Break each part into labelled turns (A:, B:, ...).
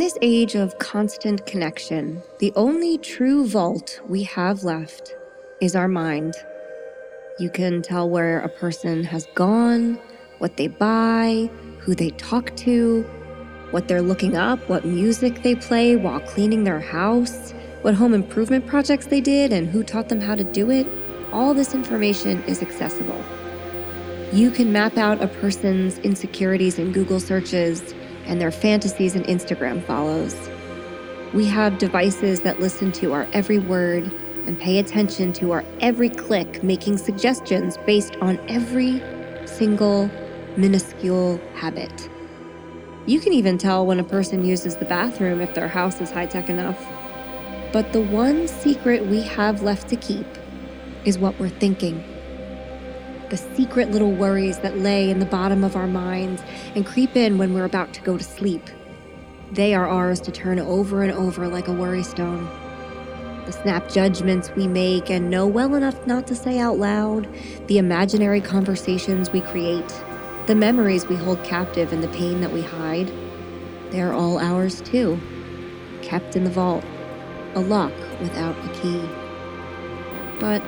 A: this age of constant connection, the only true vault we have left is our mind. You can tell where a person has gone, what they buy, who they talk to, what they're looking up, what music they play while cleaning their house, what home improvement projects they did, and who taught them how to do it. All this information is accessible. You can map out a person's insecurities in Google searches and their fantasies and Instagram follows. We have devices that listen to our every word and pay attention to our every click, making suggestions based on every single minuscule habit. You can even tell when a person uses the bathroom if their house is high tech enough. But the one secret we have left to keep is what we're thinking. The secret little worries that lay in the bottom of our minds and creep in when we're about to go to sleep. They are ours to turn over and over like a worry stone. The snap judgments we make and know well enough not to say out loud, the imaginary conversations we create, the memories we hold captive, and the pain that we hide. They're all ours too, kept in the vault, a lock without a key. But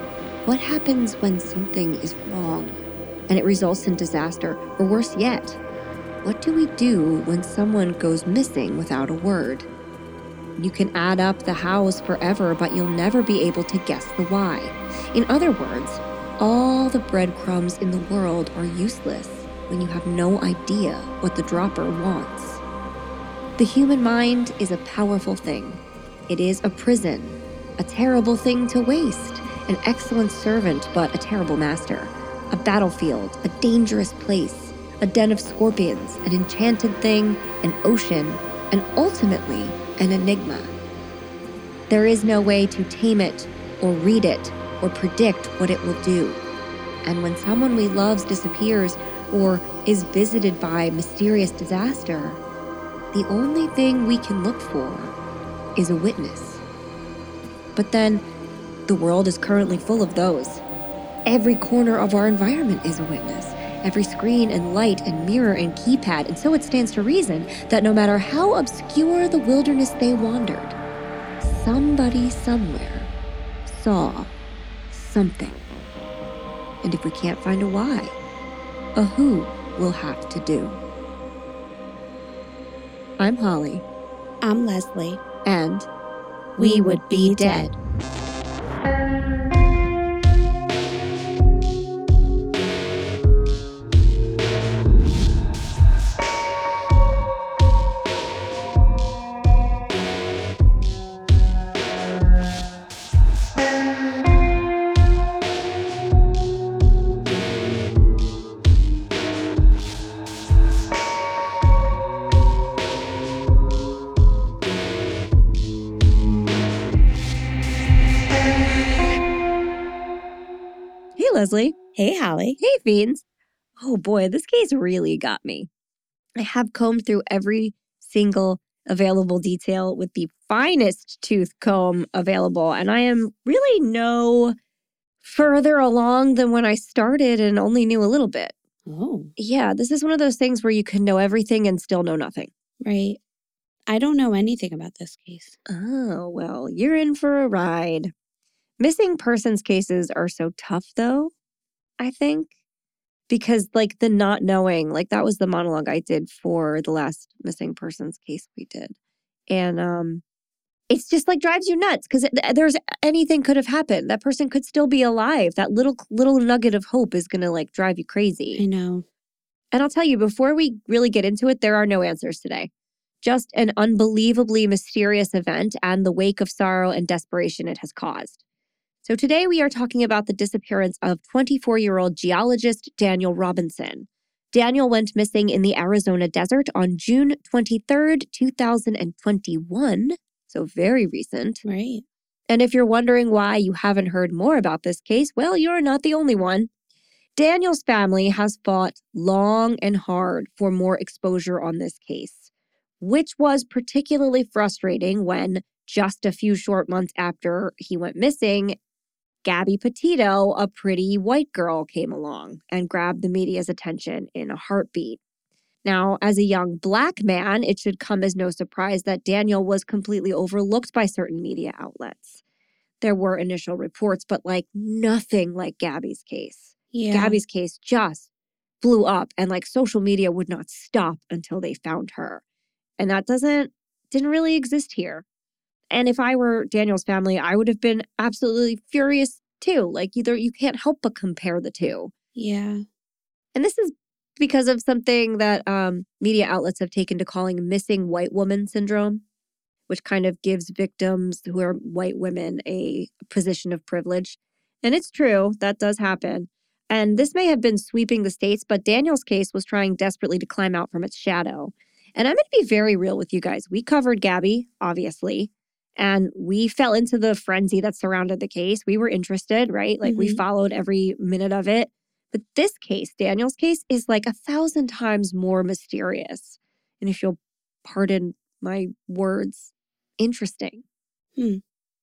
A: what happens when something is wrong and it results in disaster, or worse yet, what do we do when someone goes missing without a word? You can add up the hows forever, but you'll never be able to guess the why. In other words, all the breadcrumbs in the world are useless when you have no idea what the dropper wants. The human mind is a powerful thing. It is a prison, a terrible thing to waste, an excellent servant, but a terrible master, a battlefield, a dangerous place, a den of scorpions, an enchanted thing, an ocean, and ultimately an enigma. There is no way to tame it or read it or predict what it will do. And when someone we love disappears, or is visited by mysterious disaster, the only thing we can look for is a witness. But then, the world is currently full of those. Every corner of our environment is a witness. Every screen and light and mirror and keypad, and so it stands to reason that no matter how obscure the wilderness they wandered, somebody somewhere saw something. And if we can't find a why, a who will have to do. I'm Holly.
B: I'm Leslie.
A: And we would be dead. Leslie.
B: Hey, Holly.
A: Hey, Fiends. Oh boy, this case really got me. I have combed through every single available detail with the finest tooth comb available, and I am really no further along than when I started and only knew a little bit.
B: Oh.
A: Yeah, this is one of those things where you can know everything and still know nothing.
B: Right. I don't know anything about this case.
A: Oh, well, you're in for a ride. Missing persons cases are so tough, though, I think, because like the not knowing, like that was the monologue I did for the last missing persons case we did. And um, it's just like drives you nuts because there's anything could have happened. That person could still be alive. That little little nugget of hope is going to like drive you crazy.
B: I know.
A: And I'll tell you, before we really get into it, there are no answers today. Just an unbelievably mysterious event and the wake of sorrow and desperation it has caused. So today we are talking about the disappearance of 24 year old geologist Daniel Robinson. Daniel went missing in the Arizona desert on June 23rd, 2021. So very recent.
B: Right.
A: And if you're wondering why you haven't heard more about this case, well, you're not the only one. Daniel's family has fought long and hard for more exposure on this case, which was particularly frustrating when just a few short months after he went missing, Gabby Petito, a pretty white girl, came along and grabbed the media's attention in a heartbeat. Now, as a young black man, it should come as no surprise that Daniel was completely overlooked by certain media outlets. There were initial reports, but like nothing like Gabby's case.
B: Yeah.
A: Gabby's case just blew up and like social media would not stop until they found her. And that doesn't didn't really exist here. And if I were Daniel's family, I would have been absolutely furious too. Like either you can't help but compare the two.
B: Yeah.
A: And this is because of something that um, media outlets have taken to calling missing white woman syndrome, which kind of gives victims who are white women a position of privilege. And it's true, that does happen. And this may have been sweeping the states, but Daniel's case was trying desperately to climb out from its shadow. And I'm going to be very real with you guys. We covered Gabby, obviously, and we fell into the frenzy that surrounded the case. We were interested, right? Like we
B: Mhm.
A: followed every minute of it. But this case, Daniel's case, is like a thousand times more mysterious. And if you'll pardon my words, interesting.
B: Hmm.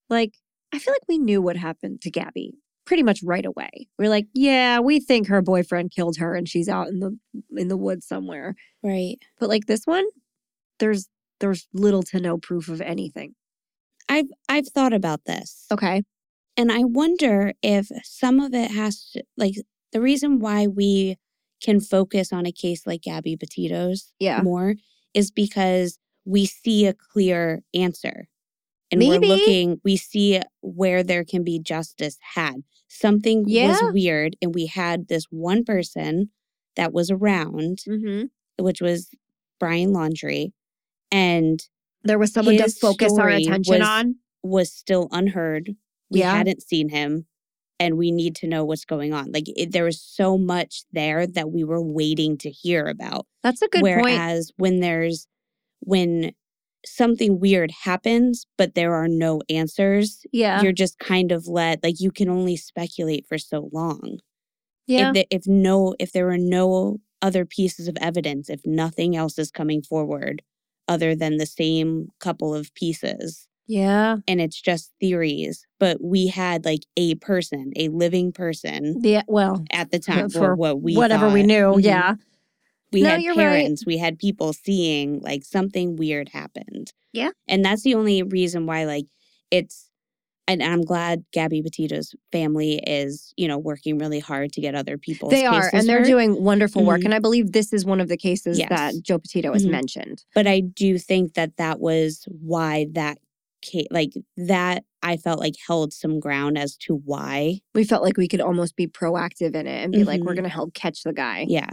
A: Like, I feel like we knew what happened to Gabby pretty much right away. We're like, yeah, we think her boyfriend killed her and she's out in the in the woods somewhere.
B: Right.
A: But like this one, there's there's little to no proof of anything.
B: I've I've thought about this.
A: Okay.
B: And I wonder if some of it has to like the reason why we can focus on a case like Gabby Petito's
A: Yeah.
B: more is because we see a clear answer. And
A: Maybe.
B: we're looking, we see where there can be justice had. Something
A: Yeah.
B: was weird, and we had this one person that was around,
A: Mm-hmm.
B: which was Brian Laundrie, and
A: There was someone to focus our attention
B: was-
A: on.
B: was still unheard. We
A: Yeah.
B: hadn't seen him, and we need to know what's going on. Like it, there was so much there that we were waiting to hear about.
A: That's a good point.
B: Whereas when there's when something weird happens, but there are no answers,
A: Yeah.
B: you're just kind of let like you can only speculate for so long.
A: Yeah.
B: If the, if no if there are no other pieces of evidence, if nothing else is coming forward other than the same couple of pieces,
A: yeah.
B: and it's just theories, but we had like a person, a living person
A: Yeah. Well,
B: at the time
A: For
B: what we
A: whatever we
B: thought.
A: knew.
B: Mhm.
A: Yeah.
B: We
A: No,
B: had
A: you're right.
B: parents, we had people seeing like something weird happened.
A: Yeah.
B: And that's the only reason why like it's and I'm glad Gabby Petito's family is, you know, working really hard to get other people.
A: They are, and they're
B: heard.
A: doing wonderful work.
B: Mhm.
A: And I believe this is one of the cases
B: Yes.
A: that Joe Petito has
B: Mhm.
A: mentioned.
B: but I do think that that was why that case, like that I felt like held some ground as to why.
A: We felt like we could almost be proactive in it and be like, we're
B: Mhm.
A: going to help catch the guy.
B: Yeah.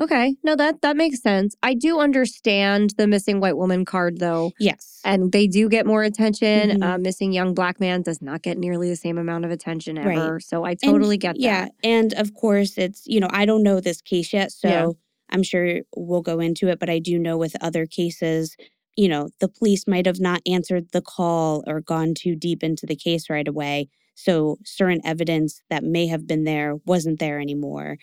A: Okay. No, that that makes sense. I do understand the missing white woman card though.
B: Yes.
A: And they do get more attention.
B: Mhm.
A: Uh, missing young black man does not get nearly the same amount of attention
B: Right.
A: ever. So I
B: And,
A: totally get that.
B: yeah, and of course it's you know I don't know this case yet, so
A: Yeah.
B: I'm sure we'll go into it. But I do know with other cases, you know, the police might have not answered the call or gone too deep into the case right away. So certain evidence that may have been there wasn't there anymore,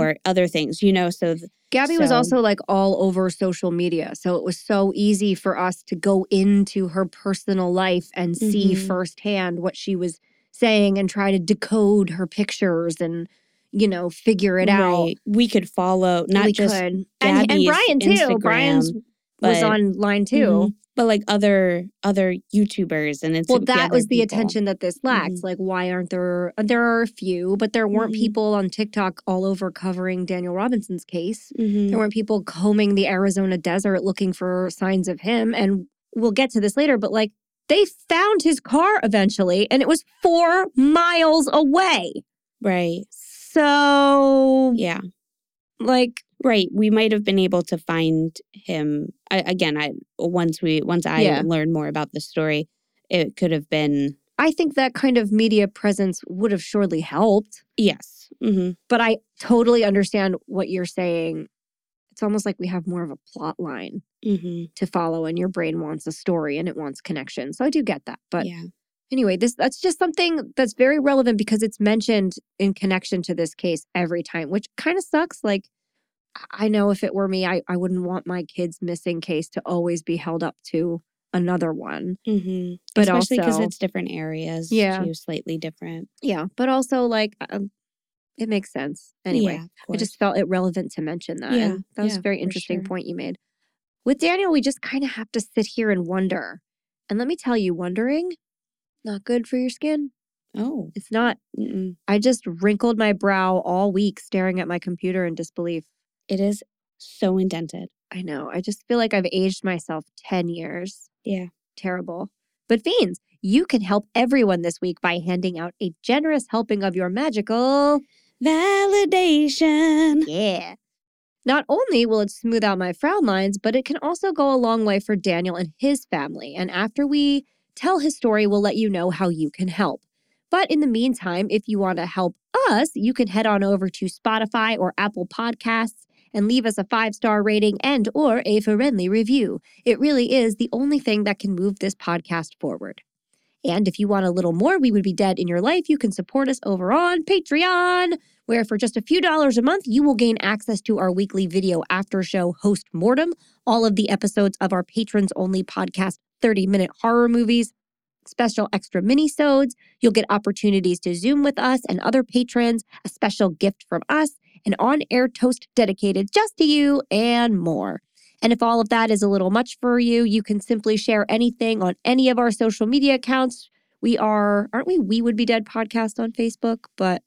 B: or other things, you know. So th-
A: Gabby was also like all over social media. So it was so easy for us to go into her personal life and see
B: Mhm.
A: firsthand what she was saying and try to decode her pictures and, you know, figure it out.
B: we could follow not
A: we
B: just
A: could. And, and Brian too. Brian's
B: Instagram,
A: was
B: but-
A: online too.
B: Mhm. But like other other YouTubers and it's
A: Well, that was the
B: people.
A: attention that this lacked.
B: Mhm.
A: Like, why aren't there? There are a few, but there weren't
B: Mhm.
A: people on TikTok all over covering Daniel Robinson's case.
B: Mhm.
A: There weren't people combing the Arizona desert looking for signs of him. And we'll get to this later, but like, they found his car eventually, and it was four miles away.
B: Right.
A: So,
B: Yeah.
A: like,
B: Right. We might have been able to find him I, again. I once we once I
A: Yeah.
B: learned more about the story, it could have been
A: I think that kind of media presence would have surely helped.
B: yes. hmm
A: But I totally understand what you're saying. It's almost like we have more of a plot line.
B: hmm
A: to follow and your brain wants a story and it wants connection. So I do get that. But
B: yeah.
A: anyway, this that's just something that's very relevant because it's mentioned in connection to this case every time, which kind of sucks. Like I- know if it were me, I, I wouldn't want my kid's missing case to always be held up to another one.
B: hmm
A: But
B: Especially because it's different areas.
A: Yeah.
B: Too, slightly different.
A: Yeah. But also like um, It makes sense. Anyway,
B: Yeah,
A: I just felt it relevant to mention that.
B: Yeah,
A: that was
B: yeah,
A: a very interesting
B: sure.
A: point you made. With Daniel, we just kind of have to sit here and wonder. And let me tell you, wondering, not good for your skin.
B: Oh,
A: It's not.
B: mm-mm.
A: I just wrinkled my brow all week staring at my computer in disbelief.
B: It is so indented.
A: I know. I just feel like I've aged myself 10 years.
B: Yeah.
A: Terrible. But Fiends, you can help everyone this week by handing out a generous helping of your magical.
B: Validation.
A: Yeah. Not only will it smooth out my frown lines, but it can also go a long way for Daniel and his family. And after we tell his story, we'll let you know how you can help. But in the meantime, if you want to help us, you can head on over to Spotify or Apple Podcasts and leave us a five-star rating and or a friendly review. It really is the only thing that can move this podcast forward. And if you want a little more We Would Be Dead in your life, you can support us over on Patreon, where for just a few dollars a month, you will gain access to our weekly video after show host mortem, all of the episodes of our patrons only podcast 30 minute horror movies, special extra mini-sodes. You'll get opportunities to Zoom with us and other patrons, a special gift from us, an on-air toast dedicated just to you, and more. And if all of that is a little much for you, you can simply share anything on any of our social media accounts. We are, aren't we? We Would Be Dead podcast on Facebook, but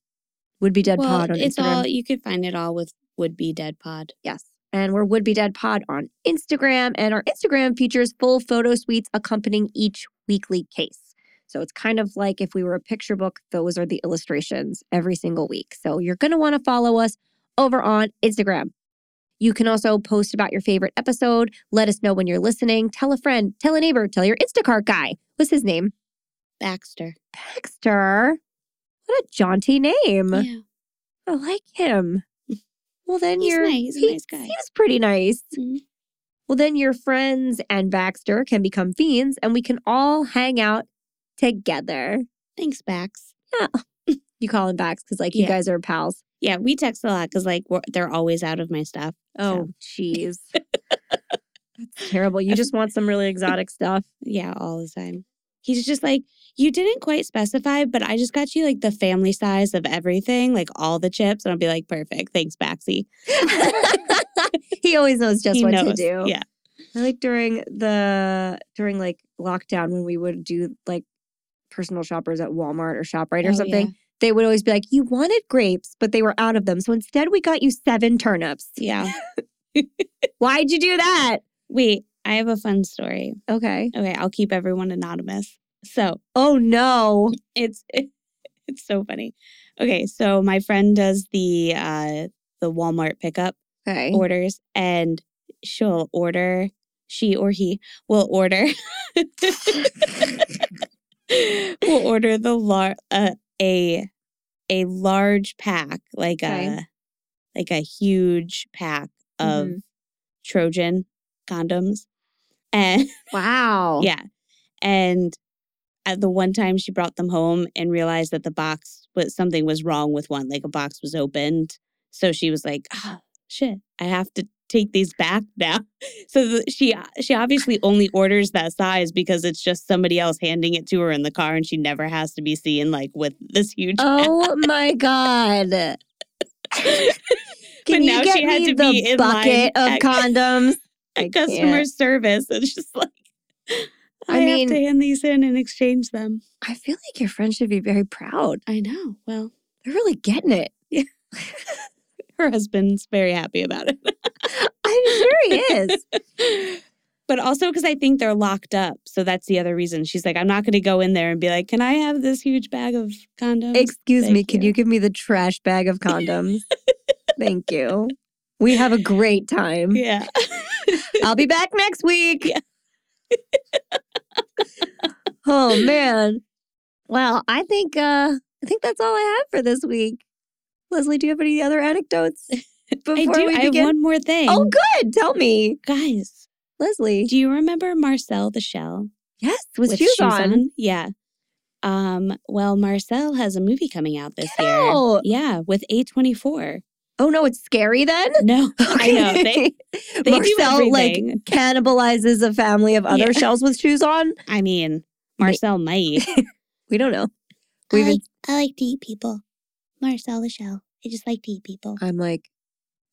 A: Would Be Dead
B: well,
A: Pod on
B: it's
A: Instagram.
B: all you could find it all with would be dead pod.
A: Yes. And we're Would Be Dead Pod on Instagram. And our Instagram features full photo suites accompanying each weekly case. So it's kind of like if we were a picture book, those are the illustrations every single week. So you're going to want to follow us over on Instagram. You can also post about your favorite episode. Let us know when you're listening. Tell a friend, tell a neighbor, tell your Instacart guy. What's his name?
B: Baxter.
A: Baxter. What a jaunty name.
B: Yeah.
A: I like him. Well, then
B: He's
A: you're.
B: nice. He's a nice guy.
A: Seems pretty nice.
B: Mhm.
A: Well, then your friends and Baxter can become fiends and we can all hang out together.
B: Thanks, Bax.
A: You call him Bax because, like, you
B: Yeah.
A: guys are pals.
B: Yeah, we text a lot because like we're, they're always out of my stuff.
A: Oh, jeez. That's terrible. You just want some really exotic stuff.
B: Yeah, all the time. He's just like, you didn't quite specify, but I just got you like the family size of everything, like all the chips. And I'll be like, perfect. Thanks, Baxi.
A: he always knows just
B: he
A: what
B: knows.
A: to do.
B: Yeah.
A: I like during the during like lockdown when we would do like personal shoppers at Walmart or ShopRite or
B: Oh,
A: something.
B: yeah.
A: They would always be like, "You wanted grapes, but they were out of them, so instead we got you seven turnips."
B: Yeah.
A: Why'd you do that?
B: Wait, I have a fun story.
A: Okay.
B: Okay, I'll keep everyone anonymous. So
A: Oh no.
B: it's it's so funny. Okay, so my friend does the uh the Walmart pickup
A: Okay.
B: orders and she'll order she or he will order will order the lar- uh, a a large pack like
A: Okay.
B: a like a huge pack of
A: Mhm.
B: Trojan condoms and
A: Wow.
B: yeah and at the one time she brought them home and realized that the box was something was wrong with one like a box was opened so she was like oh shit i have to take these back now so the, she uh, she obviously only orders that size because it's just somebody else handing it to her in the car and she never has to be seen like with this huge
A: Oh my god. Can
B: But
A: you
B: now
A: get
B: she had
A: me
B: to
A: the
B: be in line
A: bucket of
B: at-
A: condoms?
B: At customer
A: can't.
B: service it's just like
A: I
B: I,
A: mean-
B: have to hand these in and exchange them.
A: I feel like your friend should be very proud.
B: I know. Well,
A: They're really getting it. Yeah.
B: her husband's very happy about it.
A: I'm sure he is.
B: but also because I think they're locked up. So that's the other reason. She's like, I'm not going to go in there and be like, can I have this huge bag of condoms?
A: Excuse me,
B: Thank
A: can
B: you.
A: you give me the trash bag of condoms? Thank you. We have a great time.
B: yeah.
A: I'll be back next week.
B: Yeah.
A: oh man. Well, I think uh I think that's all I have for this week. Leslie, do you have any other anecdotes before
B: I do.
A: we
B: I have
A: begin?
B: one more thing.
A: oh good. Tell me.
B: Guys,
A: Leslie.
B: do you remember Marcel the Shell?
A: yes, with, shoes, on.
B: Yeah. Um, well, Marcel has a movie coming out this
A: Get
B: year.
A: out.
B: Yeah, with A24.
A: Oh no, it's scary then?
B: No, I know. They, they do
A: Marcel like cannibalizes a family of other
B: Yeah.
A: shells with shoes on.
B: I mean, Marcel might.
A: We don't know. We've been
B: I like to eat people. Marcel the Shell. I just like to eat people.
A: I'm like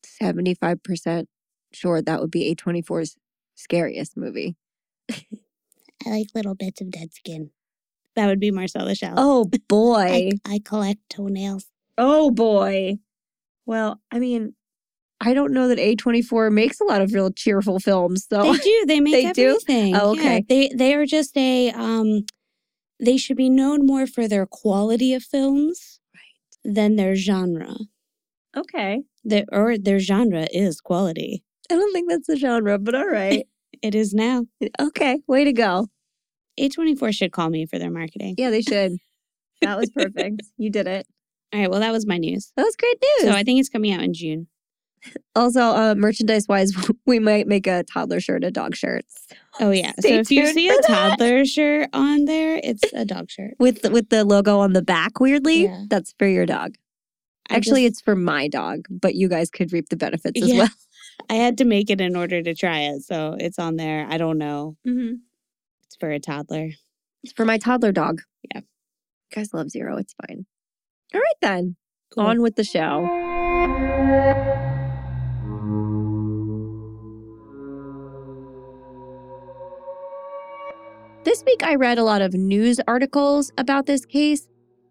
A: 75% sure that would be A24's scariest movie.
B: I like little bits of dead skin. That would be Marcel the Shell.
A: Oh boy.
B: I, I collect toenails.
A: oh boy. Well, I mean, I don't know that A24 makes a lot of real cheerful films, though.
B: They do. They make
A: They do?
B: everything.
A: Oh,
B: Yeah,
A: okay.
B: they they are just a um they should be known more for their quality of films right. than their genre.
A: Okay.
B: Their, or their genre is quality.
A: I don't think that's the genre, but all right.
B: It is now.
A: okay. Way to go.
B: A24 should call me for their marketing.
A: Yeah, they should. That was perfect. you did it.
B: All right, well that was my news.
A: That was great news.
B: So I think it's coming out in June.
A: also, uh, merchandise wise, we might make a toddler shirt, a dog shirt
B: Oh yeah.
A: Stay
B: so if you see a
A: that.
B: toddler shirt on there, it's a dog shirt.
A: with the, with the logo on the back. Weirdly,
B: Yeah.
A: that's for your dog. Actually,
B: just-
A: it's for my dog, but you guys could reap the benefits as
B: Yeah.
A: well.
B: I had to make it in order to try it, so it's on there. I don't know.
A: Mm-hmm.
B: It's for a toddler.
A: It's for my toddler dog.
B: Yeah.
A: You guys love zero. It's fine. All right, then.
B: Cool.
A: On with the show. This week, I read a lot of news articles about this case,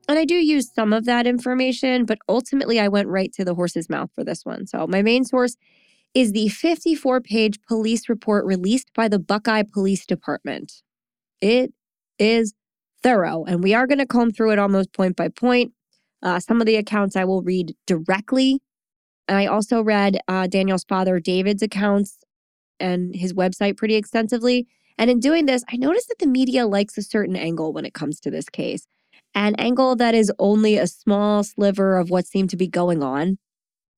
A: and I do use some of that information, but ultimately, I went right to the horse's mouth for this one. So, my main source is the 54 page police report released by the Buckeye Police Department. It is thorough, and we are going to comb through it almost point by point. Uh, some of the accounts I will read directly. And I also read uh, Daniel's father, David's accounts and his website pretty extensively. And in doing this, I noticed that the media likes a certain angle when it comes to this case an angle that is only a small sliver of what seemed to be going on.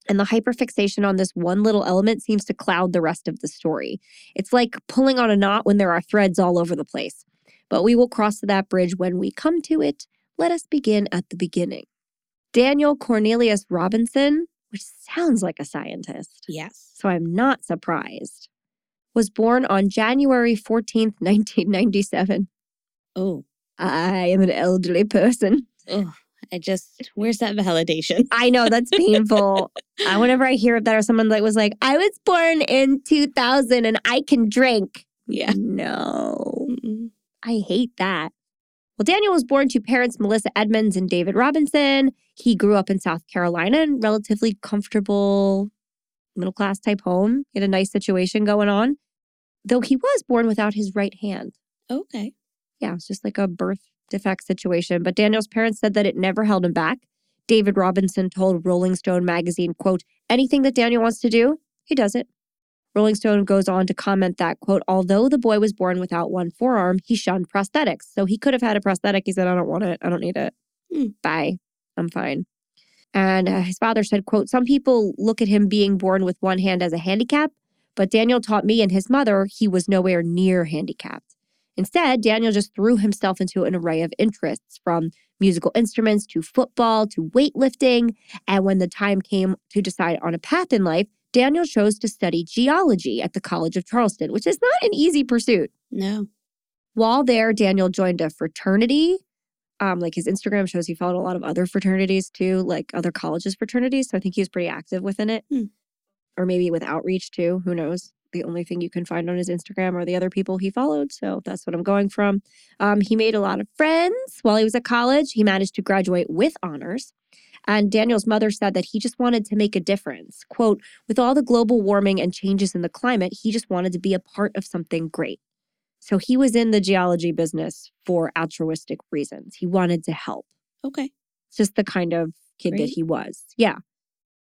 A: And the hyperfixation on this one little element seems to cloud the rest of the story. It's like pulling on a knot when there are threads all over the place. But we will cross that bridge when we come to it. Let us begin at the beginning. Daniel Cornelius Robinson, which sounds like a scientist,
B: Yes.
A: so I'm not surprised, was born on January 14th, 1997.
B: Oh.
A: I am an elderly person.
B: Oh. I just where's that validation?
A: I know that's painful. uh, whenever I hear of that or someone that was like, I was born in 2000 and I can drink.
B: Yeah.
A: No.
B: Mm-mm.
A: I hate that. Well, Daniel was born to parents Melissa Edmonds and David Robinson. He grew up in South Carolina in relatively comfortable middle class type home. He had a nice situation going on, though he was born without his right hand.
B: Okay.
A: Yeah, it's just like a birth defect situation. But Daniel's parents said that it never held him back. David Robinson told Rolling Stone magazine, quote, anything that Daniel wants to do, he does it. Rolling Stone goes on to comment that, quote, although the boy was born without one forearm, he shunned prosthetics. So he could have had a prosthetic. He said, I don't want it. I don't need it.
B: Hmm.
A: Bye. I'm fine. And uh, his father said, quote, some people look at him being born with one hand as a handicap, but Daniel taught me and his mother he was nowhere near handicapped. Instead, Daniel just threw himself into an array of interests from musical instruments to football to weightlifting. And when the time came to decide on a path in life, Daniel chose to study geology at the College of Charleston, which is not an easy pursuit.
B: No.
A: While there, Daniel joined a fraternity. Um, like his Instagram shows he followed a lot of other fraternities too, like other colleges' fraternities. So I think he was pretty active within it.
B: Hmm.
A: Or maybe with outreach too. Who knows? The only thing you can find on his Instagram are the other people he followed. So that's what I'm going from. Um, he made a lot of friends while he was at college. He managed to graduate with honors. And Daniel's mother said that he just wanted to make a difference. Quote, with all the global warming and changes in the climate, he just wanted to be a part of something great. So he was in the geology business for altruistic reasons. He wanted to help.
B: Okay.
A: It's just the kind of kid that he was. Yeah.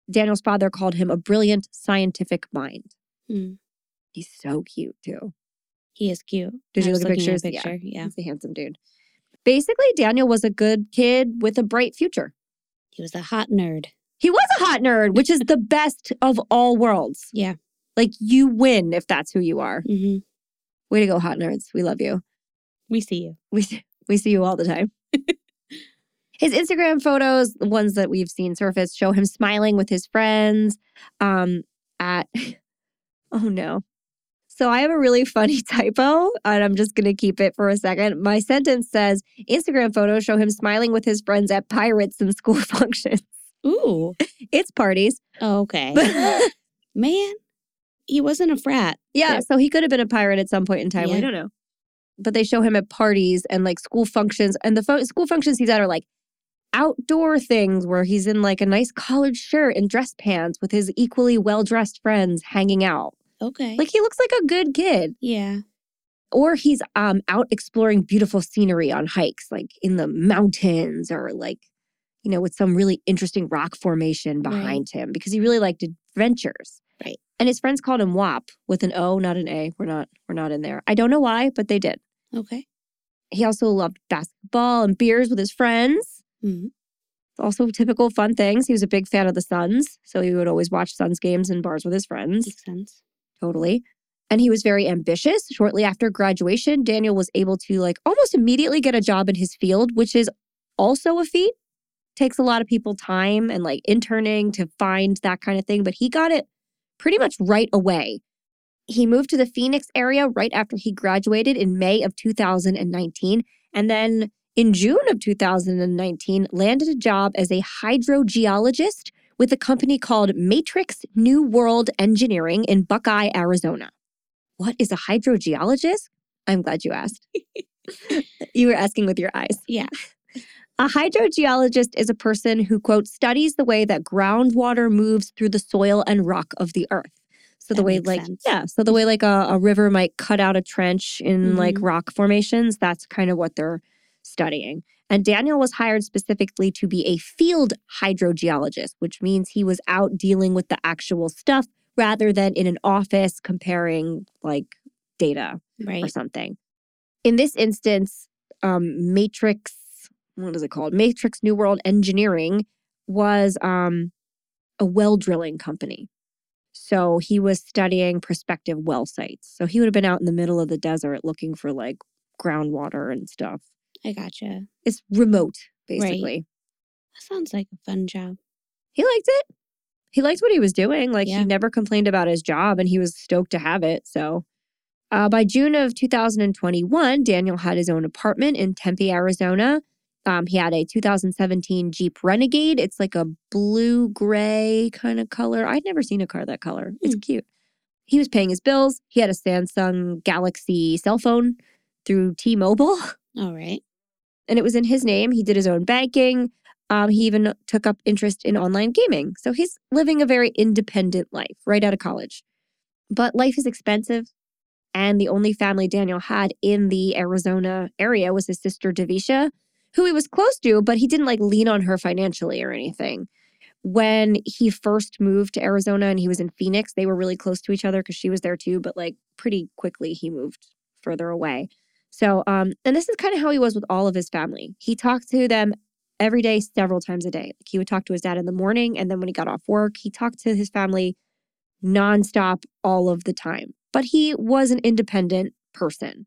A: Daniel's father called him a brilliant scientific mind.
B: Hmm.
A: He's so cute too.
B: He is cute.
A: Did
B: I
A: you look at pictures?
B: a
A: Yeah.
B: picture. Yeah.
A: He's a handsome dude. Basically, Daniel was a good kid with a bright future.
B: He was a hot nerd.
A: He was a hot nerd, which is the best of all worlds.
B: Yeah.
A: Like you win if that's who you are.
B: hmm
A: Way to go, hot nerds. We love you.
B: We see you.
A: We see, we see you all the time. his Instagram photos, the ones that we've seen surface, show him smiling with his friends. Um, at oh no. So I have a really funny typo, and I'm just gonna keep it for a second. My sentence says Instagram photos show him smiling with his friends at pirates and school functions.
B: Ooh.
A: It's parties.
B: Oh, okay. Man, he wasn't a frat.
A: yeah, so he could have been a pirate at some point in time. We
B: Yeah.
A: don't know. But they show him at parties and like school functions. And the fo- school functions he's at are like outdoor things where he's in like a nice collared shirt and dress pants with his equally well dressed friends hanging out.
B: Okay.
A: Like he looks like a good kid.
B: yeah.
A: or he's um out exploring beautiful scenery on hikes like in the mountains or like you know with some really interesting rock formation behind him because he really liked adventures
B: Right.
A: and his friends called him wap with an o not an a we're not we're not in there i don't know why but they did
B: Okay.
A: he also loved basketball and beers with his friends
B: Mhm.
A: also typical fun things he was a big fan of the suns so he would always watch suns games and bars with his friends
B: Makes sense.
A: Totally. And he was very ambitious. Shortly after graduation, Daniel was able to like almost immediately get a job in his field, which is also a feat. Takes a lot of people time and like interning to find that kind of thing, but he got it pretty much right away. He moved to the Phoenix area right after he graduated in May of 2019. And then in June of 2019, landed a job as a hydrogeologist with a company called Matrix New World Engineering in Buckeye, Arizona. What is a hydrogeologist? I'm glad you asked. you were asking with your eyes.
B: Yeah.
A: A hydrogeologist is a person who, quote, studies the way that groundwater moves through the soil and rock of the earth. So the
B: That
A: way, like,
B: sense.
A: yeah, so the way like a, a river might cut out a trench in like
B: Mhm.
A: rock formations, that's kind of what they're studying. And Daniel was hired specifically to be a field hydrogeologist, which means he was out dealing with the actual stuff rather than in an office comparing like data
B: right.
A: or something. In this instance, um, Matrix, what is it called? Matrix New World Engineering was um, a well drilling company. So he was studying prospective well sites. So he would have been out in the middle of the desert looking for like groundwater and stuff.
B: I gotcha.
A: It's remote,
B: Right.
A: basically.
B: That sounds like a fun job.
A: He liked it. He liked what he was doing. Like
B: Yeah.
A: he never complained about his job and he was stoked to have it. So uh, by June of 2021, Daniel had his own apartment in Tempe, Arizona. Um, he had a 2017 Jeep Renegade. It's like a blue gray kind of color. I'd never seen a car that color. It's
B: Hmm.
A: cute. He was paying his bills. He had a Samsung Galaxy cell phone through T Mobile.
B: All right.
A: And it was in his name. He did his own banking. Um, he even took up interest in online gaming. So he's living a very independent life right out of college. But life is expensive. And the only family Daniel had in the Arizona area was his sister Davisha, who he was close to, but he didn't like lean on her financially or anything. When he first moved to Arizona and he was in Phoenix, they were really close to each other because she was there too, but like pretty quickly he moved further away. So, um, and this is kind of how he was with all of his family. He talked to them every day, several times a day. Like he would talk to his dad in the morning, and then when he got off work, he talked to his family nonstop all of the time. But he was an independent person.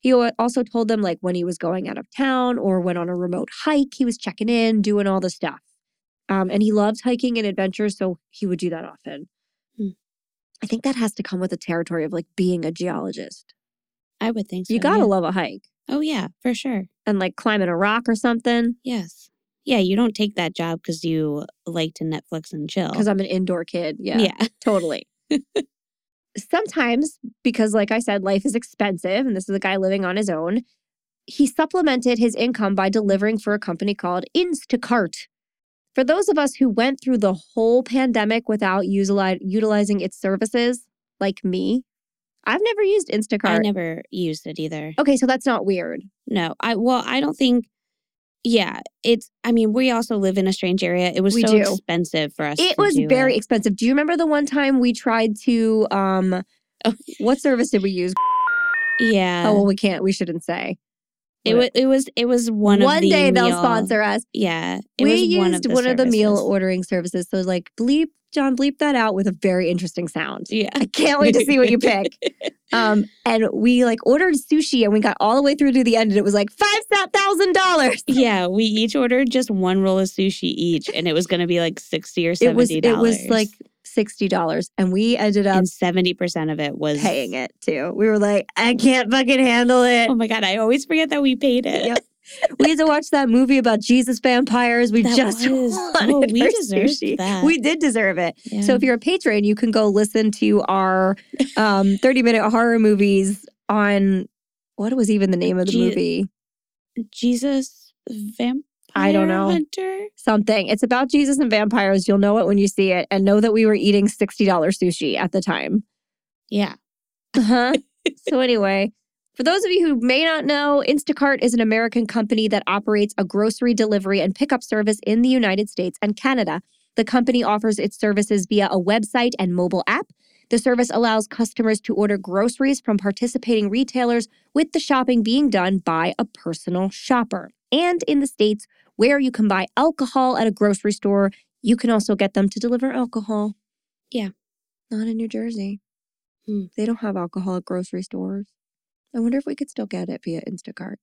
A: He also told them like when he was going out of town or went on a remote hike, he was checking in, doing all the stuff. Um, and he loved hiking and adventures, so he would do that often.
B: Hmm.
A: I think that has to come with the territory of like being a geologist.
B: I would think so.
A: You gotta
B: yeah.
A: love a hike
B: Oh, yeah, for sure.
A: and like climbing a rock or something.
B: Yes. Yeah, you don't take that job because you like to Netflix and chill.
A: Because I'm an indoor kid. Yeah,
B: yeah.
A: totally. Sometimes, because like I said, life is expensive, and this is a guy living on his own, he supplemented his income by delivering for a company called Instacart. For those of us who went through the whole pandemic without utili- utilizing its services, like me, I've never used Instacart.
B: I never used it either.
A: okay, so that's not weird.
B: No, I well, I don't think. Yeah, it's. I mean, we also live in a strange area. It was
A: We
B: so
A: do.
B: expensive for us.
A: It was very
B: it.
A: expensive. Do you remember the one time we tried to um
B: Oh.
A: what service did we use?
B: Yeah.
A: oh well we can't we shouldn't say.
B: It was. It was. It was one,
A: One
B: of the one
A: day they'll sponsor us.
B: Yeah, it
A: we
B: was
A: used
B: one of the,
A: one of the meal ordering services. So like bleep, John, bleep that out with a very interesting sound.
B: Yeah.
A: I can't wait to see what you pick. Um, and we like ordered sushi and we got all the way through to the end and it was like five thousand dollars.
B: Yeah, we each ordered just one roll of sushi each, and it was going to be like sixty or
A: It
B: seventy
A: was
B: dollars.
A: it was like sixty dollars, and we ended up
B: and seventy percent of it was
A: paying it too. We were like, I can't fucking handle it.
B: Oh my god, I always forget that we paid it.
A: Yep. we had to watch that movie about Jesus vampires. We
B: That
A: just
B: was-
A: wanted
B: oh, we
A: sushi.
B: that.
A: We did deserve it.
B: Yeah.
A: So if you're a patron, you can go listen to our um, 30 minute horror movies on what was even the name of the
B: Je-
A: movie?
B: Jesus vampire
A: I don't know.
B: hunter.
A: Something. It's about Jesus and vampires. You'll know it when you see it, and know that we were eating $60 sushi at the time.
B: Yeah.
A: Uh-huh. so anyway, for those of you who may not know, Instacart is an American company that operates a grocery delivery and pickup service in the United States and Canada. The company offers its services via a website and mobile app. The service allows customers to order groceries from participating retailers with the shopping being done by a personal shopper. And in the States, where you can buy alcohol at a grocery store, you can also get them to deliver alcohol.
B: Yeah.
A: Not in New Jersey.
B: Hmm.
A: They don't have alcohol at grocery stores. I wonder if we could still get it via Instacart.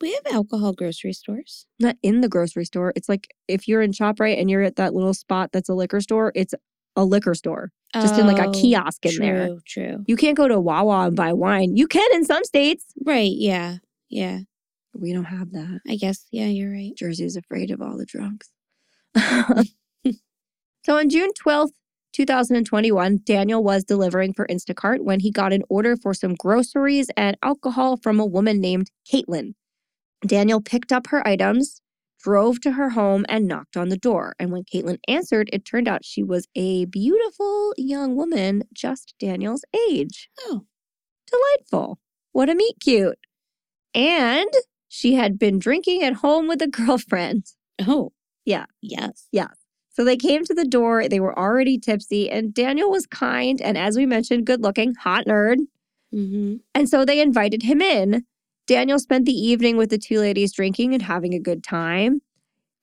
B: We have alcohol grocery stores.
A: Not in the grocery store. It's like if you're in ShopRite and you're at that little spot that's a liquor store, it's a liquor store, just in like a
B: Oh,
A: kiosk in
B: true,
A: there.
B: True.
A: You can't go to Wawa and buy wine. You can in some states.
B: Right. Yeah. Yeah.
A: We don't have that.
B: I guess. Yeah, you're right.
A: Jersey's afraid of all the drunks. so on June 12th, 2021, Daniel was delivering for Instacart when he got an order for some groceries and alcohol from a woman named Caitlin. Daniel picked up her items, drove to her home, and knocked on the door. And when Caitlin answered, it turned out she was a beautiful young woman, just Daniel's age.
B: Oh.
A: Delightful. What a meet cute. And she had been drinking at home with a girlfriend.
B: Oh.
A: Yeah.
B: Yes. Yeah.
A: So they came to the door. They were already tipsy, and Daniel was kind and, as we mentioned, good looking, hot nerd.
B: Mm-hmm.
A: And so they invited him in. Daniel spent the evening with the two ladies drinking and having a good time.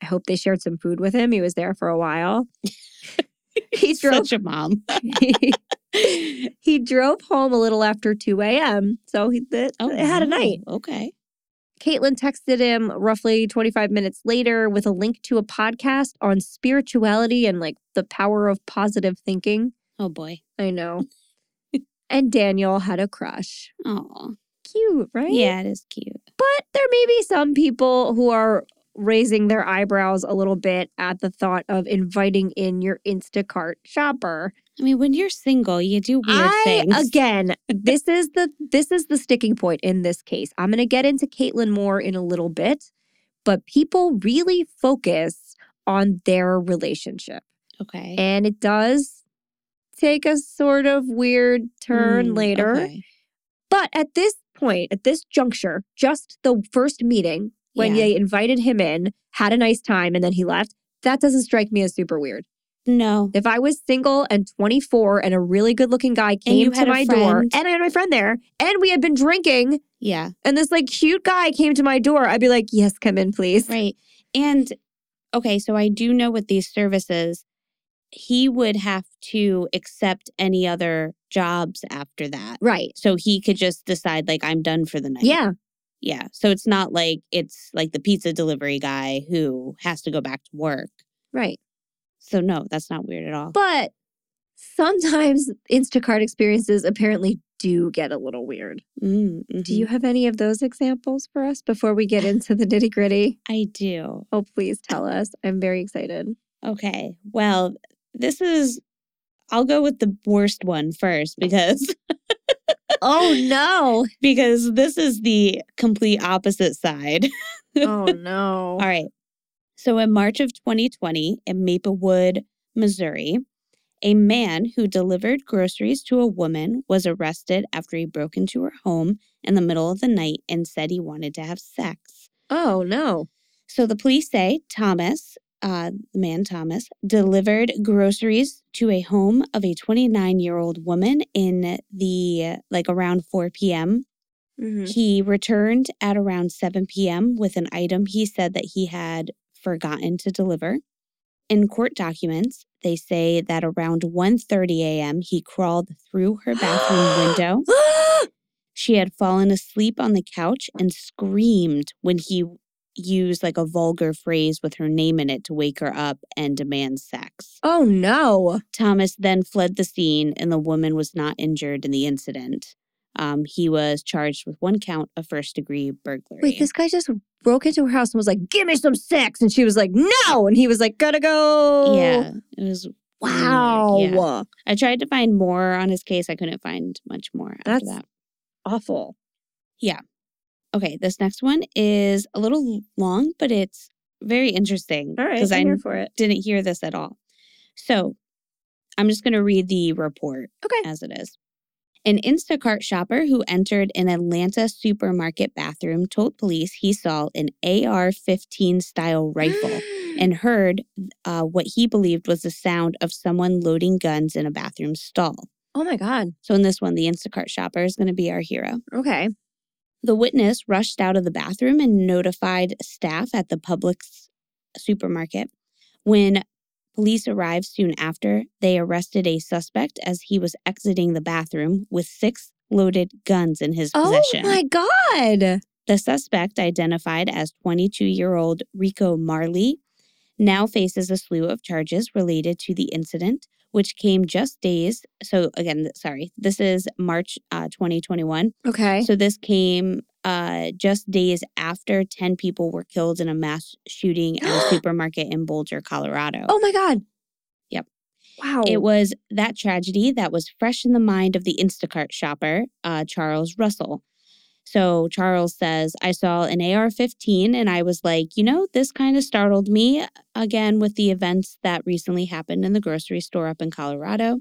A: I hope they shared some food with him. He was there for a while. he drove
B: Such a mom.
A: he drove home a little after 2 a.m. So he th-
B: Oh,
A: had a night.
B: Okay.
A: Caitlin texted him roughly 25 minutes later with a link to a podcast on spirituality and like the power of positive thinking.
B: Oh boy.
A: I know. and Daniel had a crush.
B: Oh.
A: Cute, right?
B: Yeah, it is cute.
A: But there may be some people who are raising their eyebrows a little bit at the thought of inviting in your Instacart shopper.
B: I mean, when you're single, you do weird
A: I
B: things.
A: again, this is the this is the sticking point in this case. I'm going to get into Caitlin more in a little bit, but people really focus on their relationship,
B: Okay.
A: and it does take a sort of weird turn
B: Mm,
A: later.
B: okay.
A: But at this point, at this juncture, just the first meeting when
B: Yeah.
A: they invited him in, had a nice time, and then he left. That doesn't strike me as super weird.
B: No.
A: If I was single and 24 and a really good looking guy came to my door and I had my friend there and we had been drinking
B: Yeah.
A: and this like cute guy came to my door, I'd be like, yes, come in, please.
B: Right. And okay, so I do know with these services, he would have to accept any other jobs after that.
A: Right.
B: So he could just decide, like, I'm done for the night.
A: Yeah.
B: Yeah. So it's not like it's like the pizza delivery guy who has to go back to work.
A: Right.
B: So no, that's not weird at all.
A: But sometimes Instacart experiences apparently do get a little weird.
B: Mm,
A: Do
B: mhm.
A: you have any of those examples for us before we get into the nitty gritty?
B: I do.
A: Oh, please tell us. I'm very excited.
B: Okay. Well, this is, I'll go with the worst one first because
A: Oh, no.
B: because this is the complete opposite side.
A: Oh, no.
B: All right. So in March of 2020 in Maplewood, Missouri, a man who delivered groceries to a woman was arrested after he broke into her home in the middle of the night and said he wanted to have sex.
A: Oh, no.
B: So the police say Thomas, uh, the man Thomas, delivered groceries to a home of a 29 year old woman in the like around 4 p.m.
A: Mhm.
B: He returned at around 7 p.m. with an item he said that he had forgotten to deliver. In court documents, they say that around 1:30 a.m. he crawled through her bathroom window. She had fallen asleep on the couch and screamed when he used like a vulgar phrase with her name in it to wake her up and demand sex.
A: oh, no.
B: Thomas then fled the scene and the woman was not injured in the incident. Um, he was charged with one count of first degree burglary.
A: Wait, this guy just broke into her house and was like, "Give me some sex," and she was like, "No," and he was like, "Gotta go."
B: yeah, it was.
A: Wow.
B: yeah. I tried to find more on his case. I couldn't find much more after
A: That's-
B: that.
A: Awful. Yeah.
B: Okay, this next one is a little long, but it's very interesting
A: All right,
B: because
A: I'm
B: I
A: here for it.
B: didn't hear this at all. So I'm just going to read the report
A: Okay.
B: as it is. An Instacart shopper who entered an Atlanta supermarket bathroom told police he saw an AR 15 style rifle and heard uh, what he believed was the sound of someone loading guns in a bathroom stall.
A: oh my god.
B: So, in this one, the Instacart shopper is going to be our hero.
A: Okay.
B: The witness rushed out of the bathroom and notified staff at the Publix supermarket. When police arrived soon after, they arrested a suspect as he was exiting the bathroom with six loaded guns in his
A: Oh
B: possession.
A: Oh my god.
B: The suspect, identified as 22 year old Rico Marley, now faces a slew of charges related to the incident, which came just days. So, again, sorry, this is March uh, 2021.
A: Okay.
B: So, this came uh, just days after 10 people were killed in a mass shooting at a supermarket in Boulder, Colorado.
A: Oh my god.
B: Yep.
A: Wow.
B: It was that tragedy that was fresh in the mind of the Instacart shopper, uh, Charles Russell. So Charles says, I saw an AR 15 and I was like, you know, this kind of startled me again with the events that recently happened in the grocery store up in Colorado.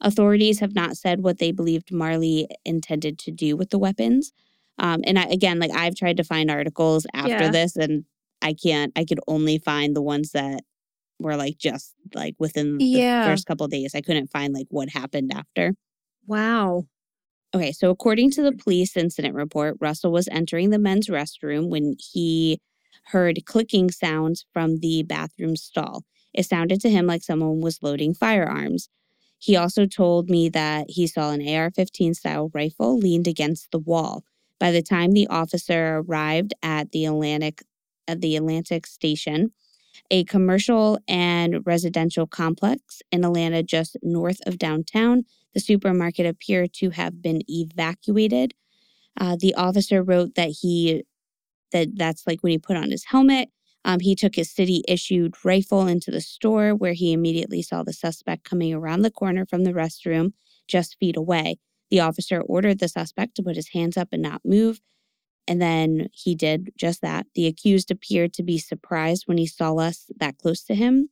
B: Authorities have not said what they believed Marley intended to do with the weapons. Um, and I, again, like I've tried to find articles after
A: Yeah.
B: this and I can't, I could only find the ones that were like just like within the
A: Yeah.
B: first couple days. I couldn't find like what happened after.
A: wow.
B: Okay, so according to the police incident report, Russell was entering the men's restroom when he heard clicking sounds from the bathroom stall. It sounded to him like someone was loading firearms. He also told me that he saw an AR 15 style rifle leaned against the wall. By the time the officer arrived at the Atlantic at the Atlantic station, a commercial and residential complex in Atlanta just north of downtown, the supermarket appeared to have been evacuated. Uh, the officer wrote that he that that's like when he put on his helmet. Um, he took his city issued rifle into the store where he immediately saw the suspect coming around the corner from the restroom just feet away. The officer ordered the suspect to put his hands up and not move. And then he did just that. The accused appeared to be surprised when he saw us that close to him.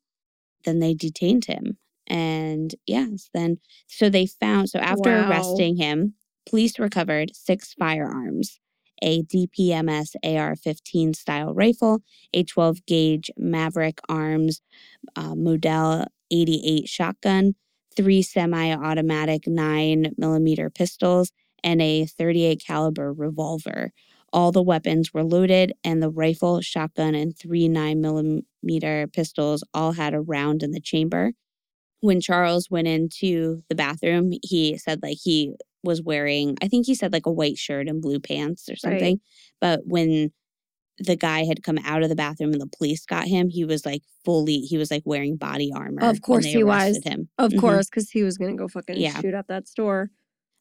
B: Then they detained him. And yes, then so they found so after
A: Wow.
B: arresting him, police recovered six firearms a DPMS AR 15 style rifle, a 12 gauge Maverick Arms uh, Model 88 shotgun, three semi automatic 9 millimeter pistols, and a 38 caliber revolver. All the weapons were loaded, and the rifle, shotgun, and three 9 millimeter pistols all had a round in the chamber. When Charles went into the bathroom, he said like he was wearing, I think he said like a white shirt and blue pants or
A: Right.
B: something. But when the guy had come out of the bathroom and the police got him, he was like fully, he was like wearing body armor.
A: Of course
B: they
A: he was.
B: Him.
A: Of
B: Mhm.
A: course, because he was gonna go fucking
B: Yeah.
A: shoot up that store.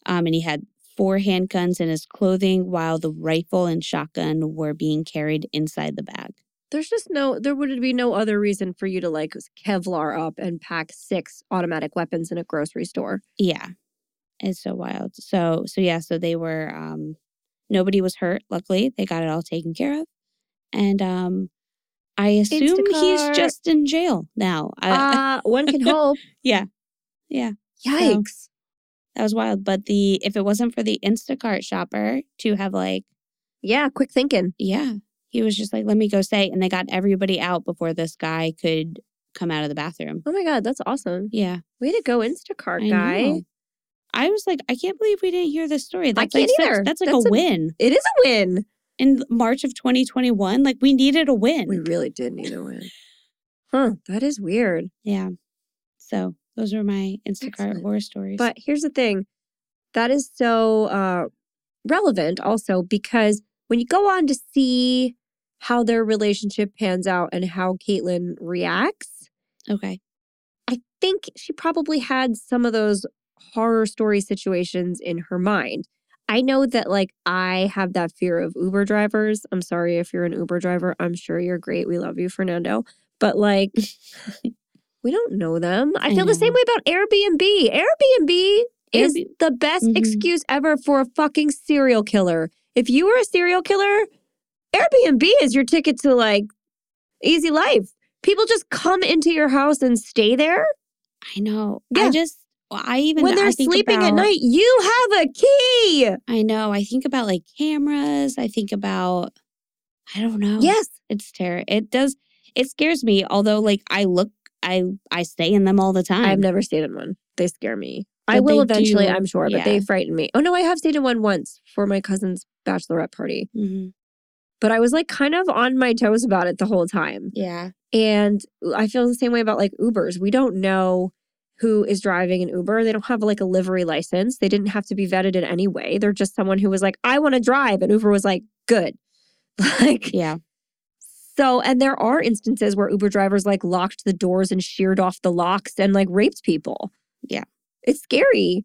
B: Um, and he had four handguns in his clothing while the rifle and shotgun were being carried inside the bag.
A: There's just no there would be no other reason for you to like Kevlar up and pack six automatic weapons in a grocery store.
B: Yeah. It's so wild. So so yeah, so they were um nobody was hurt, luckily. They got it all taken care of. And um I assume he's just in jail now. I,
A: Uh one can hope.
B: yeah. Yeah.
A: Yikes.
B: That was wild. But the if it wasn't for the Instacart shopper to have like,
A: Yeah, quick thinking.
B: yeah, he was just like, let me go say, and they got everybody out before this guy could come out of the bathroom.
A: Oh my god, that's awesome.
B: Yeah.
A: Way to go, Instacart
B: I
A: guy.
B: know. I was like, I can't believe we didn't hear this story. That's
A: can't
B: like such-
A: either.
B: that's like
A: That's
B: a
A: a-
B: win.
A: It is a win.
B: In March of 2021, like we needed a win.
A: We really did need a win. Huh, that is weird.
B: yeah. So those are my Instacart
A: Excellent.
B: horror stories.
A: But here's the thing that is so uh, relevant also because when you go on to see how their relationship pans out and how Caitlyn reacts,
B: okay.
A: I think she probably had some of those horror story situations in her mind. I know that like I have that fear of Uber drivers. I'm sorry if you're an Uber driver. I'm sure you're great. We love you, Fernando. But like we don't know them. I,
B: I
A: feel the same way about Airbnb. Airbnb is the best
B: Mhm.
A: excuse ever for a fucking serial killer. If you were a serial killer, Airbnb is your ticket to like easy life. People just come into your house and stay there.
B: I know.
A: Yeah.
B: I just, I even
A: when they're sleeping at night, you have a key.
B: I know. I think about like cameras. I think about, I don't know.
A: Yes.
B: It's terror. It does, it scares me. Although, like, I look, I, I stay in them all the time.
A: I've never stayed in one. They scare me. I will eventually,
B: do-
A: I'm sure, but they frighten me. Oh no, I have stayed in one once for my cousin's bachelorette party.
B: Mhm.
A: But I was like kind of on my toes about it the whole time.
B: Yeah.
A: And I feel the same way about like Ubers. We don't know who is driving an Uber. They don't have like a livery license. They didn't have to be vetted in any way. They're just someone who was like, I want to drive. And Uber was like, good. Like,
B: Yeah.
A: so, and there are instances where Uber drivers like locked the doors and sheared off the locks and like raped people.
B: Yeah.
A: It's scary.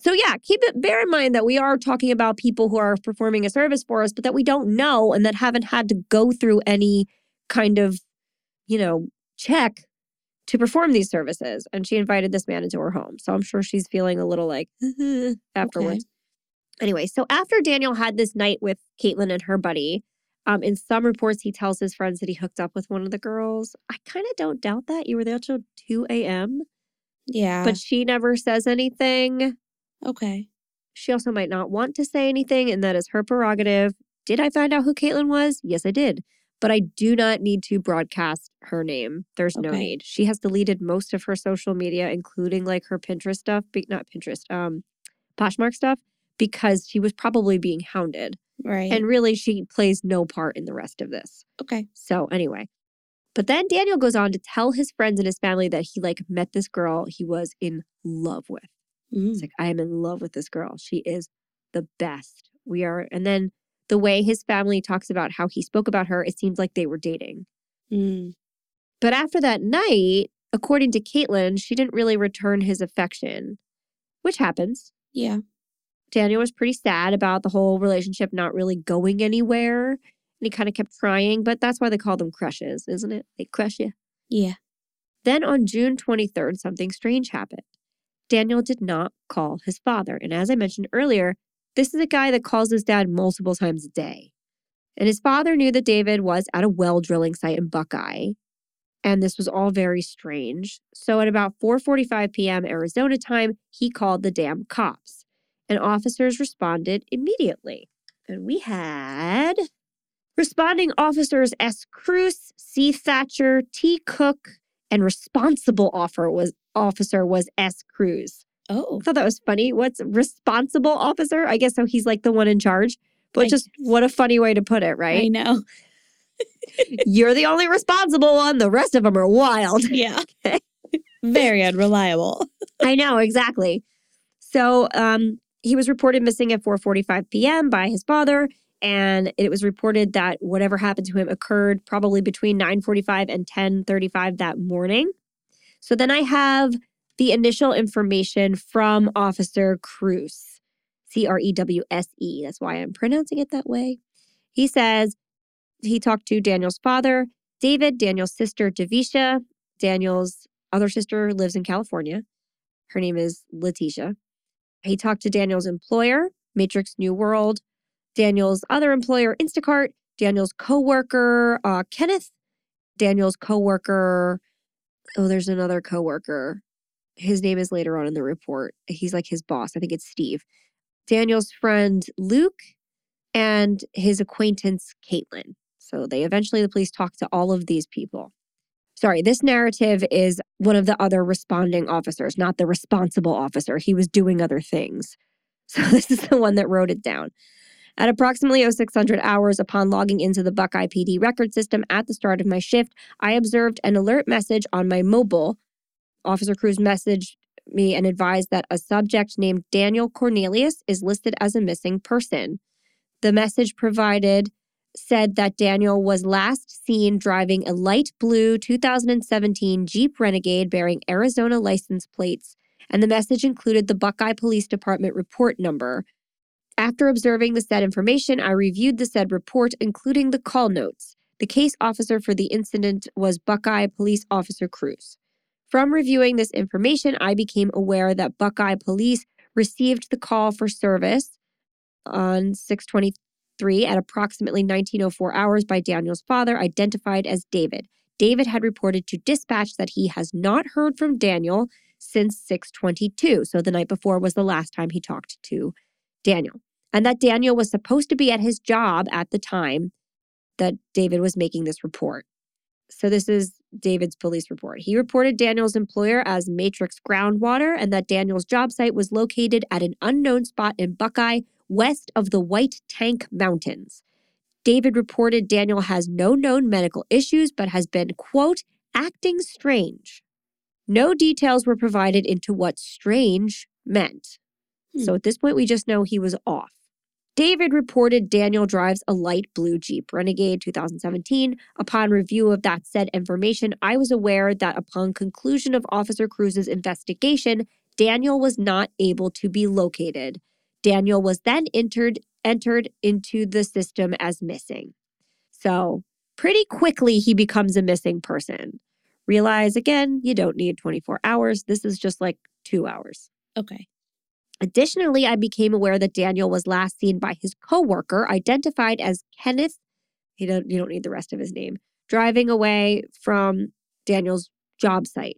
A: So, yeah, keep it, bear in mind that we are talking about people who are performing a service for us, but that we don't know and that haven't had to go through any kind of, you know, check to perform these services. And she invited this man into her home. So I'm sure she's feeling a little like afterwards. Anyway, so after Daniel had this night with Caitlin and her buddy, um, in some reports he tells his friends that he hooked up with one of the girls. I kind of don't doubt that. You were there till 2 a.m.,
B: Yeah.
A: but she never says anything.
B: okay.
A: She also might not want to say anything, and that is her prerogative. Did I find out who Caitlin was? Yes, I did. But I do not need to broadcast her name. There's no need. She has deleted most of her social media, including like her Pinterest stuff, not Pinterest, um, Poshmark stuff, because she was probably being hounded.
B: Right.
A: And really, she plays no part in the rest of this.
B: okay.
A: So, anyway. But then Daniel goes on to tell his friends and his family that he like met this girl he was in love with.
B: Mm.
A: It's like, I am in love with this girl. She is the best. We are. And then the way his family talks about how he spoke about her, it seems like they were dating.
B: Mm.
A: But after that night, according to Caitlin, she didn't really return his affection, which happens.
B: Yeah.
A: Daniel was pretty sad about the whole relationship not really going anywhere. And he kind of kept trying, but that's why they call them crushes, isn't it? They crush you.
B: Yeah.
A: Then on June 23rd, something strange happened. Daniel did not call his father. And as I mentioned earlier, this is a guy that calls his dad multiple times a day. And his father knew that David was at a well drilling site in Buckeye. And this was all very strange. So at about 4:45 p.m. Arizona time, he called the damn cops. And officers responded immediately. And we had responding officers S. Crewse, C. Thatcher, T. Cook, and responsible was officer was S. Crewse.
B: Oh.
A: I thought that was funny. What's responsible officer? I guess so he's like the one in charge. But
B: I
A: just what a funny way to put it, right?
B: I know.
A: You're the only responsible one. The rest of them are wild.
B: Yeah. Very unreliable.
A: I know exactly. So um, he was reported missing at 4:45 p.m. by his father, and it was reported that whatever happened to him occurred probably between 9:45 and 10:35 that morning. So then I have the initial information from Officer Crewse, C R E W S E. That's why I'm pronouncing it that way. He says he talked to Daniel's father, David, Daniel's sister, Javisha. Daniel's other sister lives in California. Her name is Letitia. He talked to Daniel's employer, Matrix New World, Daniel's other employer, Instacart, Daniel's coworker, uh, Kenneth, Daniel's coworker. Oh, there's another coworker. His name is later on in the report. He's like his boss. I think it's Steve. Daniel's friend Luke and his acquaintance Caitlin. So they eventually the police talked to all of these people. Sorry, this narrative is one of the other responding officers, not the responsible officer. He was doing other things. So this is the one that wrote it down. At approximately 0600 hours upon logging into the Buckeye PD record system at the start of my shift, I observed an alert message on my mobile. Officer Crewse messaged me and advised that a subject named Daniel Cornelius is listed as a missing person. The message provided said that Daniel was last seen driving a light blue 2017 Jeep Renegade bearing Arizona license plates, and the message included the Buckeye Police Department report number. After observing the said information, I reviewed the said report, including the call notes. The case officer for the incident was Buckeye Police Officer Crewse. From reviewing this information, I became aware that Buckeye Police received the call for service on 623 at approximately 1904 hours by Daniel's father, identified as David. David had reported to dispatch that he has not heard from Daniel since 622. So the night before was the last time he talked to Daniel and that Daniel was supposed to be at his job at the time that David was making this report. So, this is David's police report. He reported Daniel's employer as Matrix Groundwater and that Daniel's job site was located at an unknown spot in Buckeye, west of the White Tank Mountains. David reported Daniel has no known medical issues, but has been, quote, acting strange. No details were provided into what strange meant. Hmm. So at this point, we just know he was off. David reported Daniel drives a light blue Jeep Renegade 2017. Upon review of that said information, I was aware that upon conclusion of Officer Crewse's investigation, Daniel was not able to be located. Daniel was then entered entered into the system as missing. So, pretty quickly he becomes a missing person. Realize again, you don't need 24 hours. This is just like 2 hours.
B: Okay.
A: Additionally, I became aware that Daniel was last seen by his coworker, identified as Kenneth. You don't, you don't need the rest of his name. Driving away from Daniel's job site.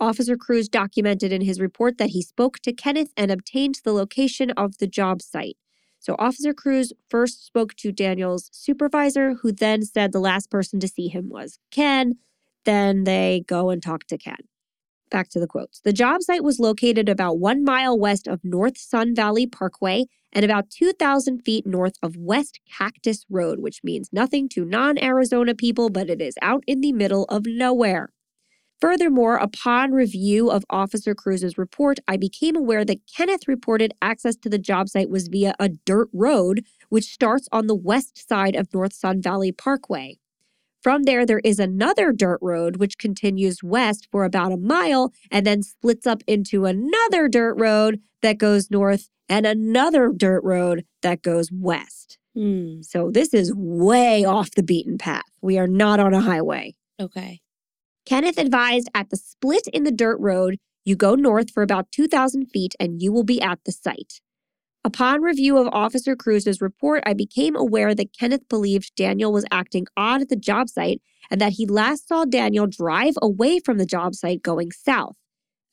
A: Officer Crewse documented in his report that he spoke to Kenneth and obtained the location of the job site. So, Officer Crewse first spoke to Daniel's supervisor, who then said the last person to see him was Ken. Then they go and talk to Ken back to the quotes. The job site was located about one mile west of North Sun Valley Parkway and about 2,000 feet north of West Cactus Road, which means nothing to non Arizona people, but it is out in the middle of nowhere. Furthermore, upon review of Officer Crewse's report, I became aware that Kenneth reported access to the job site was via a dirt road, which starts on the west side of North Sun Valley Parkway. From there, there is another dirt road which continues west for about a mile and then splits up into another dirt road that goes north and another dirt road that goes west.
B: Hmm.
A: So this is way off the beaten path. We are not on a highway.
B: Okay.
A: Kenneth advised at the split in the dirt road, you go north for about 2,000 feet and you will be at the site. Upon review of Officer Crewse's report, I became aware that Kenneth believed Daniel was acting odd at the job site and that he last saw Daniel drive away from the job site going south.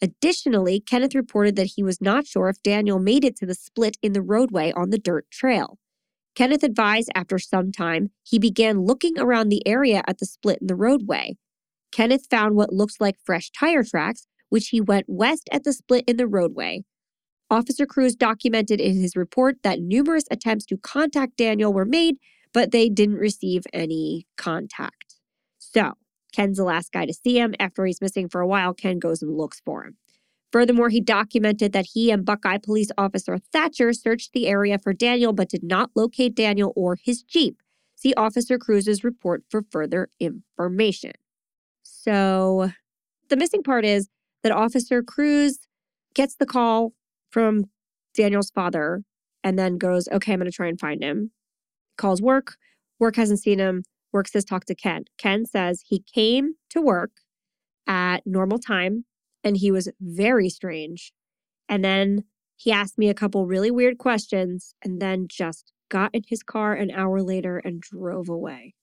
A: Additionally, Kenneth reported that he was not sure if Daniel made it to the split in the roadway on the dirt trail. Kenneth advised after some time he began looking around the area at the split in the roadway. Kenneth found what looks like fresh tire tracks, which he went west at the split in the roadway. Officer Crewse documented in his report that numerous attempts to contact Daniel were made, but they didn't receive any contact. So, Ken's the last guy to see him. After he's missing for a while, Ken goes and looks for him. Furthermore, he documented that he and Buckeye Police Officer Thatcher searched the area for Daniel but did not locate Daniel or his Jeep. See Officer Crewse's report for further information. So, the missing part is that Officer Crewse gets the call from Daniel's father and then goes, okay, I'm going to try and find him. Calls work. Work hasn't seen him. Work says, talk to Ken. Ken says he came to work at normal time and he was very strange. And then he asked me a couple really weird questions and then just got in his car an hour later and drove away.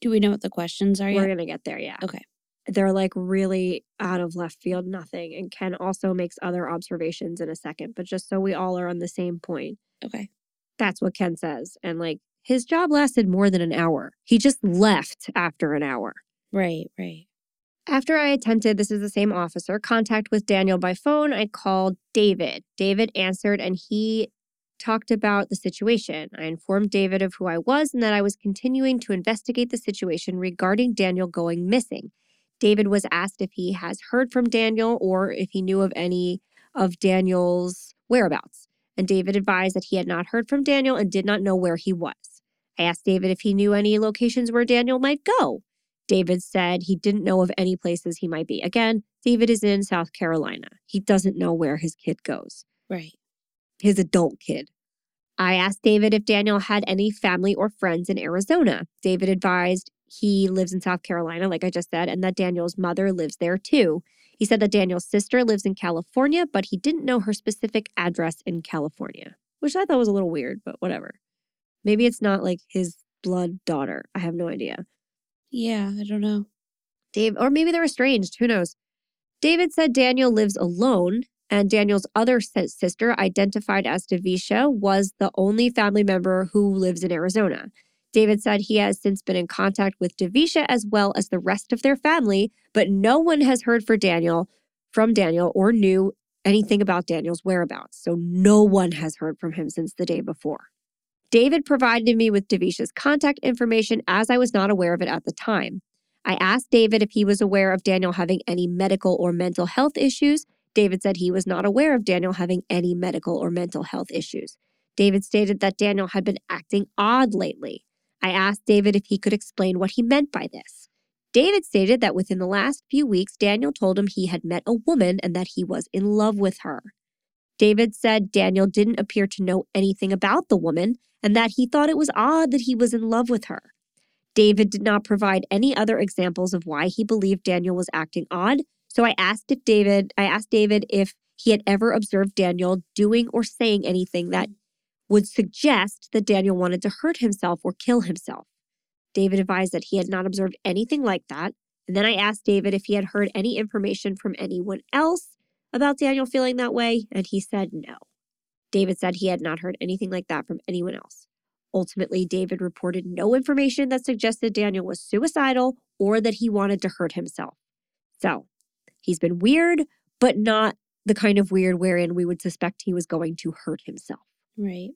B: Do we know what the questions are
A: We're going to get there, yeah.
B: Okay
A: they're like really out of left field, nothing. And Ken also makes other observations in a second, but just so we all are on the same point.
B: Okay.
A: That's what Ken says. And like his job lasted more than an hour. He just left after an hour.
B: Right, right.
A: After I attempted, this is the same officer, contact with Daniel by phone, I called David. David answered and he talked about the situation. I informed David of who I was and that I was continuing to investigate the situation regarding Daniel going missing. David was asked if he has heard from Daniel or if he knew of any of Daniel's whereabouts. And David advised that he had not heard from Daniel and did not know where he was. I asked David if he knew any locations where Daniel might go. David said he didn't know of any places he might be. Again, David is in South Carolina. He doesn't know where his kid goes.
B: Right.
A: His adult kid. I asked David if Daniel had any family or friends in Arizona. David advised he lives in South Carolina, like I just said, and that Daniel's mother lives there too. He said that Daniel's sister lives in California, but he didn't know her specific address in California, which I thought was a little weird, but whatever. Maybe it's not like his blood daughter. I have no idea.
B: Yeah, I don't know.
A: Dave, or maybe they're estranged. Who knows? David said Daniel lives alone, and Daniel's other sister, identified as Devisha, was the only family member who lives in Arizona. David said he has since been in contact with Devisha as well as the rest of their family, but no one has heard for Daniel from Daniel or knew anything about Daniel's whereabouts. So no one has heard from him since the day before. David provided me with Devisha's contact information as I was not aware of it at the time. I asked David if he was aware of Daniel having any medical or mental health issues. David said he was not aware of Daniel having any medical or mental health issues. David stated that Daniel had been acting odd lately. I asked David if he could explain what he meant by this. David stated that within the last few weeks, Daniel told him he had met a woman and that he was in love with her. David said Daniel didn't appear to know anything about the woman and that he thought it was odd that he was in love with her. David did not provide any other examples of why he believed Daniel was acting odd, so I asked if David, I asked David if he had ever observed Daniel doing or saying anything that would suggest that Daniel wanted to hurt himself or kill himself. David advised that he had not observed anything like that. And then I asked David if he had heard any information from anyone else about Daniel feeling that way, and he said no. David said he had not heard anything like that from anyone else. Ultimately, David reported no information that suggested Daniel was suicidal or that he wanted to hurt himself. So, he's been weird, but not the kind of weird wherein we would suspect he was going to hurt himself.
B: Right.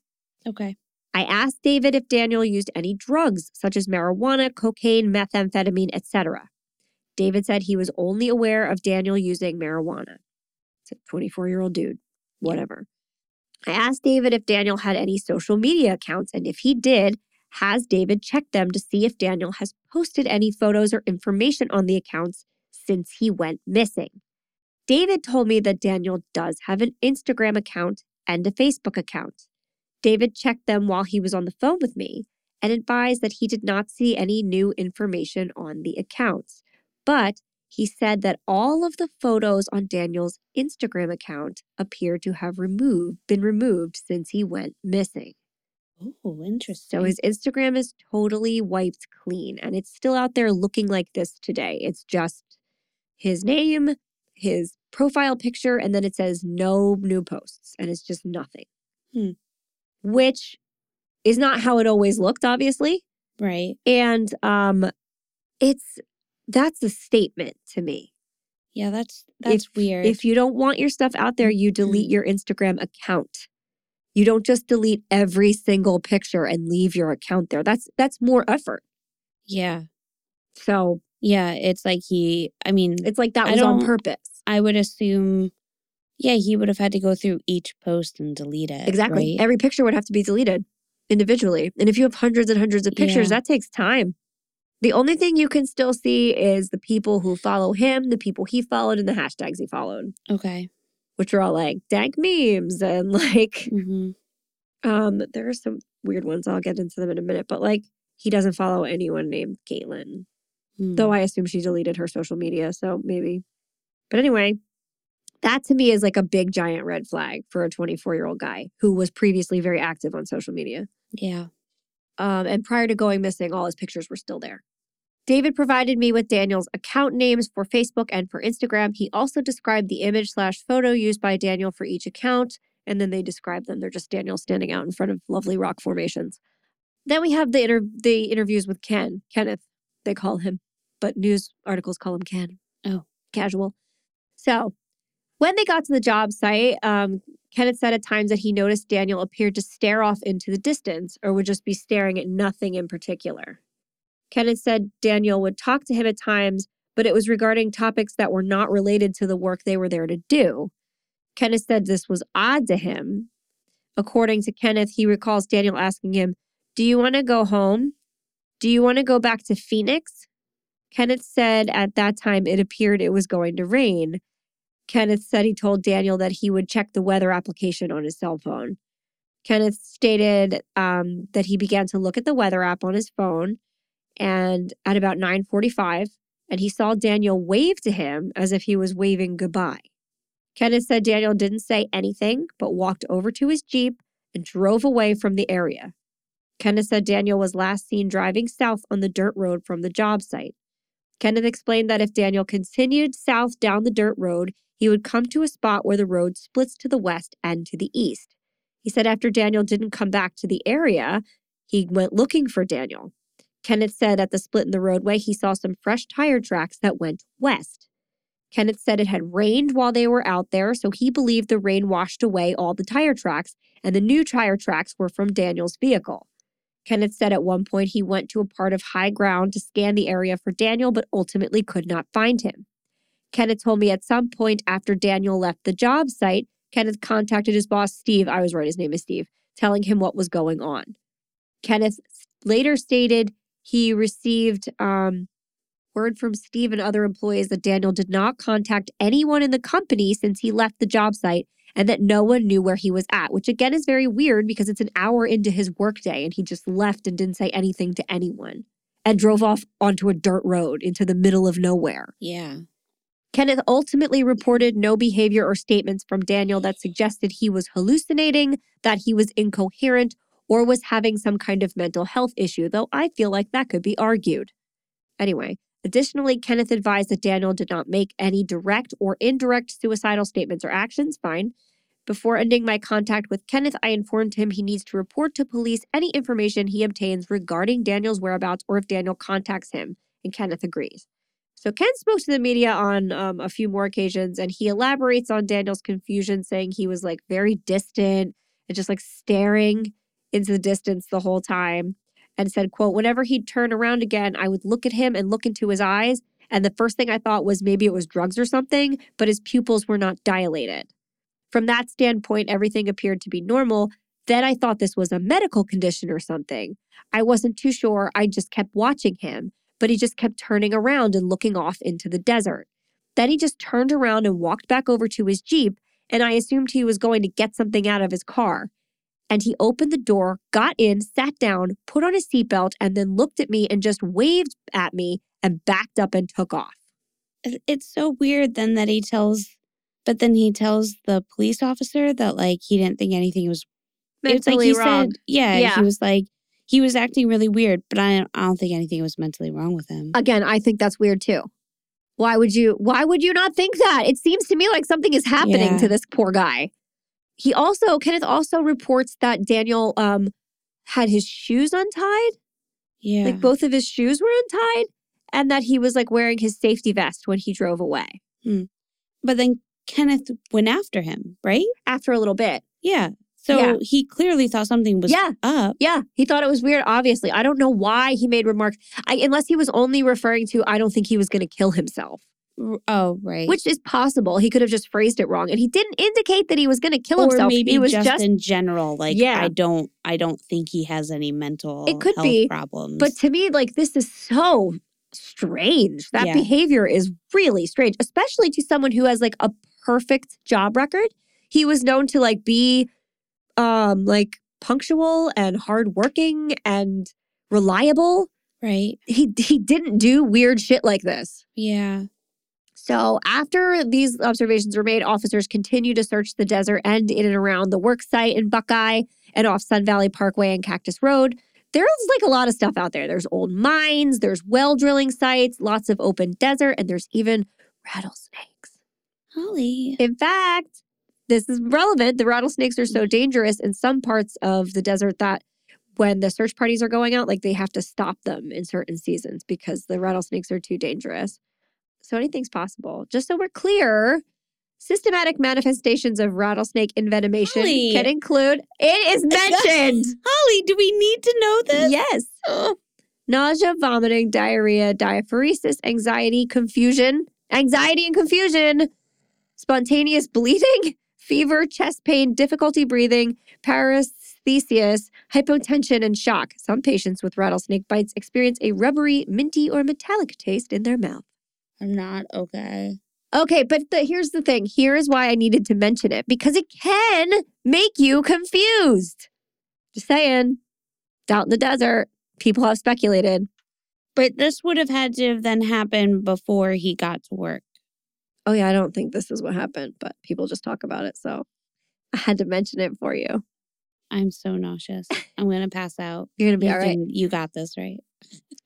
B: Okay.
A: I asked David if Daniel used any drugs such as marijuana, cocaine, methamphetamine, etc. David said he was only aware of Daniel using marijuana. It's a 24 year old dude, whatever. I asked David if Daniel had any social media accounts, and if he did, has David checked them to see if Daniel has posted any photos or information on the accounts since he went missing? David told me that Daniel does have an Instagram account and a Facebook account. David checked them while he was on the phone with me and advised that he did not see any new information on the accounts. But he said that all of the photos on Daniel's Instagram account appear to have removed been removed since he went missing.
B: Oh, interesting.
A: So his Instagram is totally wiped clean and it's still out there looking like this today. It's just his name, his profile picture, and then it says no new posts and it's just nothing.
B: Hmm
A: which is not how it always looked, obviously.
B: Right.
A: And um it's that's a statement to me.
B: Yeah, that's that's
A: if,
B: weird.
A: If you don't want your stuff out there, you delete mm-hmm. your Instagram account. You don't just delete every single picture and leave your account there. That's that's more effort.
B: Yeah.
A: So
B: yeah, it's like he I mean
A: it's like that was on purpose.
B: I would assume yeah, he would have had to go through each post and delete it.
A: Exactly.
B: Right?
A: Every picture would have to be deleted individually. And if you have hundreds and hundreds of pictures, yeah. that takes time. The only thing you can still see is the people who follow him, the people he followed, and the hashtags he followed.
B: Okay.
A: Which are all like dank memes and like
B: mm-hmm.
A: um there are some weird ones. I'll get into them in a minute. But like he doesn't follow anyone named Caitlyn. Mm. Though I assume she deleted her social media, so maybe. But anyway, that to me is like a big giant red flag for a 24 year old guy who was previously very active on social media.
B: Yeah.
A: Um, and prior to going missing, all his pictures were still there. David provided me with Daniel's account names for Facebook and for Instagram. He also described the image slash photo used by Daniel for each account, and then they describe them. They're just Daniel standing out in front of lovely rock formations. Then we have the inter- the interviews with Ken, Kenneth, they call him, but news articles call him Ken.
B: Oh,
A: casual. So when they got to the job site, um, Kenneth said at times that he noticed Daniel appeared to stare off into the distance or would just be staring at nothing in particular. Kenneth said Daniel would talk to him at times, but it was regarding topics that were not related to the work they were there to do. Kenneth said this was odd to him. According to Kenneth, he recalls Daniel asking him, Do you want to go home? Do you want to go back to Phoenix? Kenneth said at that time it appeared it was going to rain. Kenneth said he told Daniel that he would check the weather application on his cell phone. Kenneth stated um, that he began to look at the weather app on his phone and at about 9:45 and he saw Daniel wave to him as if he was waving goodbye. Kenneth said Daniel didn't say anything but walked over to his Jeep and drove away from the area. Kenneth said Daniel was last seen driving south on the dirt road from the job site. Kenneth explained that if Daniel continued south down the dirt road, he would come to a spot where the road splits to the west and to the east. He said after Daniel didn't come back to the area, he went looking for Daniel. Kenneth said at the split in the roadway, he saw some fresh tire tracks that went west. Kenneth said it had rained while they were out there, so he believed the rain washed away all the tire tracks, and the new tire tracks were from Daniel's vehicle. Kenneth said at one point he went to a part of high ground to scan the area for Daniel, but ultimately could not find him. Kenneth told me at some point after Daniel left the job site, Kenneth contacted his boss, Steve. I was right, his name is Steve, telling him what was going on. Kenneth later stated he received um, word from Steve and other employees that Daniel did not contact anyone in the company since he left the job site and that no one knew where he was at, which again is very weird because it's an hour into his workday and he just left and didn't say anything to anyone and drove off onto a dirt road into the middle of nowhere.
B: Yeah.
A: Kenneth ultimately reported no behavior or statements from Daniel that suggested he was hallucinating, that he was incoherent, or was having some kind of mental health issue, though I feel like that could be argued. Anyway, additionally, Kenneth advised that Daniel did not make any direct or indirect suicidal statements or actions. Fine. Before ending my contact with Kenneth, I informed him he needs to report to police any information he obtains regarding Daniel's whereabouts or if Daniel contacts him, and Kenneth agrees. So Ken spoke to the media on um, a few more occasions, and he elaborates on Daniel's confusion, saying he was like very distant and just like staring into the distance the whole time and said quote whenever he'd turn around again i would look at him and look into his eyes and the first thing i thought was maybe it was drugs or something but his pupils were not dilated. From that standpoint everything appeared to be normal. Then i thought this was a medical condition or something. I wasn't too sure. I just kept watching him but he just kept turning around and looking off into the desert then he just turned around and walked back over to his jeep and i assumed he was going to get something out of his car and he opened the door, got in, sat down, put on his seatbelt, and then looked at me and just waved at me and backed up and took off.
B: It's so weird then that he tells, but then he tells the police officer that like he didn't think anything was. it's like he
A: wrong.
B: said, yeah,
A: Yeah.
B: he was like he was acting really weird, but I don't, I don't think anything was mentally wrong with him.
A: Again, I think that's weird too. Why would you why would you not think that? It seems to me like something is happening
B: Yeah.
A: to this poor guy. He also Kenneth also reports that Daniel um had his shoes untied.
B: yeah,
A: Like both of his shoes were untied and that he was like wearing his safety vest when he drove away
B: but then Kenneth went after him, right?
A: after a little bit.
B: Yeah. So
A: Yeah.
B: he clearly thought something was
A: Yeah.
B: up.
A: Yeah, he thought it was weird. Obviously, I don't know why he made remarks. I, unless he was only referring to, I don't think he was going to kill himself,
B: Oh, right.
A: which is possible. He could have just phrased it wrong, and he didn't indicate that he was going to kill
B: or
A: himself.
B: maybe
A: he was
B: just,
A: just.
B: in general, like
A: Yeah.
B: I don't, I don't think he has any mental
A: It could
B: health
A: be,
B: problems.
A: but to me, like this is so strange. That
B: Yeah.
A: behavior is really strange, especially to someone who has like a perfect job record. He was known to like be, um, like punctual and hardworking and reliable.
B: right?
A: He he didn't do weird shit like this.
B: Yeah.
A: So, after these observations were made, officers continued to search the desert and in and around the work site in Buckeye and off Sun Valley Parkway and Cactus Road. There's like a lot of stuff out there. There's old mines, there's well drilling sites, lots of open desert, and there's even rattlesnakes.
B: Holly.
A: In fact, this is relevant. The rattlesnakes are so mm-hmm. dangerous in some parts of the desert that when the search parties are going out, like they have to stop them in certain seasons because the rattlesnakes are too dangerous. So anything's possible. Just so we're clear, systematic manifestations of rattlesnake envenomation
B: Holly.
A: can include it is mentioned.
B: Holly, do we need to know this?
A: yes. Oh. Nausea, vomiting, diarrhea, diaphoresis, anxiety, confusion, anxiety and confusion, spontaneous bleeding, fever, chest pain, difficulty breathing, paresthesias, hypotension, and shock. Some patients with rattlesnake bites experience a rubbery, minty, or metallic taste in their mouth.
B: I'm not okay.
A: Okay, but the, here's the thing. Here is why I needed to mention it because it can make you confused. Just saying. It's out in the desert. People have speculated.
B: But this would have had to have then happened before he got to work.
A: Oh, yeah, I don't think this is what happened, but people just talk about it. So I had to mention it for you.
B: I'm so nauseous. I'm going to pass out.
A: You're going to be
B: you
A: all right.
B: You got this, right?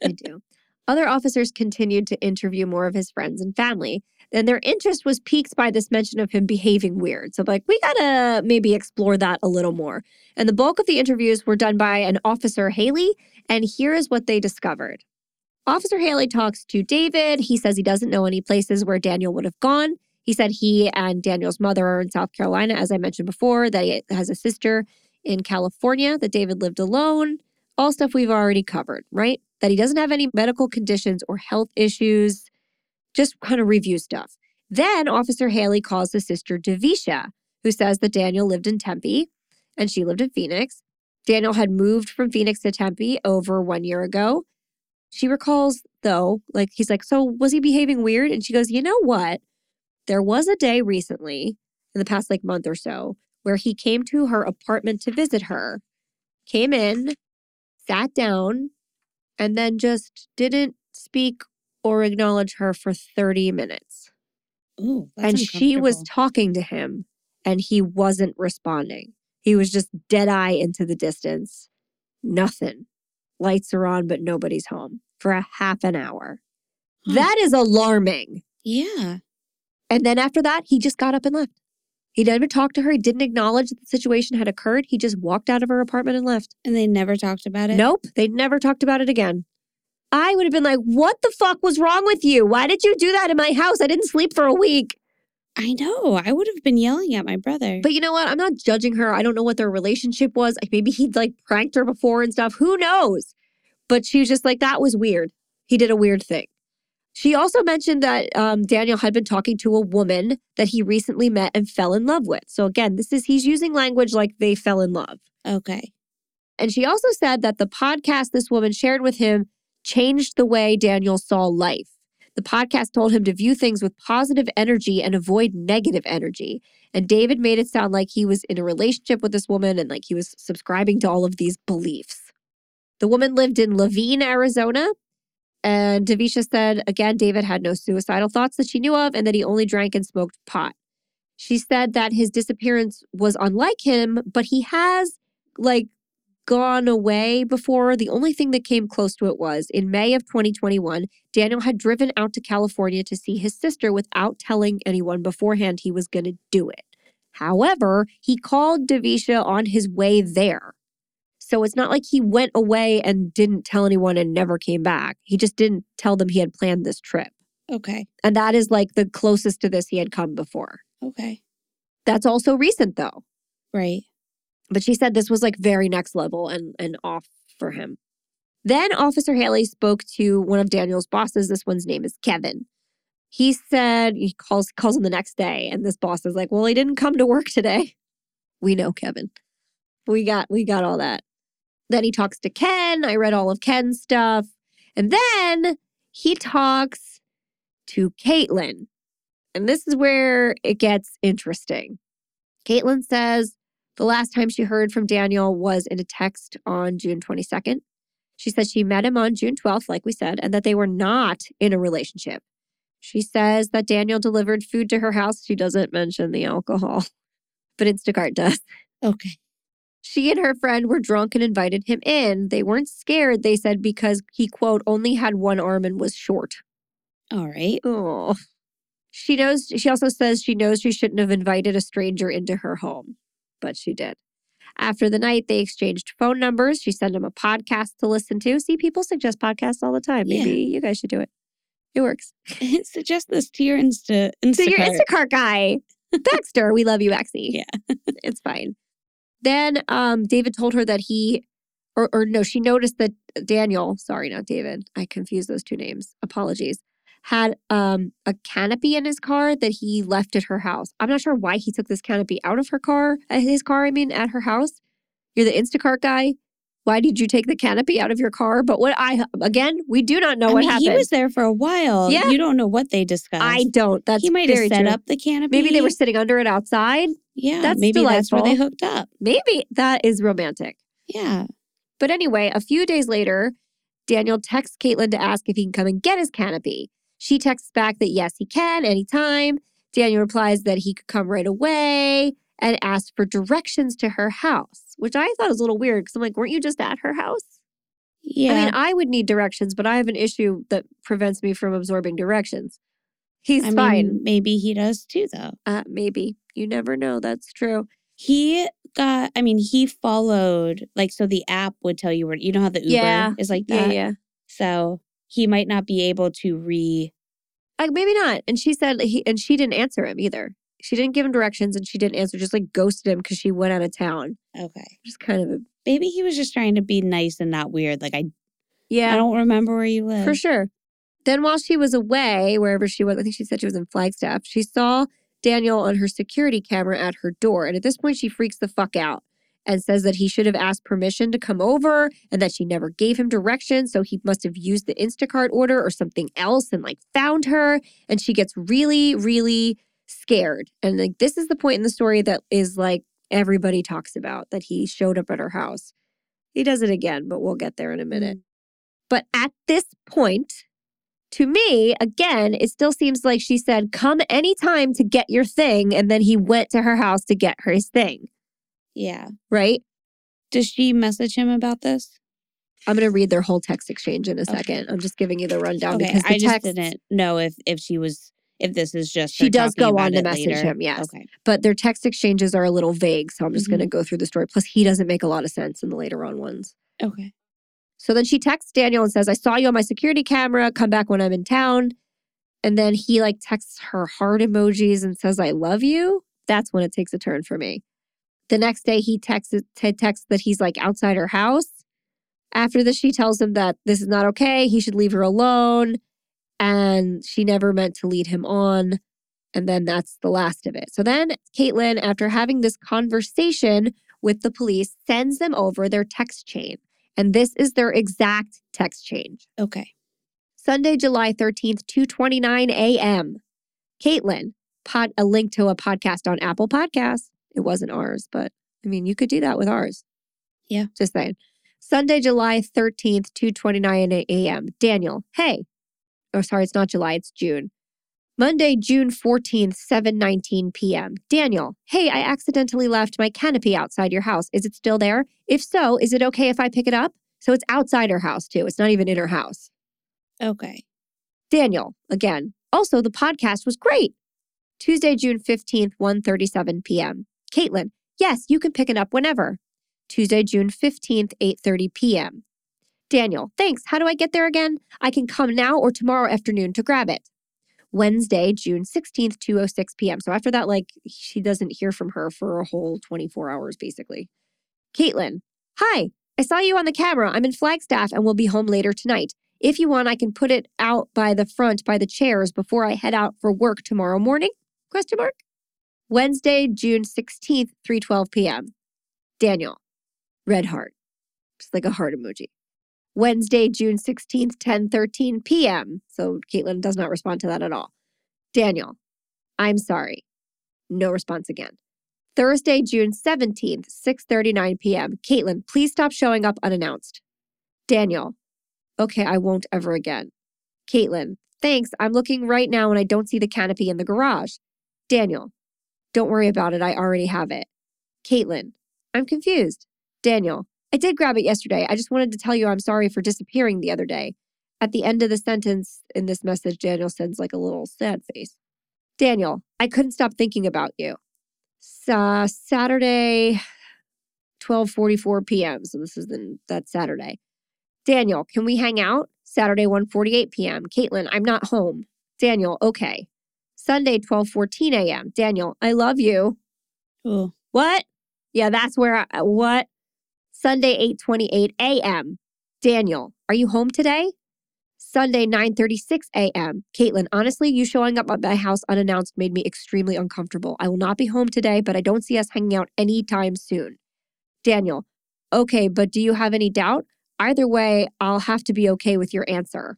A: I do. Other officers continued to interview more of his friends and family. Then their interest was piqued by this mention of him behaving weird. So, like, we gotta maybe explore that a little more. And the bulk of the interviews were done by an officer, Haley. And here is what they discovered. Officer Haley talks to David. He says he doesn't know any places where Daniel would have gone. He said he and Daniel's mother are in South Carolina, as I mentioned before, that he has a sister in California, that David lived alone. All stuff we've already covered, right? That he doesn't have any medical conditions or health issues, just kind of review stuff. Then Officer Haley calls the sister Devisha, who says that Daniel lived in Tempe and she lived in Phoenix. Daniel had moved from Phoenix to Tempe over one year ago. She recalls, though, like he's like, So was he behaving weird? And she goes, You know what? There was a day recently, in the past like month or so, where he came to her apartment to visit her, came in, sat down, and then just didn't speak or acknowledge her for 30 minutes.
B: Ooh,
A: and she was talking to him and he wasn't responding. He was just dead eye into the distance. Nothing. Lights are on, but nobody's home for a half an hour.
B: Huh.
A: That is alarming.
B: Yeah.
A: And then after that, he just got up and left. He didn't even talk to her. He didn't acknowledge that the situation had occurred. He just walked out of her apartment and left.
B: And they never talked about it.
A: Nope. They never talked about it again. I would have been like, what the fuck was wrong with you? Why did you do that in my house? I didn't sleep for a week.
B: I know. I would have been yelling at my brother.
A: But you know what? I'm not judging her. I don't know what their relationship was. Like maybe he'd like pranked her before and stuff. Who knows? But she was just like, that was weird. He did a weird thing. She also mentioned that um, Daniel had been talking to a woman that he recently met and fell in love with. So again, this is he's using language like they fell in love.
B: okay.
A: And she also said that the podcast this woman shared with him changed the way Daniel saw life. The podcast told him to view things with positive energy and avoid negative energy. And David made it sound like he was in a relationship with this woman and like he was subscribing to all of these beliefs. The woman lived in Laveen, Arizona. And Davisha said, again, David had no suicidal thoughts that she knew of and that he only drank and smoked pot. She said that his disappearance was unlike him, but he has like gone away before. The only thing that came close to it was in May of 2021, Daniel had driven out to California to see his sister without telling anyone beforehand he was going to do it. However, he called Davisha on his way there. So it's not like he went away and didn't tell anyone and never came back. He just didn't tell them he had planned this trip.
B: Okay.
A: And that is like the closest to this he had come before.
B: Okay.
A: That's also recent though.
B: Right.
A: But she said this was like very next level and and off for him. Then Officer Haley spoke to one of Daniel's bosses. This one's name is Kevin. He said he calls calls him the next day, and this boss is like, "Well, he didn't come to work today." We know Kevin. We got we got all that. Then he talks to Ken. I read all of Ken's stuff, and then he talks to Caitlin, and this is where it gets interesting. Caitlin says the last time she heard from Daniel was in a text on June 22nd. She said she met him on June 12th, like we said, and that they were not in a relationship. She says that Daniel delivered food to her house. She doesn't mention the alcohol, but Instacart does.
B: Okay.
A: She and her friend were drunk and invited him in. They weren't scared, they said, because he, quote, only had one arm and was short.
B: All right.
A: Oh. She knows, she also says she knows she shouldn't have invited a stranger into her home, but she did. After the night, they exchanged phone numbers. She sent him a podcast to listen to. See, people suggest podcasts all the time.
B: Yeah.
A: Maybe you guys should do it. It works.
B: Suggest this to your Insta. Instacart.
A: So your Instacart guy, Baxter, we love you, Baxie.
B: Yeah.
A: it's fine. Then um, David told her that he, or, or no, she noticed that Daniel, sorry, not David, I confused those two names. Apologies. Had um, a canopy in his car that he left at her house. I'm not sure why he took this canopy out of her car, his car, I mean, at her house. You're the Instacart guy. Why did you take the canopy out of your car? But what I, again, we do not know
B: I
A: what
B: mean,
A: happened.
B: he was there for a while.
A: Yeah.
B: You don't know what they discussed.
A: I don't. That's
B: he might have set
A: true.
B: up the canopy.
A: Maybe they were sitting under it outside.
B: Yeah.
A: That's
B: maybe that's where they hooked up.
A: Maybe that is romantic.
B: Yeah.
A: But anyway, a few days later, Daniel texts Caitlin to ask if he can come and get his canopy. She texts back that yes, he can anytime. Daniel replies that he could come right away and asks for directions to her house, which I thought was a little weird because I'm like, weren't you just at her house?
B: Yeah.
A: I mean, I would need directions, but I have an issue that prevents me from absorbing directions. He's
B: I mean,
A: fine.
B: maybe he does too, though.
A: Uh, maybe. You never know. That's true.
B: He got, I mean, he followed, like, so the app would tell you where, you know how the Uber
A: Yeah.
B: is like that?
A: Yeah, yeah.
B: So he might not be able to re,
A: Like maybe not. And she said he and she didn't answer him either. She didn't give him directions and she didn't answer, just like ghosted him because she went out of town.
B: okay.
A: Just kind of a
B: Maybe he was just trying to be nice and not weird. Like, I,
A: yeah,
B: I don't remember where you live.
A: for sure. Then while she was away, wherever she was, I think she said she was in Flagstaff, she saw Daniel on her security camera at her door. And at this point, she freaks the fuck out and says that he should have asked permission to come over and that she never gave him directions. So he must have used the Instacart order or something else and like found her. And she gets really, really scared. And like this is the point in the story that is like everybody talks about that he showed up at her house. He does it again, but we'll get there in a mm. minute. But at this point, to me, again, it still seems like she said, come anytime to get your thing. And then he went to her house to get her his thing,
B: Yeah.
A: right?
B: Does she message him about this?
A: I'm going to read their whole text exchange in a
B: Okay.
A: second. I'm just giving you the rundown
B: okay.
A: because the
B: I just
A: text,
B: didn't know if, if she was, if this is just.
A: She
B: her
A: does
B: talking
A: go on to
B: it
A: message
B: later.
A: him, yes.
B: Okay.
A: but their text exchanges are a little vague. So I'm just going to
B: mm-hmm.
A: go through the story. Plus, he doesn't make a lot of sense in the later on ones.
B: Okay.
A: So then she texts Daniel and says, I saw you on my security camera. Come back when I'm in town. And then he like texts her heart emojis and says, I love you. That's when it takes a turn for me. The next day, he texts, texts that he's like outside her house. After this, she tells him that this is not okay. He should leave her alone. And she never meant to lead him on. And then that's the last of it. So then Caitlin, after having this conversation with the police, sends them over their text chain. And this is their exact text change.
B: Okay.
A: Sunday, July 13th, 2:29 a.m. Caitlin, pod, a link to a podcast on Apple Podcasts. It wasn't ours, but I mean, you could do that with ours.
B: Yeah.
A: Just saying. Sunday, July 13th, 2:29 a.m. Daniel, hey. Oh, sorry, it's not July, it's June. Monday, June 14th, 7:19 p.m. Daniel, hey, I accidentally left my canopy outside your house. Is it still there? If so, is it okay if I pick it up? So it's outside her house too. It's not even in her house.
B: Okay.
A: Daniel, again. Also, the podcast was great. Tuesday, June 15th, 1:37 p.m. Caitlin, yes, you can pick it up whenever. Tuesday, June 15th, 8:30 p.m. Daniel, thanks. How do I get there again? I can come now or tomorrow afternoon to grab it. Wednesday, June 16th, 2:06 p.m. So after that like she doesn't hear from her for a whole 24 hours basically. Caitlin, hi. I saw you on the camera. I'm in Flagstaff and will be home later tonight. If you want, I can put it out by the front by the chairs before I head out for work tomorrow morning? Question mark. Wednesday, June 16th, 3:12 p.m. Daniel, red heart. Just like a heart emoji. Wednesday, June 16th, 10:13 p.m. So Caitlin does not respond to that at all. Daniel, I'm sorry. No response again. Thursday, June 17th, 6:39 p.m. Caitlin, please stop showing up unannounced. Daniel, okay, I won't ever again. Caitlin, thanks. I'm looking right now and I don't see the canopy in the garage. Daniel, don't worry about it. I already have it. Caitlin, I'm confused. Daniel, I did grab it yesterday. I just wanted to tell you I'm sorry for disappearing the other day. At the end of the sentence in this message, Daniel sends like a little sad face. Daniel, I couldn't stop thinking about you. Sa- Saturday, 12:44 p.m. So this is the, that Saturday. Daniel, can we hang out? Saturday, 1:48 p.m. Caitlin, I'm not home. Daniel, okay. Sunday, 12:14 a.m. Daniel, I love you.
B: Oh,
A: What? Yeah, that's where I, uh, what? Sunday 8:28 a.m. Daniel, are you home today? Sunday 9:36 a.m. Caitlin, honestly, you showing up at my house unannounced made me extremely uncomfortable. I will not be home today, but I don't see us hanging out anytime soon. Daniel, okay, but do you have any doubt? Either way, I'll have to be okay with your answer.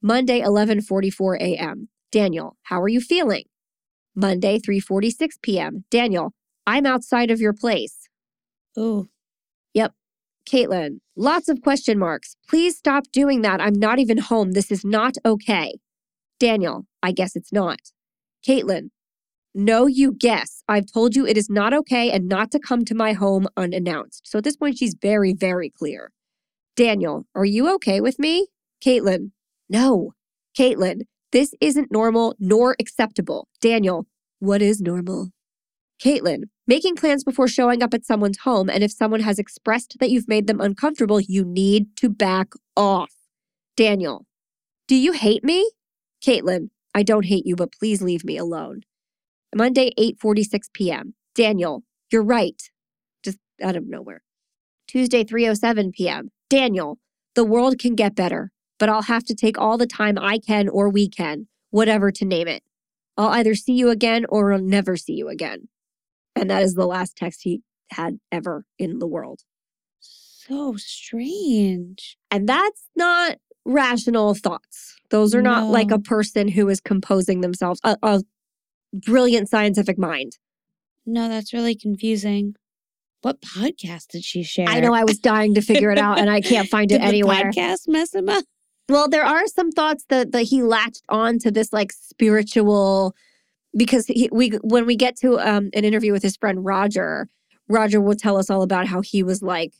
A: Monday 11:44 a.m. Daniel, how are you feeling? Monday 3:46 p.m. Daniel, I'm outside of your place.
B: oh, Yep.
A: Caitlin, lots of question marks. Please stop doing that. I'm not even home. This is not okay. Daniel, I guess it's not. Caitlin, no, you guess. I've told you it is not okay and not to come to my home unannounced. So at this point, she's very, very clear. Daniel, are you okay with me? Caitlin, no. Caitlin, this isn't normal nor acceptable. Daniel, what is normal? Caitlin, making plans before showing up at someone's home, and if someone has expressed that you've made them uncomfortable, you need to back off. Daniel, do you hate me? Caitlin, I don't hate you, but please leave me alone. Monday, 8:46 p.m. Daniel, you're right. Just out of nowhere. Tuesday, 3:07 p.m. Daniel, the world can get better, but I'll have to take all the time I can or we can, whatever to name it. I'll either see you again or I'll never see you again. And that is the last text he had ever in the world.
B: So strange.
A: And that's not rational thoughts. Those are not like a person who is composing themselves, a, a brilliant scientific mind.
B: No, that's really confusing. What podcast did she share?
A: I know I was dying to figure it out and I can't find it anywhere.
B: Podcast mess him up.
A: Well, there are some thoughts that that he latched on to this like spiritual because he, we when we get to um, an interview with his friend Roger, Roger will tell us all about how he was like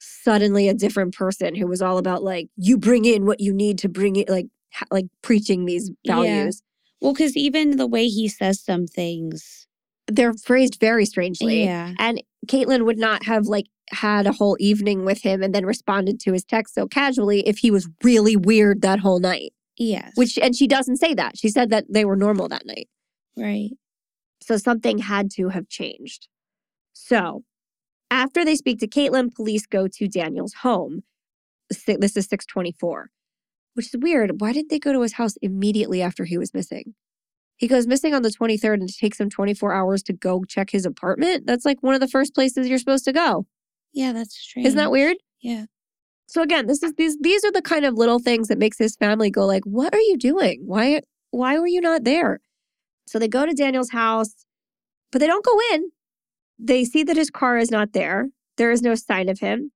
A: suddenly a different person who was all about like you bring in what you need to bring it like ha- like preaching these
B: Yeah.
A: values.
B: Well, because even the way he says some things.
A: They're phrased very strangely.
B: Yeah.
A: And Caitlin would not have like had a whole evening with him and then responded to his text so casually if he was really weird that whole night.
B: Yes.
A: Which and she doesn't say that. She said that they were normal that night.
B: right.
A: So something had to have changed. So after they speak to Caitlin, police go to Daniel's home. This is 624, which is weird. Why didn't they go to his house immediately after he was missing? He goes missing on the 23rd and it takes him 24 hours to go check his apartment. That's like one of the first places you're supposed to go.
B: Yeah, that's strange.
A: Isn't that weird?
B: Yeah.
A: So again, this is these these are the kind of little things that makes his family go like, "What are you doing? Why why were you not there?" So they go to Daniel's house, but they don't go in. They see that his car is not there. There is no sign of him.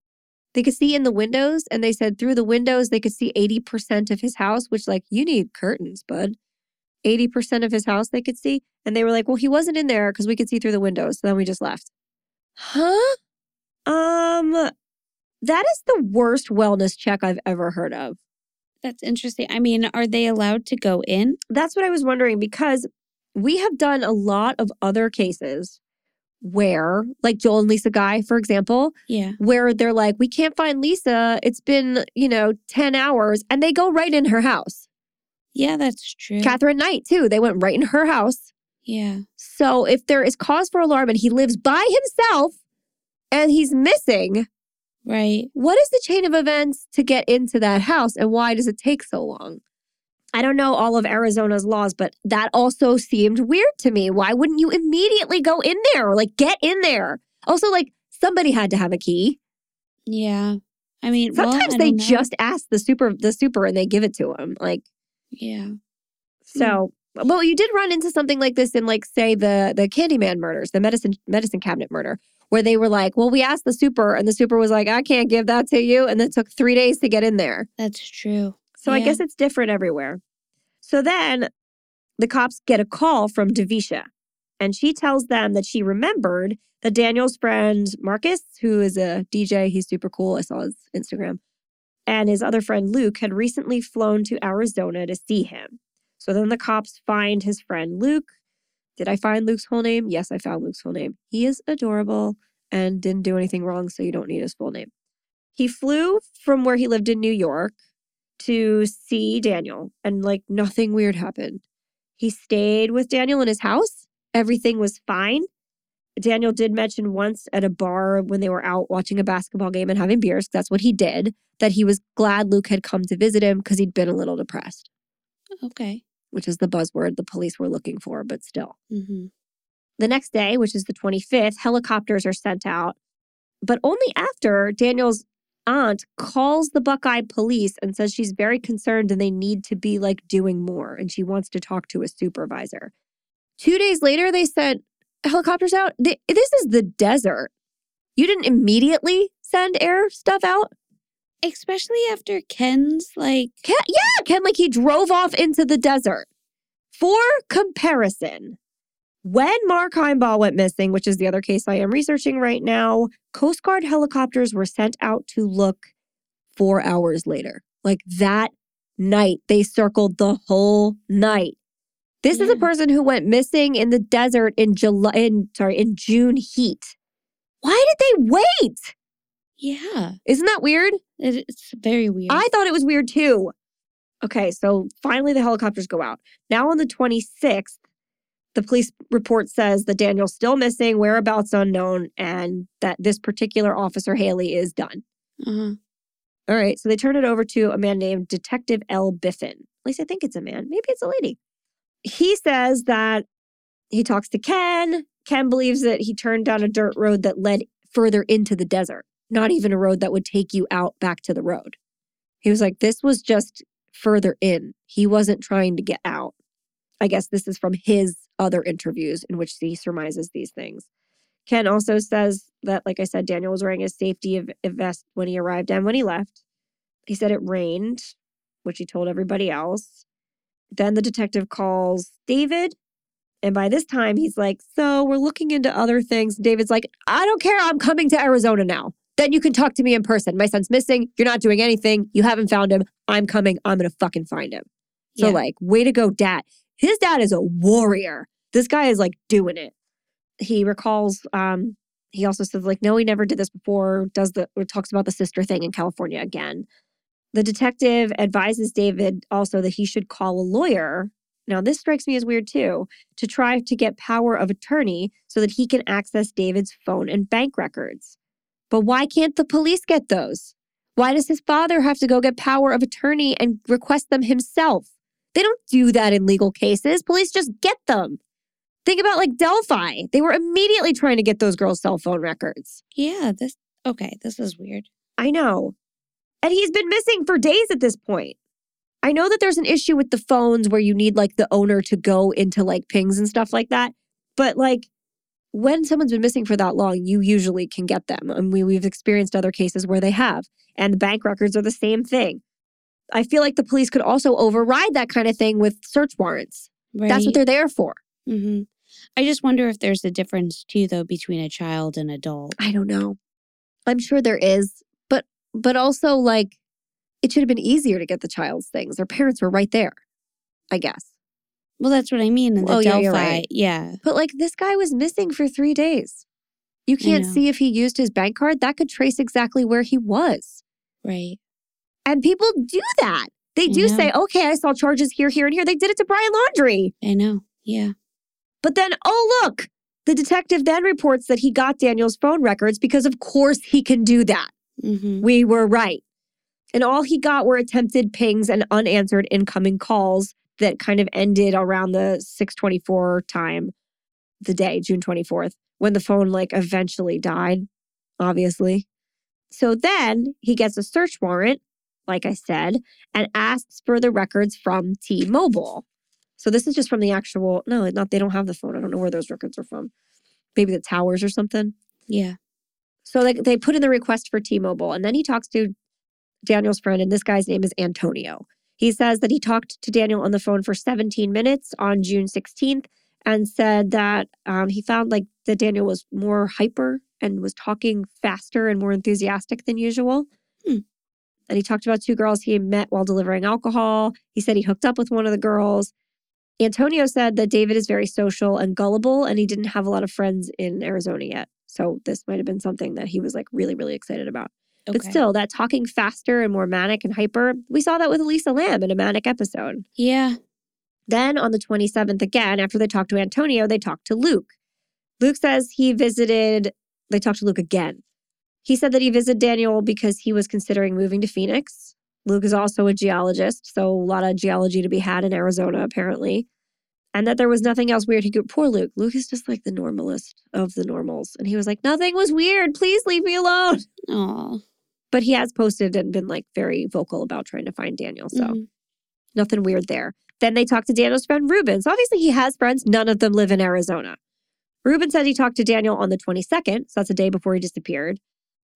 A: They could see in the windows, and they said through the windows they could see 80% of his house, which like you need curtains, bud. 80% of his house they could see. And they were like, well, he wasn't in there because we could see through the windows. So then we just left. Huh? Um, that is the worst wellness check I've ever heard of.
B: That's interesting. I mean, are they allowed to go in?
A: That's what I was wondering because we have done a lot of other cases where, like Joel and Lisa Guy, for example,
B: Yeah.
A: where they're like, we can't find Lisa. It's been, you know, 10 hours. And they go right in her house.
B: Yeah, that's true.
A: Catherine Knight, too. They went right in her house.
B: yeah.
A: So if there is cause for alarm and he lives by himself and he's missing,
B: Right.
A: what is the chain of events to get into that house and why does it take so long? I don't know all of Arizona's laws, but that also seemed weird to me. Why wouldn't you immediately go in there? Like, get in there. Also, like, somebody had to have a key.
B: Yeah. I mean, well,
A: Sometimes
B: I
A: they
B: know.
A: just ask the super, the super, and they give it to him. Like,
B: Yeah. Hmm.
A: so. Well, you did run into something like this in, like, say the the Candyman murders, the medicine medicine cabinet murder, where they were like, "Well, we asked the super, and the super was like, I can't give that to you," and it took three days to get in there.
B: That's true.
A: So I guess it's different everywhere. So then the cops get a call from Devisha, and she tells them that she remembered that Daniel's friend Marcus, who is a DJ, he's super cool. I saw his Instagram, and his other friend Luke had recently flown to Arizona to see him. So then the cops find his friend Luke. Did I find Luke's whole name? Yes, I found Luke's whole name. He is adorable and didn't do anything wrong, so you don't need his full name. He flew from where he lived in New York to see Daniel, and like nothing weird happened. He stayed with Daniel in his house. Everything was fine. Daniel did mention once at a bar when they were out watching a basketball game and having beers, that's what he did, that he was glad Luke had come to visit him because he'd been a little depressed,
B: Okay.
A: which is the buzzword the police were looking for, but still.
B: hmm
A: The next day, which is the 25th, helicopters are sent out, but only after Daniel's aunt calls the Buckeye police and says she's very concerned and they need to be like doing more and she wants to talk to a supervisor. Two days later, they sent helicopters out. Th- This is the desert. You didn't immediately send air stuff out?
B: Especially after Ken's like,
A: Ken, yeah, Ken, like he drove off into the desert. For comparison, when Mark Heimball went missing, which is the other case I am researching right now, Coast Guard helicopters were sent out to look four hours later. Like that night, they circled the whole night. This is a person who went missing in the desert in July, in sorry, in June heat. Why did they wait?
B: yeah,
A: Isn't that weird?
B: it's very weird.
A: I thought it was weird too. Okay, so finally the helicopters go out. Now on the 26th, the police report says that Daniel's still missing, whereabouts unknown, and that this particular officer Haley is done.
B: uh-huh.
A: All right, so they turn it over to a man named Detective L. Biffin. At least I think it's a man. Maybe it's a lady. He says that he talks to Ken. Ken believes that he turned down a dirt road that led further into the desert, not even a road that would take you out back to the road. He was like, this was just further in. He wasn't trying to get out. I guess this is from his other interviews in which he surmises these things. Ken also says that, like I said, Daniel was wearing his safety vest when he arrived and when he left. He said it rained, which he told everybody else. Then the detective calls David. And by this time, he's like, So we're looking into other things. David's like, I don't care. I'm coming to Arizona now. Then you can talk to me in person. My son's missing. You're not doing anything. You haven't found him. I'm coming. I'm going to fucking find him. So,
B: Yeah.
A: like, way to go, dad. His dad is a warrior. This guy is like doing it. He recalls, um, he also says, like, no, he never did this before, does the, or talks about the sister thing in California again. The detective advises David also that he should call a lawyer. Now, this strikes me as weird too, to try to get power of attorney so that he can access David's phone and bank records. But why can't the police get those? Why does his father have to go get power of attorney and request them himself? They don't do that in legal cases. Police just get them. Think about like Delphi. They were immediately trying to get those girls' cell phone records.
B: yeah, this, okay, this is weird.
A: I know. And he's been missing for days at this point. I know that there's an issue with the phones where you need like the owner to go into like pings and stuff like that. But like when someone's been missing for that long, you usually can get them. And we, we've experienced other cases where they have. And the bank records are the same thing. I feel like the police could also override that kind of thing with search warrants.
B: Right.
A: That's what they're there for.
B: hmm I just wonder if there's a difference too, though, between a child and adult.
A: I don't know. I'm sure there is, but also like it should have been easier to get the child's things. Their parents were right there. I guess.
B: Well, that's what I mean in the
A: Oh, yeah,
B: Delphi.
A: you're right.
B: Yeah.
A: But like this guy was missing for 3 days. You can't see if he used his bank card. That could trace exactly where he was.
B: Right.
A: And people do that. They
B: I
A: do
B: know.
A: say, "Okay, I saw charges here, here and here." They did it to Brian Laundrie.
B: I know. Yeah.
A: But then, oh, look, the detective then reports that he got Daniel's phone records because, of course, he can do that.
B: Hmm
A: We were right. And all he got were attempted pings and unanswered incoming calls that kind of ended around the 624 time, the day, June 24th, when the phone like eventually died, obviously. So then he gets a search warrant, like I said, and asks for the records from T Mobile. So this is just from the actual, no, not, they don't have the phone. I don't know where those records are from. Maybe the towers or something.
B: Yeah.
A: So like they put in the request for T-Mobile, and then he talks to Daniel's friend, and this guy's name is Antonio. He says that he talked to Daniel on the phone for 17 minutes on June 16th, and said that um, he found like that Daniel was more hyper and was talking faster and more enthusiastic than usual.
B: Hmm.
A: And he talked about two girls he met while delivering alcohol. He said he hooked up with one of the girls. Antonio said that David is very social and gullible, and he didn't have a lot of friends in Arizona yet. So this might have been something that he was like really, really excited about.
B: Okay.
A: But still, that talking faster and more manic and hyper, we saw that with Elisa Lam in a manic episode.
B: Yeah.
A: Then on the 27th, again, after they talked to Antonio, they talked to Luke. Luke says he visited, they talked to Luke again. He said that he visited Daniel because he was considering moving to Phoenix. Luke is also a geologist, so a lot of geology to be had in Arizona, apparently. And that there was nothing else weird. He could, poor Luke. Luke is just like the normalist of the normals. And he was like, nothing was weird. Please leave me alone.
B: Oh.
A: But he has posted and been like very vocal about trying to find Daniel. So
B: Mhm.
A: nothing weird there. Then they talked to Daniel's friend Ruben. So obviously he has friends. None of them live in Arizona. Ruben said he talked to Daniel on the 22nd. So that's a day before he disappeared.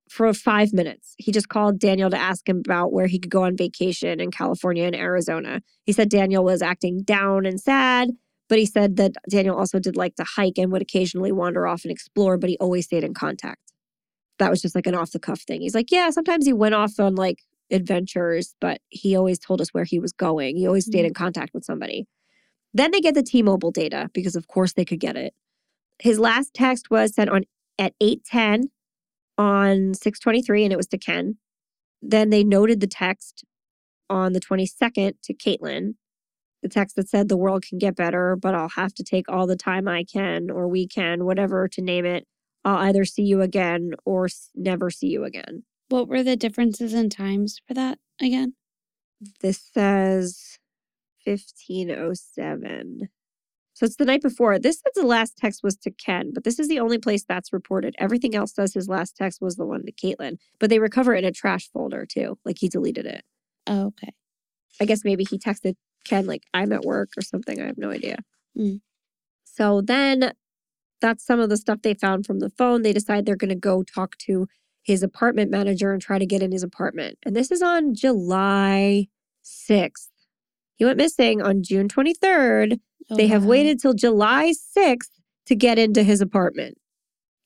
A: for five minutes. He just called Daniel to ask him about where he could go on vacation in California and Arizona. He said Daniel was acting down and sad, but he said that Daniel also did like to hike and would occasionally wander off and explore, but he always stayed in contact. That was just like an off the cuff thing. He's like, yeah, sometimes he went off on like adventures, but he always told us where he was going. He always stayed
B: Mhm.
A: in contact with somebody. Then they get the T-Mobile data because of course they could get it. His last text was sent on at 8:10 on 623 and it was to Ken. Then they noted the text on the 22nd to Caitlin. The text that said the world can get better, but I'll have to take all the time I can or we can, whatever to name it. I'll either see you again or s- never see you again.
B: What were the differences in times for that again?
A: This says 1507. So it's the night before. This says the last text was to Ken, but this is the only place that's reported. Everything else says his last text was the one to Caitlin, but they recover it in a trash folder too. Like he deleted it.
B: Oh, okay.
A: I guess maybe he texted Ken, like, I'm at work or something. I have no idea.
B: Mm.
A: So then that's some of the stuff they found from the phone. They decide they're going to go talk to his apartment manager and try to get in his apartment. And this is on July 6th. He went missing on June 23rd.
B: Oh,
A: they have
B: wow.
A: waited till July 6th to get into his apartment.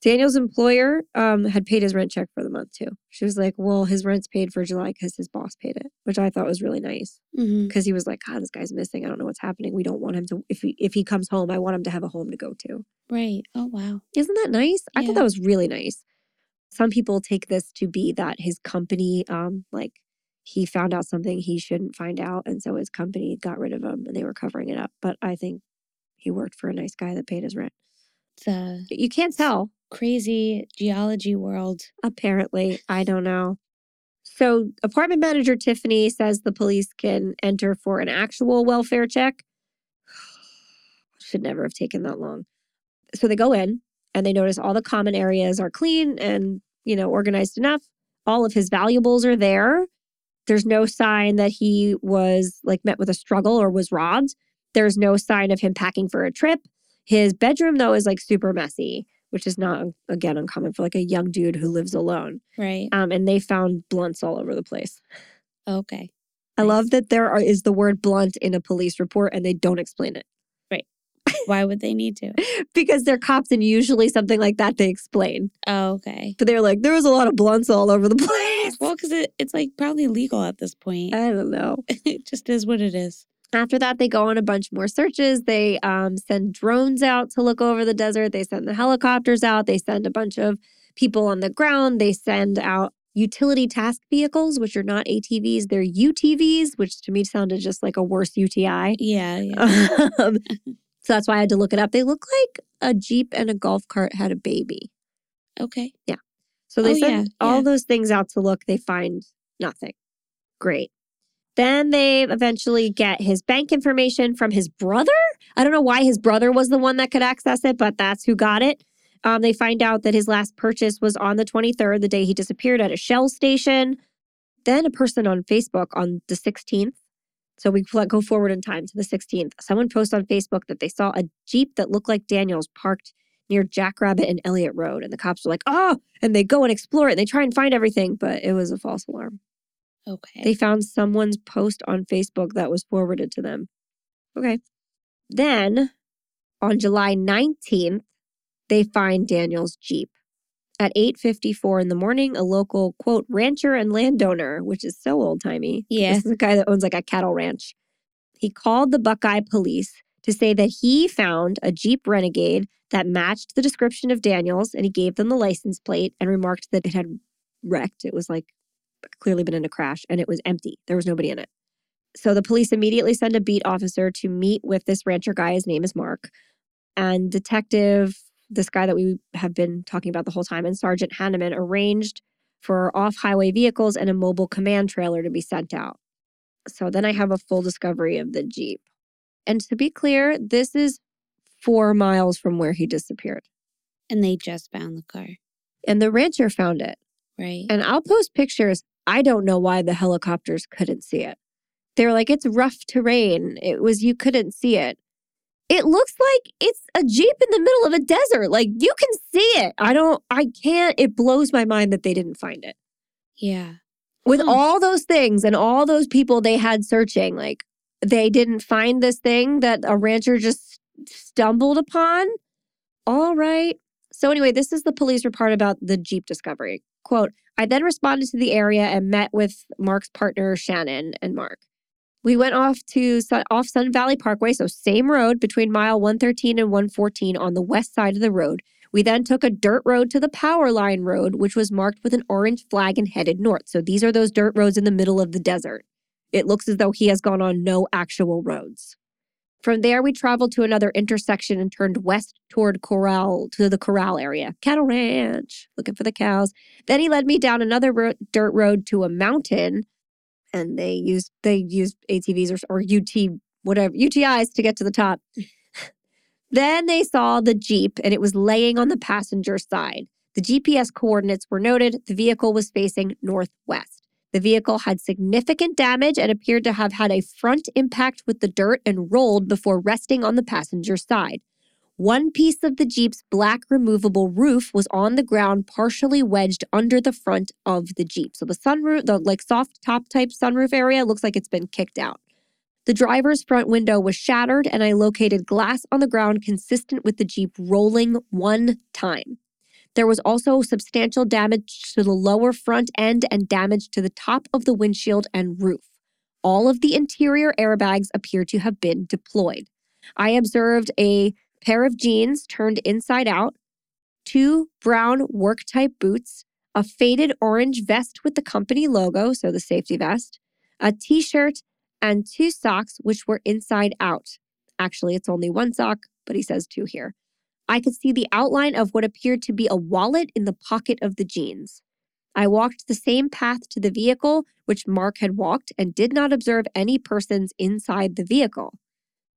A: Daniel's employer um, had paid his rent check for the month too. She was like, Well, his rent's paid for July because his boss paid it, which I thought was really nice because he was like, God, this guy's missing. I don't know what's happening. We don't want him to, if he, if he comes home, I want him to have a home to go to.
B: Right. Oh, wow.
A: Isn't that nice? I thought that was really nice. Some people take this to be that his company, um, like he found out something he shouldn't find out. And so his company got rid of him and they were covering it up. But I think he worked for a nice guy that paid his rent.
B: A
A: You can't tell.
B: Crazy geology world.
A: Apparently, I don't know. So, apartment manager Tiffany says the police can enter for an actual welfare check. Should never have taken that long. So, they go in and they notice all the common areas are clean and, you know, organized enough. All of his valuables are there. There's no sign that he was like met with a struggle or was robbed. There's no sign of him packing for a trip. His bedroom, though, is like super messy which is not again uncommon for like a young dude who lives alone.
B: Right.
A: Um, and they found blunts all over the place.
B: Okay.
A: I
B: Nice.
A: love that there are, is the word blunt in a police report and they don't explain it Right.
B: Why would they need to?
A: because they're cops and usually something like that they explain.
B: Oh, okay.
A: But they're like, there was a lot of blunts all over the place.
B: Well, because it, it's like probably legal at this point.
A: I don't know.
B: it just is what it is.
A: After that, they go on a bunch more searches. They um, send drones out to look over the desert. They send the helicopters out. They send a bunch of people on the ground. They send out utility task vehicles, which are not ATVs, they're UTVs, which to me sounded just like a worse UTI.
B: Yeah. Yeah.
A: Um, so that's why I had to look it up. They look like a Jeep and a golf cart had a baby.
B: Okay. Yeah.
A: So they
B: Oh,
A: send
B: yeah,
A: all
B: yeah.
A: those things out to look. They find nothing. Great. Then they eventually get his bank information from his brother. I don't know why his brother was the one that could access it, but that's who got it. Um, they find out that his last purchase was on the 23rd, the day he disappeared at a Shell station. Then a person on Facebook on the 16th. So we go forward in time to the 16th. Someone posts on Facebook that they saw a Jeep that looked like Daniel's parked near Jackrabbit and Elliott Road. And the cops are like, oh, and they go and explore it and they try and find everything, but it was a false alarm.
B: Okay.
A: They found someone's post on Facebook that was forwarded to them. Okay. Then on July 19th, they find Daniel's Jeep. At 8:54 in the morning, a local quote rancher and landowner, which is so old-timey.
B: Yeah.
A: This is a guy that owns like a cattle ranch. He called the Buckeye police to say that he found a Jeep Renegade that matched the description of Daniel's and he gave them the license plate and remarked that it had wrecked. It was like clearly been in a crash and it was empty. There was nobody in it. So the police immediately send a beat officer to meet with this rancher guy. His name is Mark. And detective, this guy that we have been talking about the whole time, and Sergeant Hanneman arranged for off highway vehicles and a mobile command trailer to be sent out. So then I have a full discovery of the Jeep. And to be clear, this is four miles from where he disappeared.
B: and they just found the car.
A: And the rancher found it.
B: Right.
A: And I'll post pictures. I don't know why the helicopters couldn't see it. They were like, it's rough terrain. It was, you couldn't see it. It looks like it's a Jeep in the middle of a desert. Like you can see it. I don't, I can't, it blows my mind that they didn't find it.
B: Yeah.
A: With
B: Huh.
A: all those things and all those people they had searching, like they didn't find this thing that a rancher just stumbled upon. All right. So, anyway, this is the police report about the Jeep discovery. Quote I then responded to the area and met with Mark's partner, Shannon and Mark. We went off to off Sun Valley Parkway, so same road between mile 113 and 114 on the west side of the road. We then took a dirt road to the Power Line Road, which was marked with an orange flag and headed north. So these are those dirt roads in the middle of the desert. It looks as though he has gone on no actual roads. From there, we traveled to another intersection and turned west toward Corral to the Corral area, cattle ranch, looking for the cows. Then he led me down another ro- dirt road to a mountain, and they used they used ATVs or, or UT whatever UTIs to get to the top. then they saw the jeep, and it was laying on the passenger side. The GPS coordinates were noted. The vehicle was facing northwest. The vehicle had significant damage and appeared to have had a front impact with the dirt and rolled before resting on the passenger side. One piece of the Jeep's black removable roof was on the ground, partially wedged under the front of the Jeep. So the sunroof, the like soft top type sunroof area, looks like it's been kicked out. The driver's front window was shattered, and I located glass on the ground consistent with the Jeep rolling one time. There was also substantial damage to the lower front end and damage to the top of the windshield and roof. All of the interior airbags appear to have been deployed. I observed a pair of jeans turned inside out, two brown work type boots, a faded orange vest with the company logo, so the safety vest, a t shirt, and two socks, which were inside out. Actually, it's only one sock, but he says two here. I could see the outline of what appeared to be a wallet in the pocket of the jeans. I walked the same path to the vehicle which Mark had walked and did not observe any persons inside the vehicle.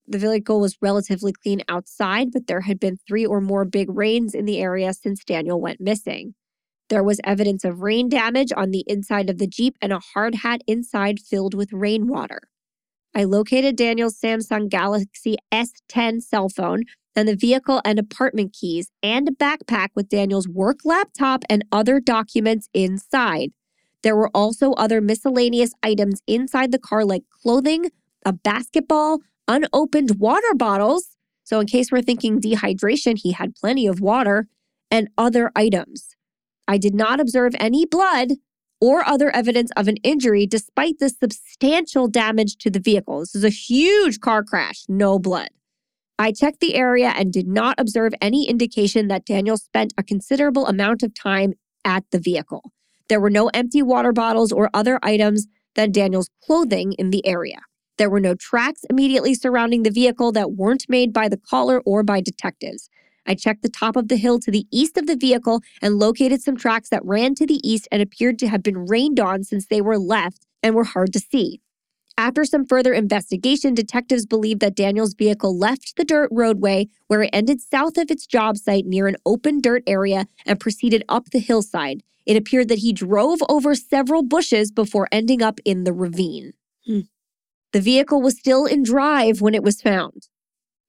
A: The vehicle was relatively clean outside, but there had been three or more big rains in the area since Daniel went missing. There was evidence of rain damage on the inside of the Jeep and a hard hat inside filled with rainwater. I located Daniel's Samsung Galaxy S10 cell phone and the vehicle and apartment keys and a backpack with Daniel's work laptop and other documents inside. There were also other miscellaneous items inside the car, like clothing, a basketball, unopened water bottles. So, in case we're thinking dehydration, he had plenty of water and other items. I did not observe any blood or other evidence of an injury despite the substantial damage to the vehicle. This is a huge car crash, no blood. I checked the area and did not observe any indication that Daniel spent a considerable amount of time at the vehicle. There were no empty water bottles or other items than Daniel's clothing in the area. There were no tracks immediately surrounding the vehicle that weren't made by the caller or by detectives. I checked the top of the hill to the east of the vehicle and located some tracks that ran to the east and appeared to have been rained on since they were left and were hard to see. After some further investigation, detectives believe that Daniel's vehicle left the dirt roadway where it ended south of its job site near an open dirt area and proceeded up the hillside. It appeared that he drove over several bushes before ending up in the ravine.
B: Hmm.
A: The vehicle was still in drive when it was found.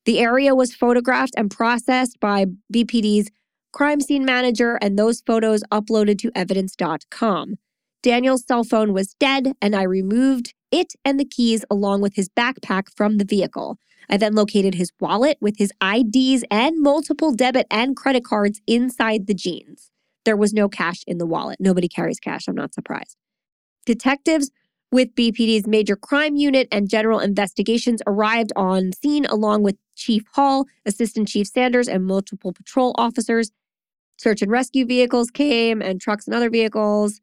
A: The area was photographed and processed by BPD's crime scene manager, and those photos uploaded to evidence.com. Daniel's cell phone was dead, and I removed it and the keys along with his backpack from the vehicle. I then located his wallet with his IDs and multiple debit and credit cards inside the jeans. There was no cash in the wallet. Nobody carries cash. I'm not surprised. Detectives with BPD's major crime unit and general investigations arrived on scene along with Chief Hall, Assistant Chief Sanders, and multiple patrol officers. Search and rescue vehicles came and trucks and other vehicles.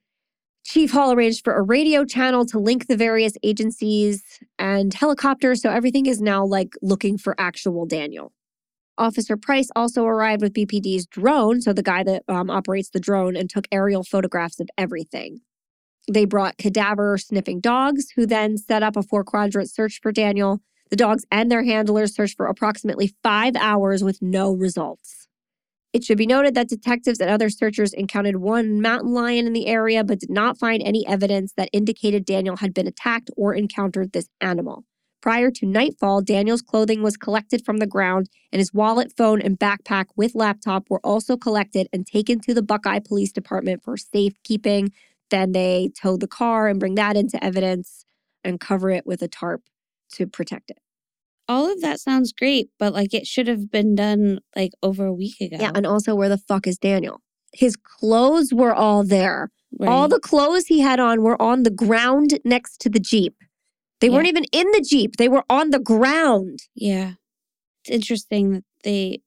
A: Chief Hall arranged for a radio channel to link the various agencies and helicopters, so everything is now like looking for actual Daniel. Officer Price also arrived with BPD's drone, so the guy that um, operates the drone, and took aerial photographs of everything. They brought cadaver sniffing dogs, who then set up a four quadrant search for Daniel. The dogs and their handlers searched for approximately five hours with no results. It should be noted that detectives and other searchers encountered one mountain lion in the area, but did not find any evidence that indicated Daniel had been attacked or encountered this animal. Prior to nightfall, Daniel's clothing was collected from the ground, and his wallet, phone, and backpack with laptop were also collected and taken to the Buckeye Police Department for safekeeping. Then they tow the car and bring that into evidence and cover it with a tarp to protect it.
B: All of that sounds great, but like it should have been done like over a week ago.
A: Yeah, and also where the fuck is Daniel? His clothes were all there. All the clothes he had on were on the ground next to the Jeep. They
B: Yeah.
A: weren't even in the Jeep, they were on the ground.
B: Yeah. It's interesting that they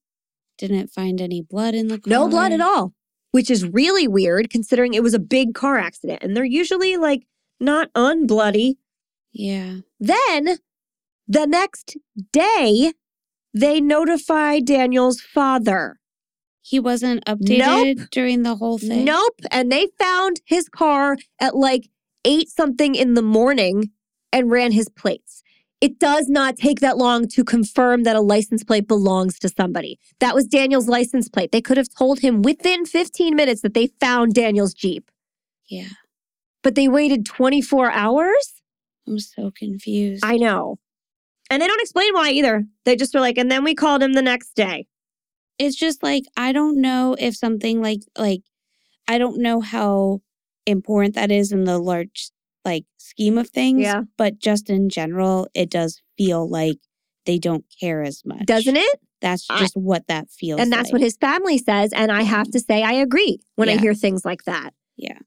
B: didn't find any blood in the car.
A: No blood at all, which is really weird considering it was a big car accident and they're usually like not unbloody.
B: Yeah.
A: Then the next day, they notify Daniel's father.
B: He wasn't updated during the whole thing.
A: Nope. And they found his car at like eight something in the morning and ran his plates. It does not take that long to confirm that a license plate belongs to somebody. That was Daniel's license plate. They could have told him within 15 minutes that they found Daniel's Jeep,
B: Yeah.
A: but they waited 24 hours?
B: I'm so confused.
A: I know. And they don't explain why either. They just were like, and then we called him the next day.
B: it's just like I don't know if something like like I don't know how important that is in the large like scheme of things.
A: Yeah.
B: But just in general, it does feel like they don't care as much.
A: Doesn't it?
B: That's
A: I-
B: just what that feels like.
A: And that's
B: like.
A: what his family says. And I have mm-hmm. to say, I agree when I hear things like that.
B: Yeah.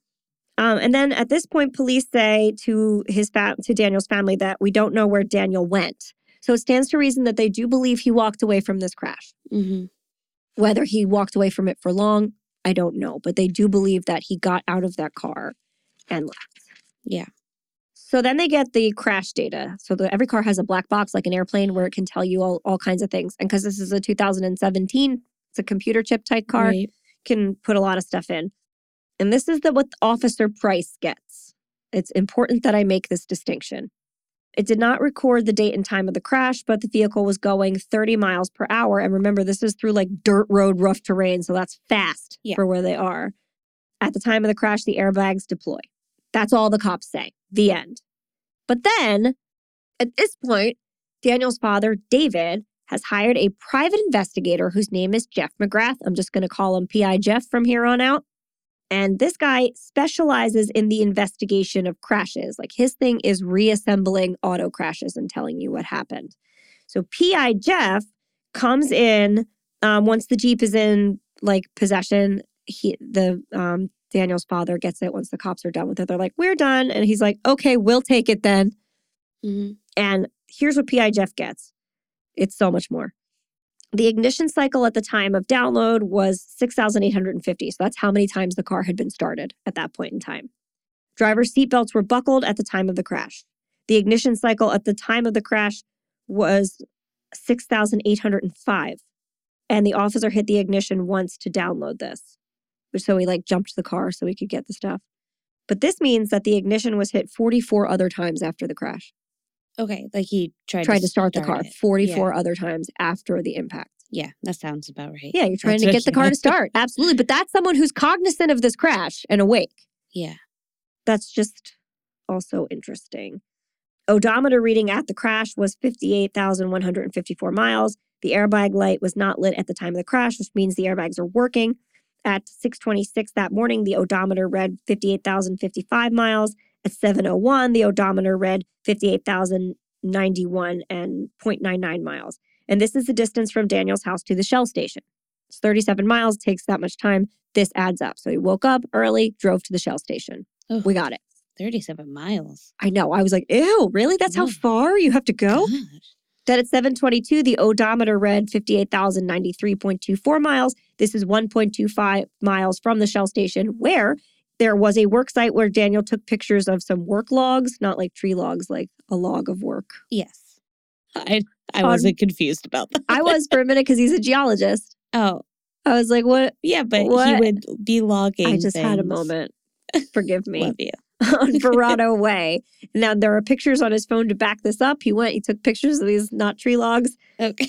A: Um, and then at this point, police say to his fa- to Daniel's family that we don't know where Daniel went. So it stands to reason that they do believe he walked away from this crash.
B: hmm
A: Whether he walked away from it for long, I don't know, but they do believe that he got out of that car and left.
B: Yeah.
A: So then they get the crash data. So the, every car has a black box like an airplane where it can tell you all, all kinds of things. And because this is a 2017, it's a computer chip type car
B: Right.
A: can put a lot of stuff in. And this is the what Officer Price gets. It's important that I make this distinction. It did not record the date and time of the crash, but the vehicle was going 30 miles per hour. And remember, this is through like dirt road, rough terrain, so that's fast
B: Yeah.
A: for where they are. At the time of the crash, the airbags deploy. That's all the cops say. The end. But then, at this point, Daniel's father, David, has hired a private investigator whose name is Jeff McGrath. I'm just going to call him PI Jeff from here on out. And this guy specializes in the investigation of crashes. Like his thing is reassembling auto crashes and telling you what happened. So PI Jeff comes in um, once the Jeep is in like possession. He, the um, Daniel's father gets it once the cops are done with it. They're like, "We're done," and he's like, "Okay, we'll take it then."
B: hmm
A: And here's what PI Jeff gets it's so much more. The ignition cycle at the time of download was 6,850. So that's how many times the car had been started at that point in time. Driver's seatbelts were buckled at the time of the crash. The ignition cycle at the time of the crash was 6,805. And the officer hit the ignition once to download this. So he like jumped the car so he could get the stuff. But this means that the ignition was hit 44 other times after the crash
B: Okay. Like he tried
A: tried to start the car
B: it.
A: 44 other times after the impact.
B: Yeah, that sounds about right.
A: Yeah, you're trying
B: That's
A: to get the car to start. Absolutely. But that's someone who's cognizant of this crash and awake.
B: Yeah.
A: That's just also interesting. Odometer reading at the crash was 58,154 miles. The airbag light was not lit at the time of the crash, which means the airbags are working. At 626 that morning, the odometer read 58,055 miles. At 701, the odometer read 58,091 and 0.99 miles. And this is the distance from Daniel's house to the Shell station. It's 37 miles, takes that much time. This adds up. So he woke up early, drove to the Shell station.
B: Ugh.
A: We got it.
B: 37 miles.
A: I know. I was like, ew, really? That's how far you have to go?
B: Gosh.
A: Then at 722, the odometer read 58,093.24 miles. This is 1.25 miles from the Shell station, where there was a work site where Daniel took pictures of some work logs, not like tree logs, like a log of work.
B: Yes. I I
A: On-
B: wasn't confused about that.
A: I was for a minute because he's a geologist.
B: Oh,
A: I was like, what?
B: yeah, but he would be logging.
A: I just had a moment. Forgive me.
B: Love you.
A: on Verrado Way. Now there are pictures on his phone to back this up. He went, he took pictures of these not tree logs.
B: Okay.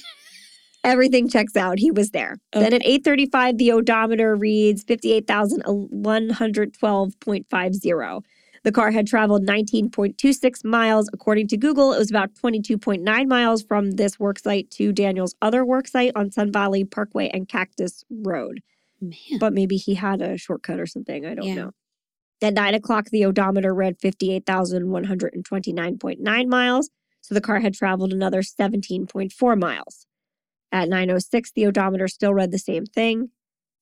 A: Everything checks out. He was there. Oh. Then at 8:35, the odometer reads 58,112.50. Uh, the car had traveled 19.26 miles. According to Google, it was about 22.9 miles from this work site to Daniel's other work site on Sun Valley Parkway and Cactus Road.
B: Man.
A: But maybe he had a shortcut or something. I don't
B: Yeah.
A: know. At nine o'clock, the odometer read 58,129.9 miles. So the car had traveled another 17.4 miles. At 9.06, the odometer still read the same thing.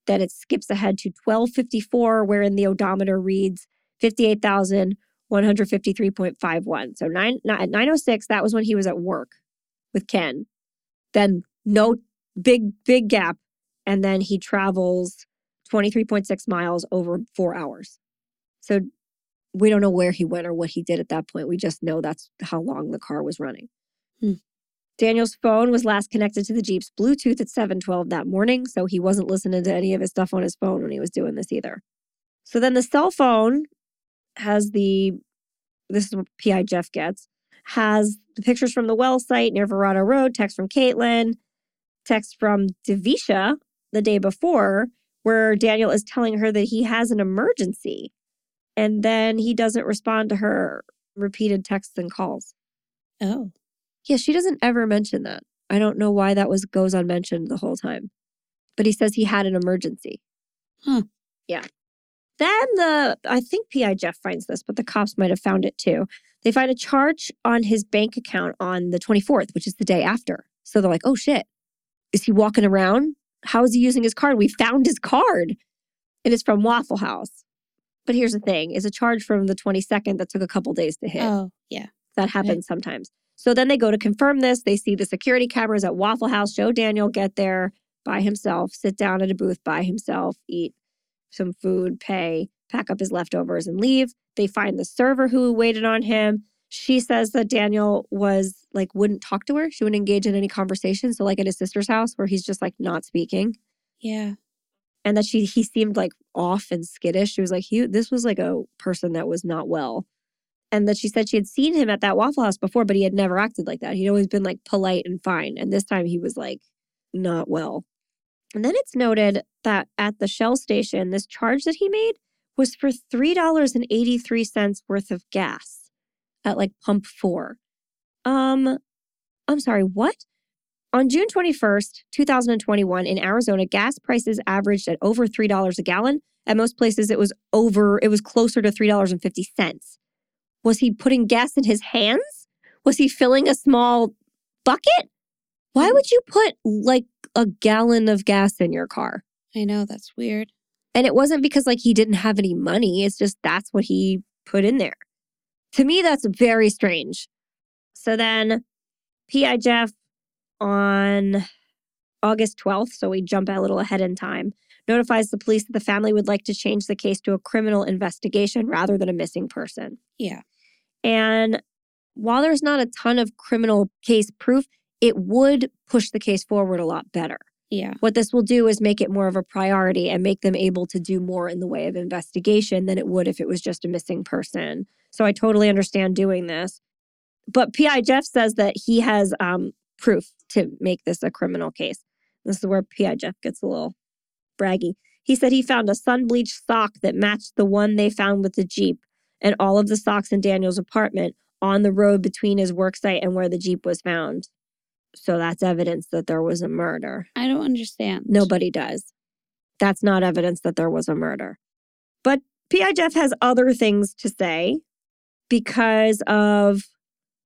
A: Then it skips ahead to 12.54, wherein the odometer reads 58,153.51. So nine, at 9.06, that was when he was at work with Ken. Then no big, big gap. And then he travels 23.6 miles over four hours. So we don't know where he went or what he did at that point. We just know that's how long the car was running.
B: Hmm.
A: Daniel's phone was last connected to the Jeep's Bluetooth at 712 that morning, so he wasn't listening to any of his stuff on his phone when he was doing this either. So then the cell phone has the this is what PI Jeff gets, has the pictures from the well site near Verrado Road, text from Caitlin, text from Devisha the day before, where Daniel is telling her that he has an emergency. And then he doesn't respond to her repeated texts and calls.
B: Oh.
A: Yeah, she doesn't ever mention that. I don't know why that was goes unmentioned the whole time. But he says he had an emergency.
B: Huh.
A: Yeah. Then the I think PI Jeff finds this, but the cops might have found it too. They find a charge on his bank account on the 24th, which is the day after. So they're like, "Oh shit. Is he walking around? How is he using his card? We found his card." It's from Waffle House. But here's the thing, is a charge from the 22nd that took a couple days to hit.
B: Oh, yeah.
A: That happens sometimes. So then they go to confirm this. They see the security cameras at Waffle House show Daniel get there by himself, sit down at a booth by himself, eat some food, pay, pack up his leftovers, and leave. They find the server who waited on him. She says that Daniel was like, wouldn't talk to her. She wouldn't engage in any conversation. So, like at his sister's house, where he's just like not speaking
B: Yeah.
A: and that she he seemed like off and skittish. She was like, he this was like a person that was not well. And that she said she had seen him at that Waffle House before, but he had never acted like that. He'd always been like polite and fine. And this time he was like not well. And then it's noted that at the Shell station, this charge that he made was for $3.83 worth of gas at like pump four. Um, I'm sorry, what? On June 21st, 2021, in Arizona, gas prices averaged at over $3 a gallon. At most places, it was over, it was closer to $3.50. Was he putting gas in his hands? Was he filling a small bucket? Why hmm. would you put like a gallon of gas in your car?
B: I know. That's weird.
A: And it wasn't because like he didn't have any money. It's just that's what he put in there. To me, that's very strange. So then PI Jeff on August 12th, so we jump a little ahead in time, notifies the police that the family would like to change the case to a criminal investigation rather than a missing person.
B: Yeah.
A: And while there's not a ton of criminal case proof, it would push the case forward a lot better.
B: Yeah.
A: What this will do is make it more of a priority and make them able to do more in the way of investigation than it would if it was just a missing person. So I totally understand doing this. But PI Jeff says that he has um, proof to make this a criminal case. This is where PI Jeff gets a little braggy. He said he found a sun bleached sock that matched the one they found with the Jeep and all of the socks in Daniel's apartment on the road between his worksite and where the Jeep was found. So that's evidence that there was a murder.
B: I don't understand.
A: Nobody does. That's not evidence that there was a murder. But P.I. Jeff has other things to say because of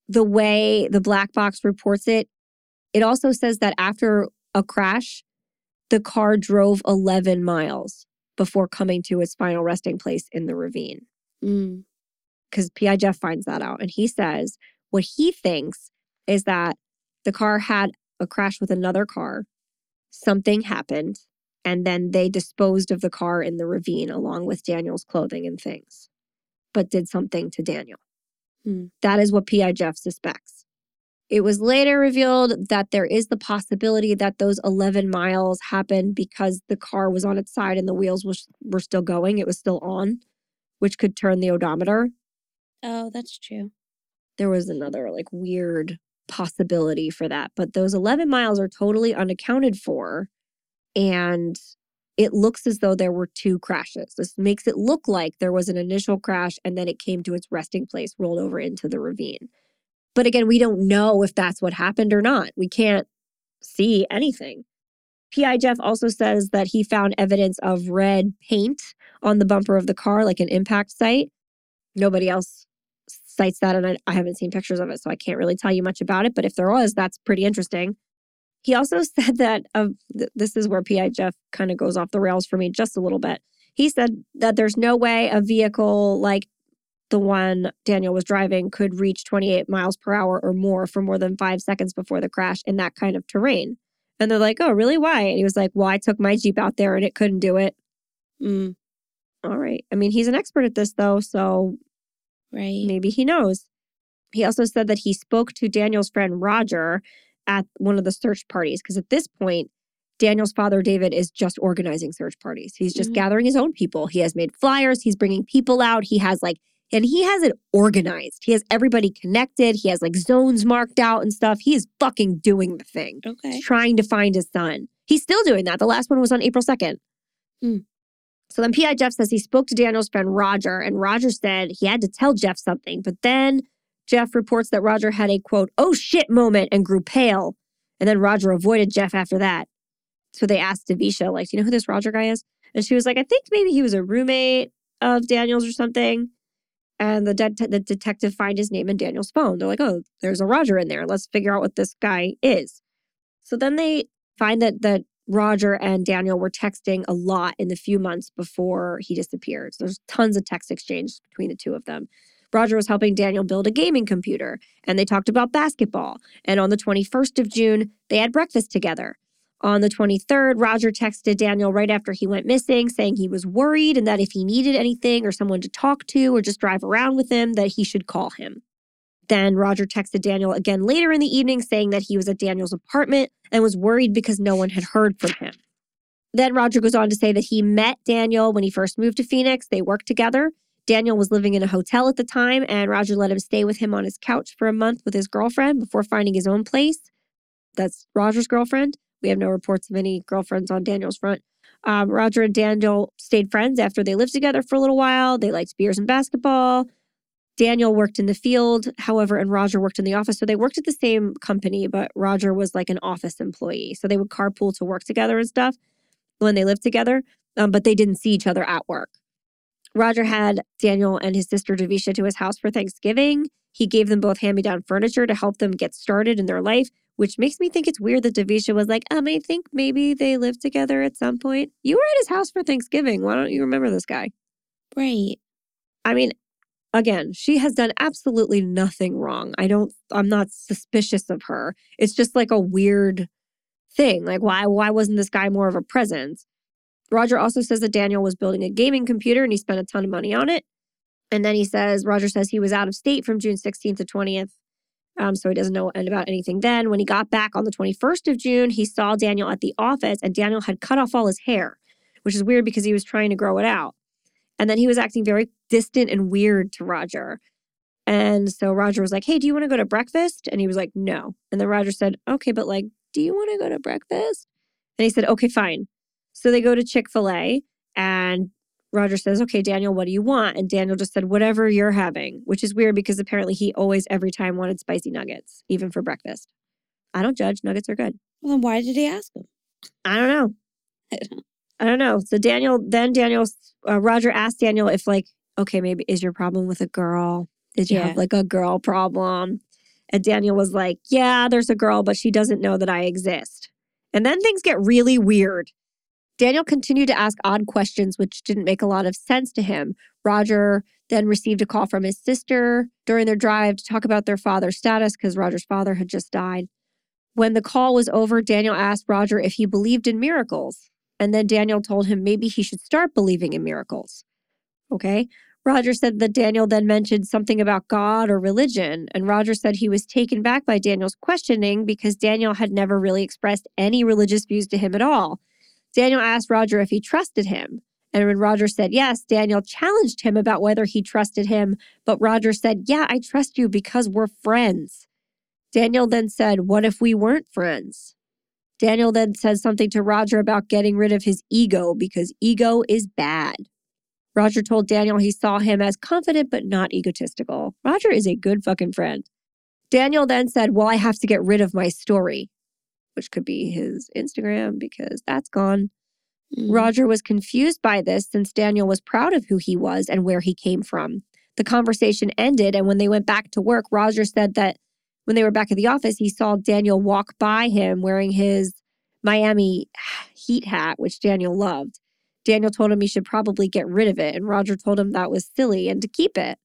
A: the way the black box reports it. It also says that after a crash, the car drove 11 miles before coming to its final resting place in the ravine.
B: Mm.
A: Because P.I. Jeff finds that out. And he says what he thinks is that the car had a crash with another car, something happened, and then they disposed of the car in the ravine along with Daniel's clothing and things, but did something to Daniel.
B: Hmm.
A: That is what P.I. Jeff suspects. It was later revealed that there is the possibility that those 11 miles happened because the car was on its side and the wheels was, were still going. It was still on, which could turn the odometer.
B: Oh, that's true.
A: There was another like weird possibility for that. But those 11 miles are totally unaccounted for. And it looks as though there were two crashes. This makes it look like there was an initial crash and then it came to its resting place, rolled over into the ravine. But again, we don't know if that's what happened or not. We can't see anything. PI Jeff also says that he found evidence of red paint on the bumper of the car, like an impact site. Nobody else cites that, and I, I haven't seen pictures of it, so I can't really tell you much about it. But if there was, that's pretty interesting. He also said that uh, th- this is where PI Jeff kind of goes off the rails for me just a little bit. He said that there's no way a vehicle like the one Daniel was driving could reach 28 miles per hour or more for more than five seconds before the crash in that kind of terrain. And they're like, oh, really? Why? And he was like, well, I took my Jeep out there and it couldn't do it.
B: Mm,
A: All right. I mean, he's an expert at this, though. So
B: right.
A: maybe he knows. He also said that he spoke to Daniel's friend Roger at one of the search parties because at this point, Daniel's father, David, is just organizing search parties. He's just
B: Mhm.
A: gathering his own people. He has made flyers, he's bringing people out. He has like, and he has it organized. He has everybody connected. He has like zones marked out and stuff. He is fucking doing the thing,
B: Okay.
A: trying to find his son. He's still doing that. The last one was on April 2nd.
B: Hmm.
A: So then PI Jeff says he spoke to Daniel's friend Roger, and Roger said he had to tell Jeff something. But then Jeff reports that Roger had a quote, oh shit moment and grew pale. And then Roger avoided Jeff after that. So they asked Devisha, like, do you know who this Roger guy is? And she was like, I think maybe he was a roommate of Daniel's or something. And the, det- the detective find his name in Daniel's phone. They're like, oh, there's a Roger in there. Let's figure out what this guy is. So then they find that that Roger and Daniel were texting a lot in the few months before he disappeared. So there's tons of text exchange between the two of them. Roger was helping Daniel build a gaming computer, and they talked about basketball. And on the 21st of June, they had breakfast together. On the 23rd, Roger texted Daniel right after he went missing, saying he was worried and that if he needed anything or someone to talk to or just drive around with him, that he should call him. Then Roger texted Daniel again later in the evening, saying that he was at Daniel's apartment and was worried because no one had heard from him. Then Roger goes on to say that he met Daniel when he first moved to Phoenix. They worked together. Daniel was living in a hotel at the time, and Roger let him stay with him on his couch for a month with his girlfriend before finding his own place. That's Roger's girlfriend. We have no reports of any girlfriends on Daniel's front. Um, Roger and Daniel stayed friends after they lived together for a little while. They liked beers and basketball. Daniel worked in the field, however, and Roger worked in the office. So they worked at the same company, but Roger was like an office employee. So they would carpool to work together and stuff when they lived together, um, but they didn't see each other at work. Roger had Daniel and his sister Devisha to his house for Thanksgiving. He gave them both hand me down furniture to help them get started in their life, which makes me think it's weird that Devisha was like, um, I think maybe they lived together at some point. You were at his house for Thanksgiving. Why don't you remember this guy?
B: Right.
A: I mean, again, she has done absolutely nothing wrong. I don't I'm not suspicious of her. It's just like a weird thing. Like why why wasn't this guy more of a presence? Roger also says that Daniel was building a gaming computer and he spent a ton of money on it. And then he says Roger says he was out of state from June 16th to 20th. Um, so he doesn't know about anything then. When he got back on the 21st of June, he saw Daniel at the office and Daniel had cut off all his hair, which is weird because he was trying to grow it out. And then he was acting very distant and weird to Roger. And so Roger was like, Hey, do you want to go to breakfast? And he was like, No. And then Roger said, Okay, but like, do you want to go to breakfast? And he said, Okay, fine. So they go to Chick fil A and Roger says, Okay, Daniel, what do you want? And Daniel just said, Whatever you're having, which is weird because apparently he always, every time, wanted spicy nuggets, even for breakfast. I don't judge. Nuggets are good.
B: Well, then why did he ask him?
A: I don't know.
B: I don't-
A: know. So Daniel, then Daniel, uh, Roger asked Daniel if like, okay, maybe is your problem with a girl? Did you
B: Yeah.
A: have like a girl problem? And Daniel was like, yeah, there's a girl, but she doesn't know that I exist. And then things get really weird. Daniel continued to ask odd questions, which didn't make a lot of sense to him. Roger then received a call from his sister during their drive to talk about their father's status because Roger's father had just died. When the call was over, Daniel asked Roger if he believed in miracles. And then Daniel told him maybe he should start believing in miracles. Okay. Roger said that Daniel then mentioned something about God or religion. And Roger said he was taken back by Daniel's questioning because Daniel had never really expressed any religious views to him at all. Daniel asked Roger if he trusted him. And when Roger said yes, Daniel challenged him about whether he trusted him. But Roger said, Yeah, I trust you because we're friends. Daniel then said, What if we weren't friends? Daniel then says something to Roger about getting rid of his ego because ego is bad. Roger told Daniel he saw him as confident but not egotistical. Roger is a good fucking friend. Daniel then said, Well, I have to get rid of my story, which could be his Instagram because that's gone.
B: Mm.
A: Roger was confused by this since Daniel was proud of who he was and where he came from. The conversation ended, and when they went back to work, Roger said that when they were back at the office, he saw Daniel walk by him wearing his Miami Heat hat, which Daniel loved. Daniel told him he should probably get rid of it, and Roger told him that was silly and to keep it.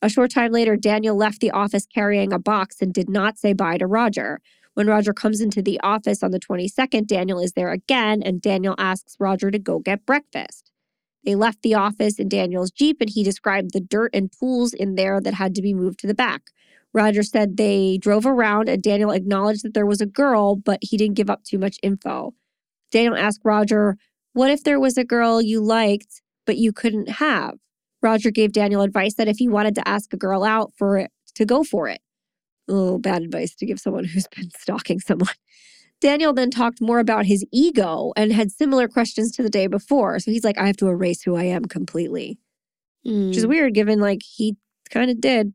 A: A short time later, Daniel left the office carrying a box and did not say bye to Roger. When Roger comes into the office on the 22nd, Daniel is there again, and Daniel asks Roger to go get breakfast. They left the office in Daniel's Jeep, and he described the dirt and tools in there that had to be moved to the back. Roger said they drove around, and Daniel acknowledged that there was a girl, but he didn't give up too much info. Daniel asked Roger, What if there was a girl you liked, but you couldn't have? Roger gave Daniel advice that if he wanted to ask a girl out for it, to go for it. Oh, bad advice to give someone who's been stalking someone. Daniel then talked more about his ego and had similar questions to the day before. So he's like, I have to erase who I am completely,
B: Mm.
A: which is weird given like he kind of did.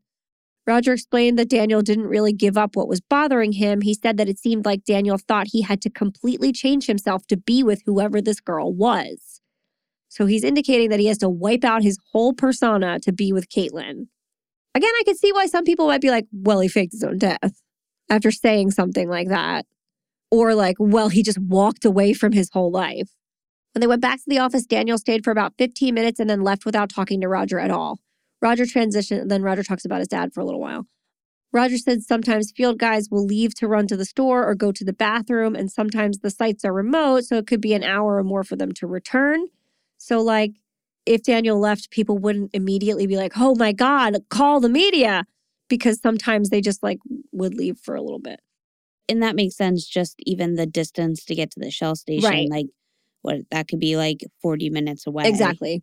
A: Roger explained that Daniel didn't really give up what was bothering him. He said that it seemed like Daniel thought he had to completely change himself to be with whoever this girl was. So he's indicating that he has to wipe out his whole persona to be with Caitlin. Again, I could see why some people might be like, well, he faked his own death after saying something like that. Or like, well, he just walked away from his whole life. When they went back to the office, Daniel stayed for about 15 minutes and then left without talking to Roger at all. Roger transitioned, then Roger talks about his dad for a little while. Roger said sometimes field guys will leave to run to the store or go to the bathroom, and sometimes the sites are remote, so it could be an hour or more for them to return. So, like, if Daniel left, people wouldn't immediately be like, oh my God, call the media, because sometimes they just like would leave for a little bit.
B: and that makes sense. Just even the distance to get to the Shell station,
A: Right.
B: like what that could be like forty minutes away.
A: Exactly.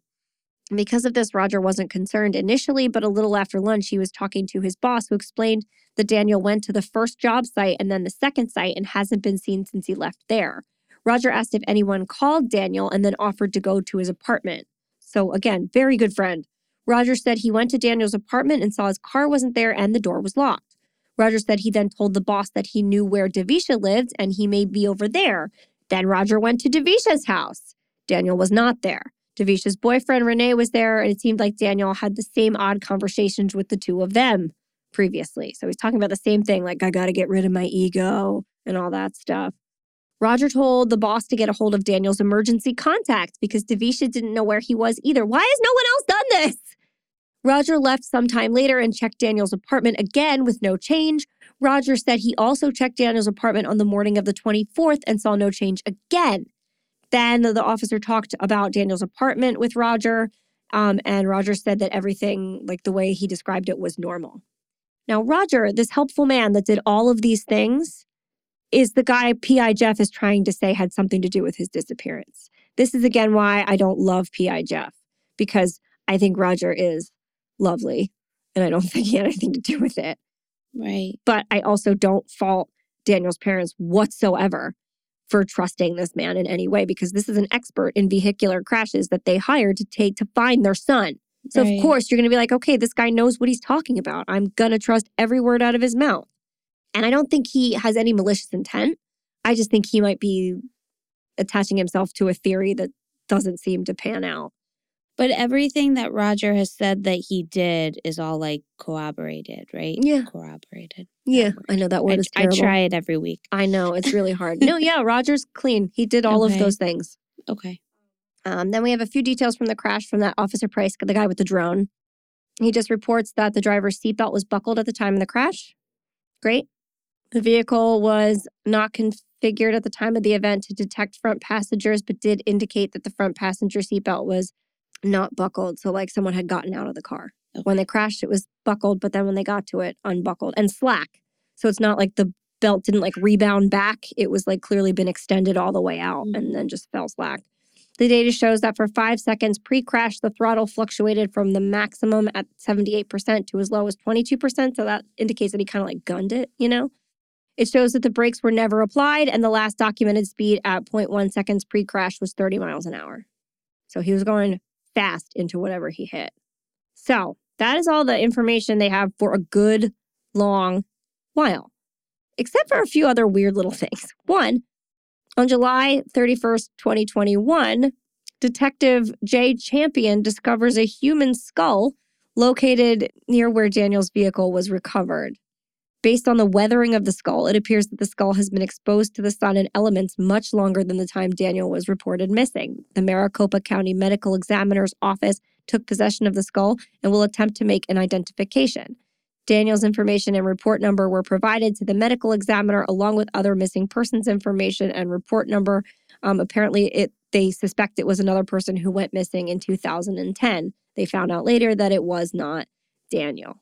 A: And Because of this, Roger wasn't concerned initially, but a little after lunch, he was talking to his boss, who explained that Daniel went to the first job site and then the second site and hasn't been seen since he left there. Roger asked if anyone called Daniel and then offered to go to his apartment. So, again, very good friend. Roger said he went to Daniel's apartment and saw his car wasn't there and the door was locked. Roger said he then told the boss that he knew where Davisha lived and he may be over there. Then Roger went to Davisha's house. Daniel was not there. Davisha's boyfriend Renee was there, and it seemed like Daniel had the same odd conversations with the two of them previously. So he's talking about the same thing, like, I got to get rid of my ego and all that stuff. Roger told the boss to get a hold of Daniel's emergency contact because Davisha didn't know where he was either. Why has no one else done this? Roger left sometime later and checked Daniel's apartment again with no change. Roger said he also checked Daniel's apartment on the morning of the 24th and saw no change again. Then the officer talked about Daniel's apartment with Roger, um, and Roger said that everything, like the way he described it, was normal. Now, Roger, this helpful man that did all of these things, is the guy P.I. Jeff is trying to say had something to do with his disappearance. This is again why I don't love P.I. Jeff, because I think Roger is lovely, and I don't think he had anything to do with it
B: Right.
A: but I also don't fault Daniel's parents whatsoever for trusting this man in any way because this is an expert in vehicular crashes that they hired to take to find their son. So
B: Right.
A: of course you're going to be like, "Okay, this guy knows what he's talking about. I'm going to trust every word out of his mouth." And I don't think he has any malicious intent. I just think he might be attaching himself to a theory that doesn't seem to pan out.
B: But everything that Roger has said that he did is all like corroborated, right?
A: Yeah.
B: Corroborated.
A: Yeah, I know that word
B: I,
A: is
B: I try it every week.
A: I know it's really hard. no, yeah, Roger's clean. He did all
B: Okay.
A: of those things.
B: Okay.
A: Um, then we have a few details from the crash from that Officer Price, the guy with the drone. He just reports that the driver's seatbelt was buckled at the time of the crash. Great. The vehicle was not configured at the time of the event to detect front passengers, but did indicate that the front passenger seatbelt was not buckled. So, like someone had gotten out of the car. When they crashed, it was buckled, but then when they got to it, unbuckled and slack. So, it's not like the belt didn't like rebound back. It was like clearly been extended all the way out mm. and then just fell slack. The data shows that for five seconds pre crash, the throttle fluctuated from the maximum at 78% to as low as 22%. So that indicates that he kind of like gunned it, you know? It shows that the brakes were never applied, and the last documented speed at 0.1 seconds pre crash was 30 miles an hour. So he was going fast into whatever he hit. So that is all the information they have for a good long while, except for a few other weird little things. One, on July 31st, 2021, Detective Jay Champion discovers a human skull located near where Daniel's vehicle was recovered. Based on the weathering of the skull, it appears that the skull has been exposed to the sun and elements much longer than the time Daniel was reported missing. The Maricopa County Medical Examiner's Office took possession of the skull and will attempt to make an identification. Daniel's information and report number were provided to the medical examiner along with other missing persons information and report number. Um, apparently, it they suspect it was another person who went missing in 2010. They found out later that it was not Daniel.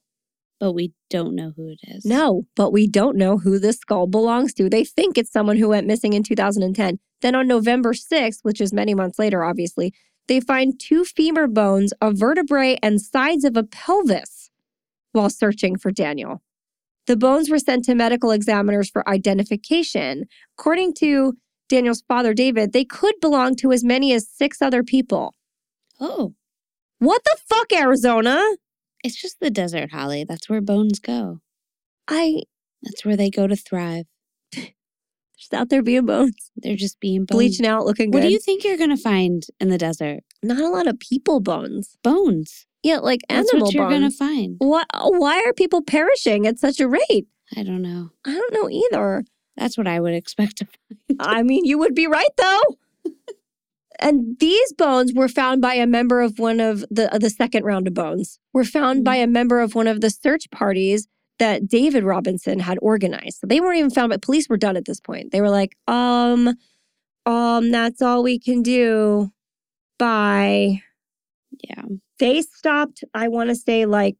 B: But we don't know who it is.
A: No, but we don't know who this skull belongs to. They think it's someone who went missing in 2010. Then on November 6th, which is many months later, obviously, they find two femur bones, a vertebrae, and sides of a pelvis while searching for Daniel. The bones were sent to medical examiners for identification. According to Daniel's father, David, they could belong to as many as six other people.
B: Oh,
A: What the fuck, Arizona?
B: It's just the desert, Holly. That's where bones go.
A: I
B: That's where they go to thrive.
A: just out there being bones,
B: They're just being bones.
A: bleaching out, looking good.
B: What
A: good.
B: do you think you're going to find in the desert?
A: Not a lot of people bones.
B: Bones.
A: Yeah, like
B: That's
A: animal
B: what you're going to
A: bones.
B: find.
A: What? Why are people perishing at such a rate?
B: I don't know.
A: I don't know either.
B: That's what I would expect to find.
A: I mean, you would be right though. and these bones were found by a member of one of the the second round of bones. Were found by a member of one of the search parties that David Robinson had organized. So they weren't even found, but police were done at this point. They were like, um, um, that's all we can do. Bye.
B: Yeah.
A: They stopped, I want to say like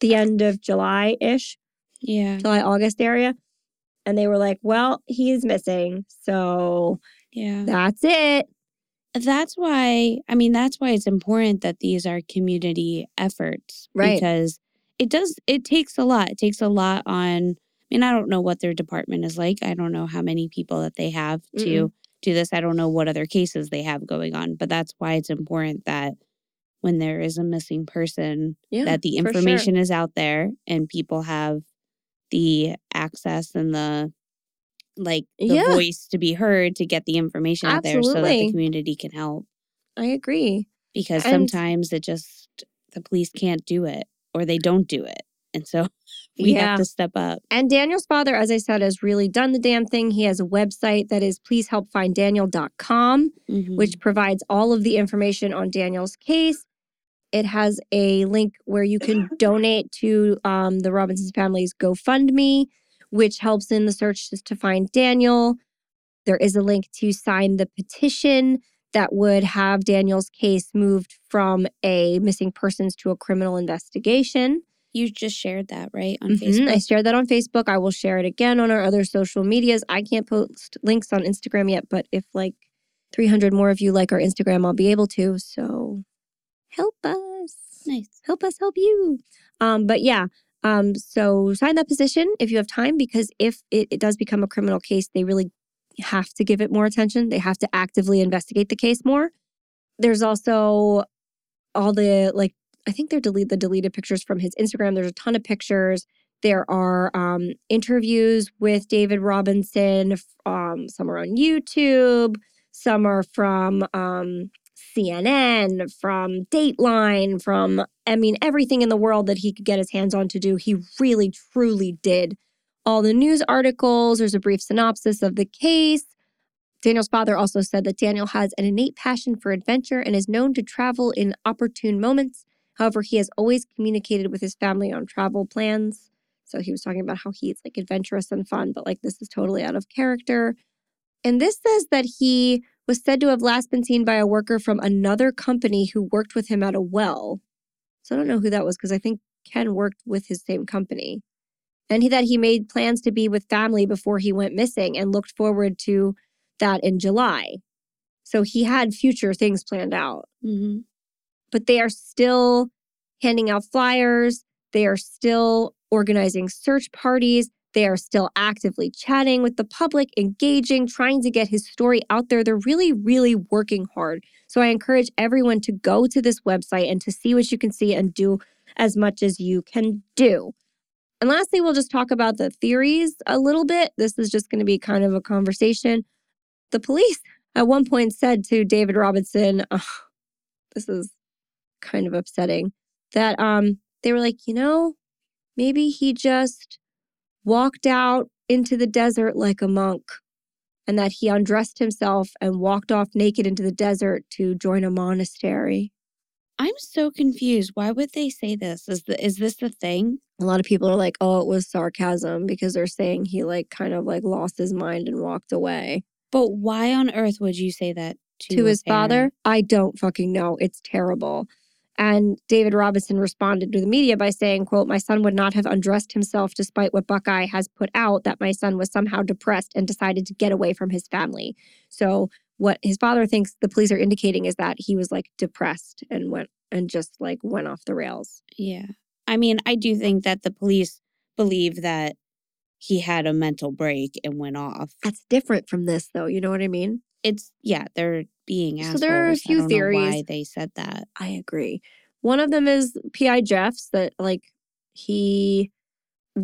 A: the end of July ish.
B: Yeah.
A: July, August area. And they were like, well, he's missing. So
B: Yeah.
A: that's it.
B: That's why, I mean, that's why it's important that these are community efforts.
A: Right.
B: Because it does, it takes a lot. It takes a lot on, I mean, I don't know what their department is like. I don't know how many people that they have to do this. I don't know what other cases they have going on, but that's why it's important that when there is a missing person,
A: Yeah.
B: that the
A: for sure.
B: information is out there and people have the access and the like the
A: Yeah.
B: voice to be heard to get the information out there so that the community can help
A: I agree.
B: because
A: And-
B: sometimes it just the police can't do it or they don't do it and so we
A: Yeah.
B: have to step up
A: And Daniel's father, as I said, has really done the damn thing. He has a website that is pleasehelpfinddaniel.com,
B: Mhm.
A: which provides all of the information on Daniel's case. It has a link where you can donate to um, the Robinson family's GoFundMe, which helps in the search just to find Daniel. There is a link to sign the petition that would have Daniel's case moved from a missing persons to a criminal investigation.
B: you just shared that right on
A: Mhm.
B: facebook
A: I shared that on Facebook. I will share it again on our other social medias. I can't post links on Instagram yet, but if like 300 more of you like our Instagram, I'll be able to. So help us.
B: nice
A: Help us help you. Um, but yeah, um, so sign that position if you have time because if it, it does become a criminal case, they really have to give it more attention. They have to actively investigate the case more. There's also all the like I think they're delete the deleted pictures from his Instagram. There's a ton of pictures. There are um, interviews with David Robinson. Um, some are on YouTube. Some are from um, CNN, from Dateline, from I mean everything in the world that he could get his hands on to do. He really, truly did. All the news articles. There's a brief synopsis of the case. Daniel's father also said that Daniel has an innate passion for adventure and is known to travel in opportune moments. However, he has always communicated with his family on travel plans. So he was talking about how he's like adventurous and fun, but like this is totally out of character. And this says that he was said to have last been seen by a worker from another company who worked with him at a well. So I don't know who that was because I think Ken worked with his same company. And he, that he made plans to be with family before he went missing and looked forward to that in July. So he had future things planned out
B: hmm
A: but they are still handing out flyers. They are still organizing search parties. They are still actively chatting with the public, engaging, trying to get his story out there. They're really, really working hard. So I encourage everyone to go to this website and to see what you can see and do as much as you can do. And lastly, we'll just talk about the theories a little bit. This is just going to be kind of a conversation. The police at one point said to David Robinson, oh, this is kind of upsetting, that um, they were like, you know, maybe he just walked out into the desert like a monk and that he undressed himself and walked off naked into the desert to join a monastery.
B: I'm so confused. Why would they say this? Is the, is this the thing?
A: A lot of people are like, "Oh, it was sarcasm" because they're saying he like kind of like lost his mind and walked away.
B: But why on earth would you say that to,
A: to his
B: parent?
A: father? I don't fucking know. It's terrible. And David Robinson responded to the media by saying, quote, my son would not have undressed himself despite what Buckeye has put out that my son was somehow depressed and decided to get away from his family. So what his father thinks the police are indicating is that he was like depressed and went and just like went off the rails.
B: Yeah. I mean, I do think that the police believe that he had a mental break and went off.
A: That's different from this though, you know what I mean?
B: It's yeah, they're being
A: So there are a few
B: know why
A: theories.
B: they said that.
A: I agree. One of them is PI Jeffs that like he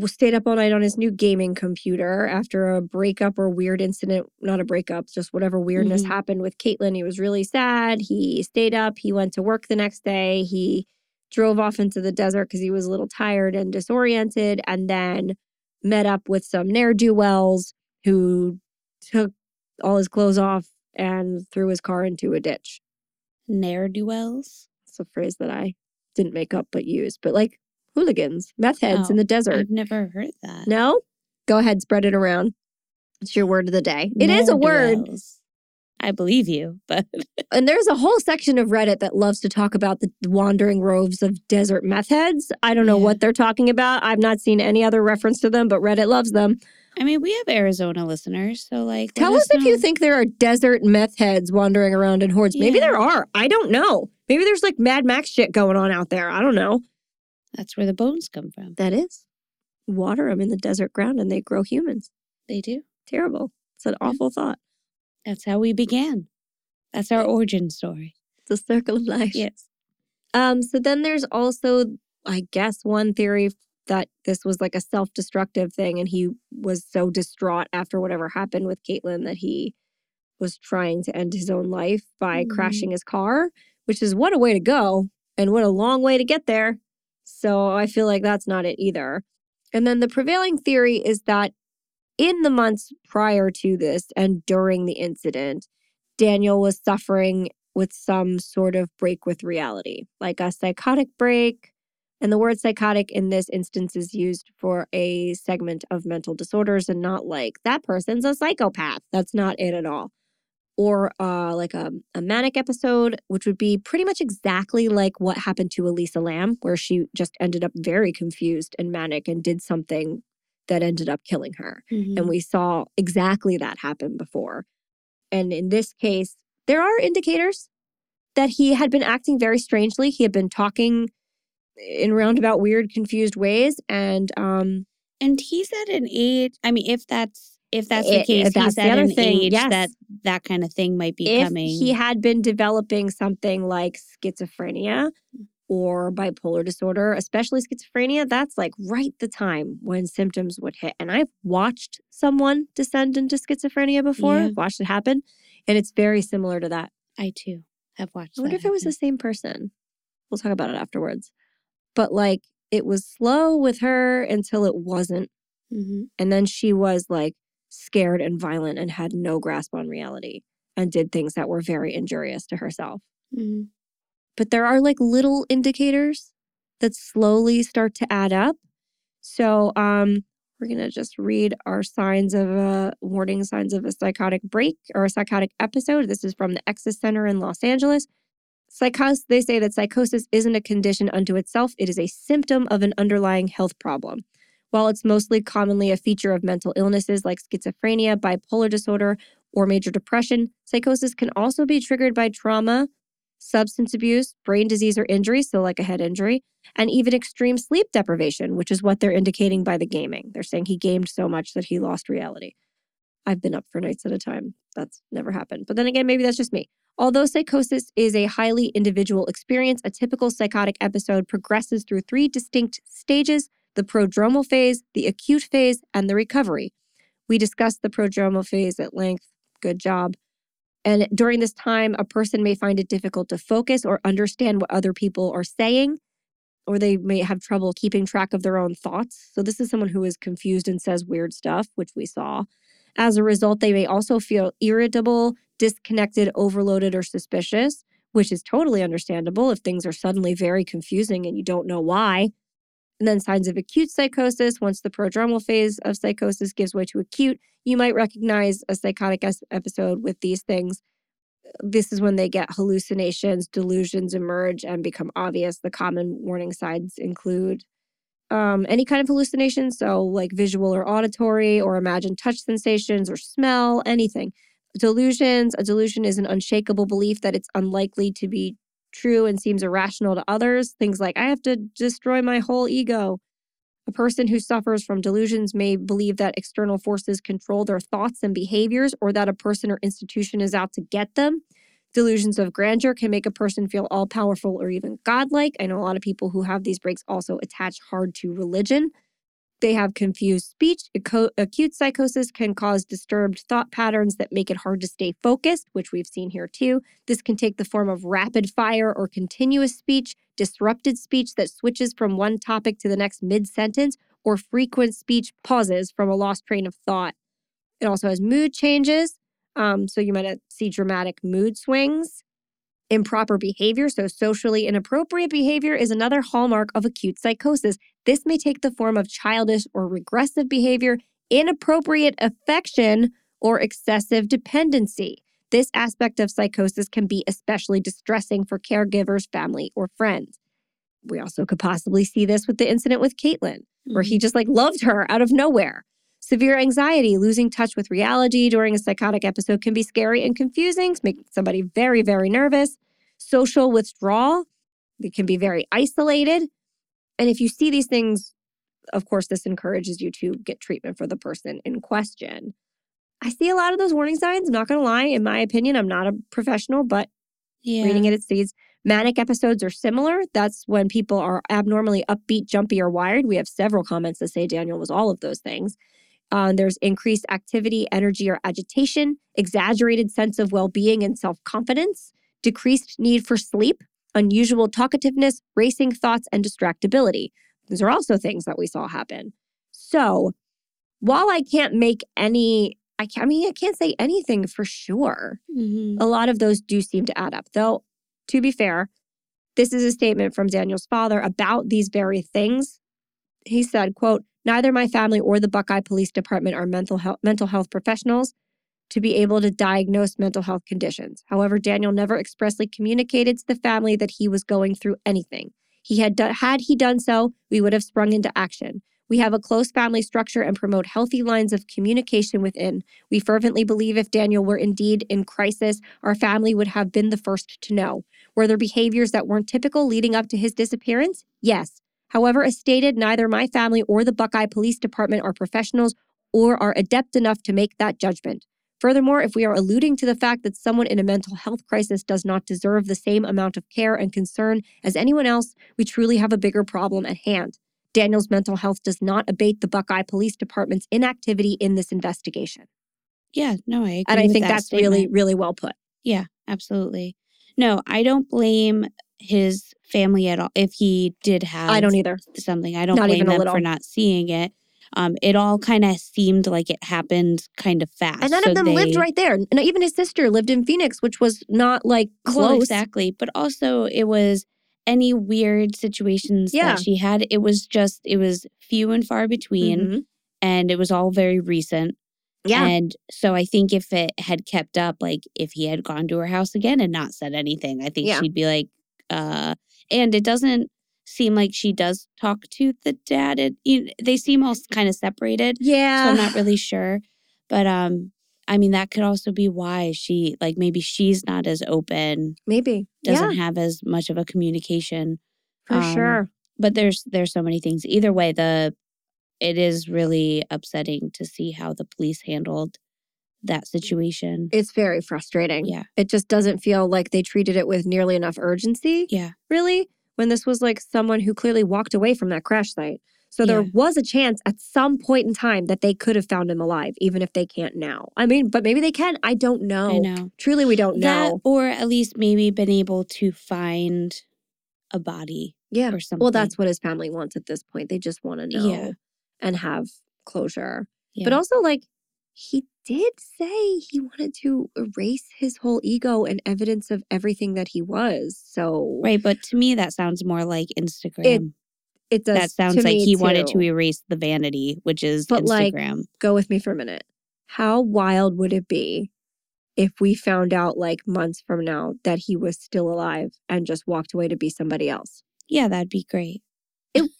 A: stayed up all night on his new gaming computer after a breakup or weird incident, not a breakup, just whatever weirdness
B: Mhm.
A: happened with Caitlin. He was really sad. He stayed up. He went to work the next day. He drove off into the desert because he was a little tired and disoriented, and then met up with some ne'er do wells who took all his clothes off and threw his car into a ditch.
B: Ne'er do wells.
A: It's a phrase that I didn't make up but use, but like hooligans, meth heads in
B: Oh,
A: the desert.
B: I've never heard that.
A: No? Go ahead, spread it around. It's your word of the day. It is a word.
B: I believe you, but
A: And there's a whole section of Reddit that loves to talk about the wandering roves of desert meth heads. I don't know
B: Yeah.
A: what they're talking about. I've not seen any other reference to them, but Reddit loves them.
B: I mean, we have Arizona listeners, so like,
A: Tell us if you think there are desert meth heads wandering around in hordes. Maybe there are. I don't know. Maybe there's like Mad Max shit going on out there. I don't know.
B: that's where the bones come from.
A: That is. Water them in the desert ground and they grow humans.
B: They do.
A: Terrible. It's an awful thought.
B: That's how we began. That's our origin story.
A: It's a circle of life.
B: Yes.
A: Um, so then there's also, I guess, one theory that this was like a self-destructive thing, and he was so distraught after whatever happened with Caitlin that he was trying to end his own life by
B: Mm.
A: crashing his car, which is what a way to go and what a long way to get there. So I feel like that's not it either. And then the prevailing theory is that in the months prior to this and during the incident, Daniel was suffering with some sort of break with reality, like a psychotic break. And the word psychotic in this instance is used for a segment of mental disorders and not like that person's a psychopath. That's not it at all. Or uh, like a, a manic episode, which would be pretty much exactly like what happened to Elisa Lam, where she just ended up very confused and manic and did something that ended up killing her.
B: Mhm.
A: And we saw exactly that happen before. And in this case, there are indicators that he had been acting very strangely. He had been talking in roundabout, weird, confused ways. And um,
B: And he's at an age. I mean, if that's if that's the case,
A: that's
B: he's
A: the
B: at
A: other
B: an
A: thing,
B: age
A: yes.
B: that that kind of thing might be
A: if
B: coming.
A: he had been developing something like schizophrenia or bipolar disorder, especially schizophrenia, that's like right the time when symptoms would hit. And I've watched someone descend into schizophrenia before,
B: Yeah.
A: watched it happen. And it's very similar to that.
B: I too have watched.
A: I wonder if it was the same person. We'll talk about it afterwards. But like it was slow with her until it wasn't.
B: Mhm.
A: And then she was like scared and violent and had no grasp on reality and did things that were very injurious to herself.
B: Mhm.
A: But there are like little indicators that slowly start to add up. So um we're going to just read our signs of a warning signs of a psychotic break or a psychotic episode. This is from the Exis Center in Los Angeles. Psychos, they say that psychosis isn't a condition unto itself, it is a symptom of an underlying health problem. While it's mostly commonly a feature of mental illnesses like schizophrenia, bipolar disorder, or major depression, psychosis can also be triggered by trauma, substance abuse, brain disease or injury, so like a head injury, and even extreme sleep deprivation, which is what they're indicating by the gaming. They're saying he gamed so much that he lost reality. I've been up for nights at a time. That's never happened. But then again, maybe that's just me. Although psychosis is a highly individual experience, a typical psychotic episode progresses through three distinct stages the prodromal phase, the acute phase, and the recovery. We discussed the prodromal phase at length. Good job. And during this time, a person may find it difficult to focus or understand what other people are saying, or they may have trouble keeping track of their own thoughts. So, this is someone who is confused and says weird stuff, which we saw. As a result, they may also feel irritable, disconnected, overloaded, or suspicious, which is totally understandable if things are suddenly very confusing and you don't know why. And then signs of acute psychosis. Once the prodromal phase of psychosis gives way to acute, you might recognize a psychotic episode with these things. This is when they get hallucinations, delusions emerge and become obvious. The common warning signs include um, any kind of hallucination, so like visual or auditory, or imagine touch sensations or smell, anything. Delusions, a delusion is an unshakable belief that it's unlikely to be true and seems irrational to others. Things like, I have to destroy my whole ego. A person who suffers from delusions may believe that external forces control their thoughts and behaviors or that a person or institution is out to get them. Delusions of grandeur can make a person feel all powerful or even godlike. I know a lot of people who have these breaks also attach hard to religion. They have confused speech. Acute psychosis can cause disturbed thought patterns that make it hard to stay focused, which we've seen here too. This can take the form of rapid fire or continuous speech, disrupted speech that switches from one topic to the next mid sentence, or frequent speech pauses from a lost train of thought. It also has mood changes. Um, so you might see dramatic mood swings, improper behavior. So, socially inappropriate behavior is another hallmark of acute psychosis. This may take the form of childish or regressive behavior, inappropriate affection, or excessive dependency. This aspect of psychosis can be especially distressing for caregivers, family, or friends. We also could possibly see this with the incident with Caitlin, where he mm-hmm. just like loved her out of nowhere. Severe anxiety, losing touch with reality during a psychotic episode can be scary and confusing, make somebody very, very nervous. Social withdrawal, it can be very isolated. And if you see these things, of course, this encourages you to get treatment for the person in question. I see a lot of those warning signs. I'm not going to lie. In my opinion, I'm not a professional, but yeah. reading it, it says manic episodes are similar. That's when people are abnormally upbeat, jumpy, or wired. We have several comments that say Daniel was all of those things. Uh, there's increased activity, energy, or agitation, exaggerated sense of well being and self confidence, decreased need for sleep, unusual talkativeness, racing thoughts, and distractibility. These are also things that we saw happen. So while I can't make any, I, can't, I mean, I can't say anything for sure. Mm-hmm. A lot of those do seem to add up. Though, to be fair, this is a statement from Daniel's father about these very things. He said, quote, Neither my family or the Buckeye Police Department are mental health, mental health professionals to be able to diagnose mental health conditions. However, Daniel never expressly communicated to the family that he was going through anything. He had done, had he done so, we would have sprung into action. We have a close family structure and promote healthy lines of communication within. We fervently believe if Daniel were indeed in crisis, our family would have been the first to know. Were there behaviors that weren't typical leading up to his disappearance? Yes. However, as stated, neither my family or the Buckeye Police Department are professionals or are adept enough to make that judgment. Furthermore, if we are alluding to the fact that someone in a mental health crisis does not deserve the same amount of care and concern as anyone else, we truly have a bigger problem at hand. Daniel's mental health does not abate the Buckeye Police Department's inactivity in this investigation.
B: Yeah, no, I agree.
A: And I think
B: that
A: that's
B: statement.
A: really, really well put.
B: Yeah, absolutely. No, I don't blame his family at all. If he did have,
A: I don't either.
B: Something I don't not blame them for not seeing it. Um, it all kind of seemed like it happened kind of fast.
A: And none so of them they, lived right there. And even his sister lived in Phoenix, which was not like close. Well,
B: exactly. But also, it was any weird situations yeah. that she had. It was just, it was few and far between. Mm-hmm. And it was all very recent.
A: Yeah.
B: And so I think if it had kept up, like if he had gone to her house again and not said anything, I think yeah. she'd be like, uh, and it doesn't seem like she does talk to the dad. It, you they seem all kind of separated.
A: Yeah.
B: So I'm not really sure. But um, I mean, that could also be why she, like, maybe she's not as open,
A: Maybe.
B: doesn't
A: yeah,
B: have as much of a communication.
A: for
B: um,
A: sure.
B: But there's there's so many things. Either way, the it is really upsetting to see how the police handled that situation.
A: It's very frustrating.
B: yeah,
A: It just doesn't feel like they treated it with nearly enough urgency.
B: yeah,
A: really, when this was like someone who clearly walked away from that crash site. So there
B: Yeah.
A: was a chance at some point in time that they could have found him alive, even if they can't now. I mean, but maybe they can. I don't know.
B: I know.
A: Truly, we don't
B: That
A: know.
B: or at least maybe been able to find a body
A: yeah.
B: or something.
A: Well, that's what his family wants at this point. They just want to know
B: Yeah.
A: and have closure.
B: Yeah.
A: But also, like, he did say he wanted to erase his whole ego and evidence of everything that he was. So
B: right. But to me, that sounds more like Instagram.
A: it does.
B: that sounds like he wanted to erase the vanity, which is
A: But, like,
B: Instagram.
A: go with me for a minute. How wild would it be if we found out like months from now that he was still alive and just walked away to be somebody else?
B: yeah, that'd be great.
A: It-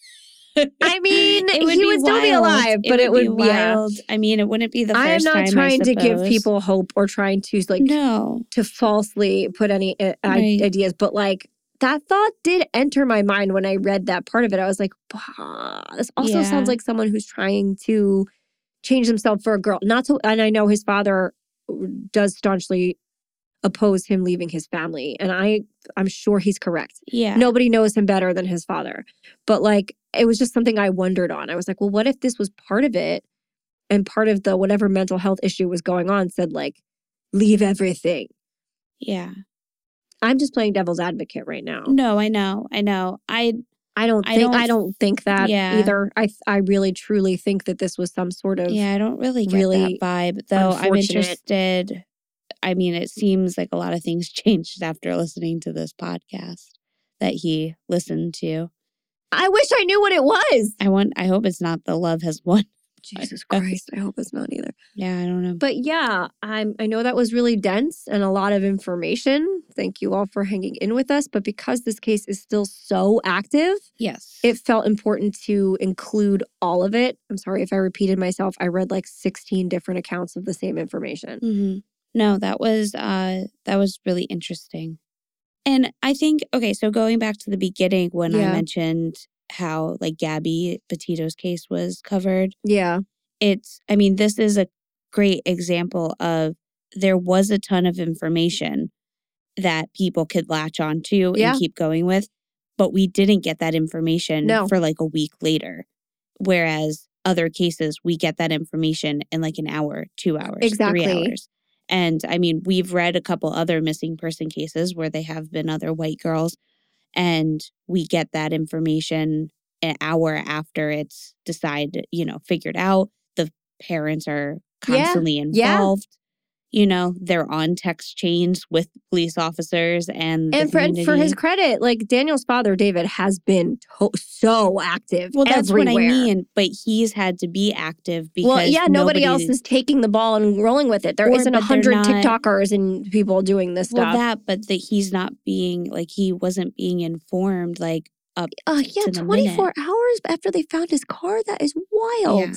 A: I mean,
B: It
A: he would still be alive, but it would
B: be
A: be yeah.
B: wild. I mean, it wouldn't be the
A: I am not
B: time,
A: trying to give people hope or trying to like
B: no.
A: to falsely put any uh,
B: Right.
A: ideas, but like that thought did enter my mind when I read that part of it. I was like, "Bah, this also
B: Yeah.
A: sounds like someone who's trying to change himself for a girl. Not to, and I know his father does staunchly oppose him leaving his family, and I, I'm sure he's correct.
B: Yeah.
A: Nobody knows him better than his father, but like it was just something I wondered on. I was like, well, what if this was part of it, and part of the whatever mental health issue was going on said like, leave everything.
B: Yeah.
A: I'm just playing devil's advocate right now.
B: No, I know. I know. I
A: I don't
B: I
A: think
B: don't
A: I don't think that
B: yeah.
A: either. I I really truly think that this was some sort of
B: yeah, I don't really get
A: really
B: that vibe. Though I'm interested. I mean, it seems like a lot of things changed after listening to this podcast that he listened to.
A: I wish I knew what it was.
B: I want I hope it's not the love has won.
A: Jesus Christ, I hope it's not either.
B: Yeah, I don't know.
A: But yeah, I'm I know that was really dense and a lot of information. Thank you all for hanging in with us, but because this case is still so active,
B: Yes.
A: it felt important to include all of it. I'm sorry if I repeated myself. I read like 16 different accounts of the same information.
B: hmm No, that was uh that was really interesting. And I think okay, so going back to the beginning when
A: Yeah.
B: I mentioned how like Gabby Petito's case was covered,
A: Yeah.
B: it's I mean, this is a great example of there was a ton of information that people could latch onto
A: Yeah.
B: and keep going with, but we didn't get that information
A: No.
B: for like a week later. Whereas other cases, we get that information in like an hour, two hours,
A: Exactly.
B: three hours. And I mean, we've read a couple other missing person cases where they have been other white girls, and we get that information an hour after it's decided, you know, figured out. The parents are constantly
A: yeah.
B: involved. You know, they're on text chains with police officers and
A: And for, for his credit, like Daniel's father, David, has been to- so active.
B: well, that's
A: everywhere.
B: what I mean. But he's had to be active because
A: Well, yeah, nobody, else is taking the ball and rolling with it. There
B: Or-
A: not a hundred TikTokers and people doing this
B: well
A: stuff.
B: that, but that he's not being like he wasn't being informed like up
A: uh, yeah, 24 hours after they found his car. That is wild.
B: Yeah.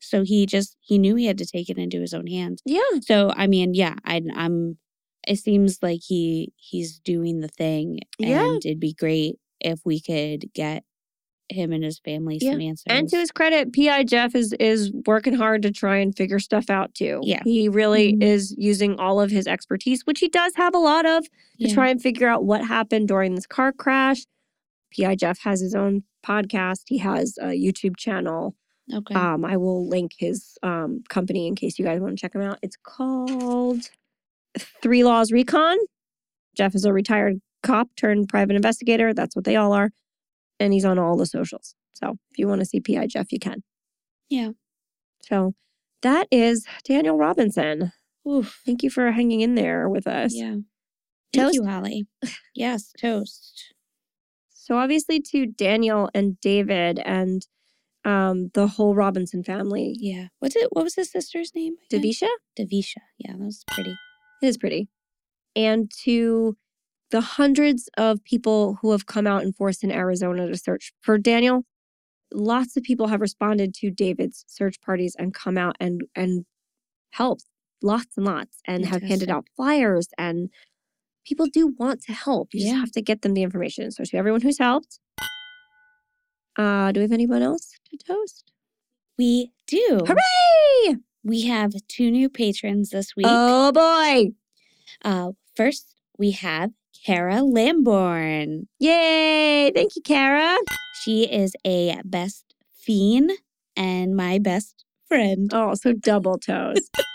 B: So he just he knew he had to take it into his own hands.
A: Yeah.
B: So I mean, yeah, I, I'm. It seems like he he's doing the thing,
A: Yeah.
B: and it'd be great if we could get him and his family
A: Yeah.
B: some answers.
A: And to his credit, PI Jeff is is working hard to try and figure stuff out too.
B: Yeah.
A: He really
B: Mhm.
A: is using all of his expertise, which he does have a lot of, to
B: Yeah.
A: try and figure out what happened during this car crash. PI Jeff has his own podcast. He has a YouTube channel.
B: Okay.
A: Um, I will link his um, company in case you guys want to check him out. It's called Three Laws Recon. Jeff is a retired cop turned private investigator. That's what they all are. And he's on all the socials. So if you want to see PI Jeff, you can.
B: Yeah.
A: So that is Daniel Robinson.
B: Oof.
A: Thank you for hanging in there with us.
B: Yeah. Thank
A: Toast?
B: you, Holly. Yes, toast.
A: So obviously to Daniel and David and um, the whole Robinson family.
B: Yeah. What's it? What was his sister's name? again?
A: Davisha?
B: Davisha. Yeah, that was pretty.
A: It is pretty. And to the hundreds of people who have come out in force in Arizona to search for Daniel, lots of people have responded to David's search parties and come out and and helped lots and lots and have handed out flyers and people do want to help. You just have to get them the information. So to everyone who's helped, uh, do we have anyone else to toast?
B: We do.
A: Hooray!
B: We have two new patrons this week.
A: Oh boy!
B: Uh, first, we have Kara Lamborn.
A: Yay! Thank you, Kara.
B: She is a best fiend and my best friend.
A: Oh, so double toast.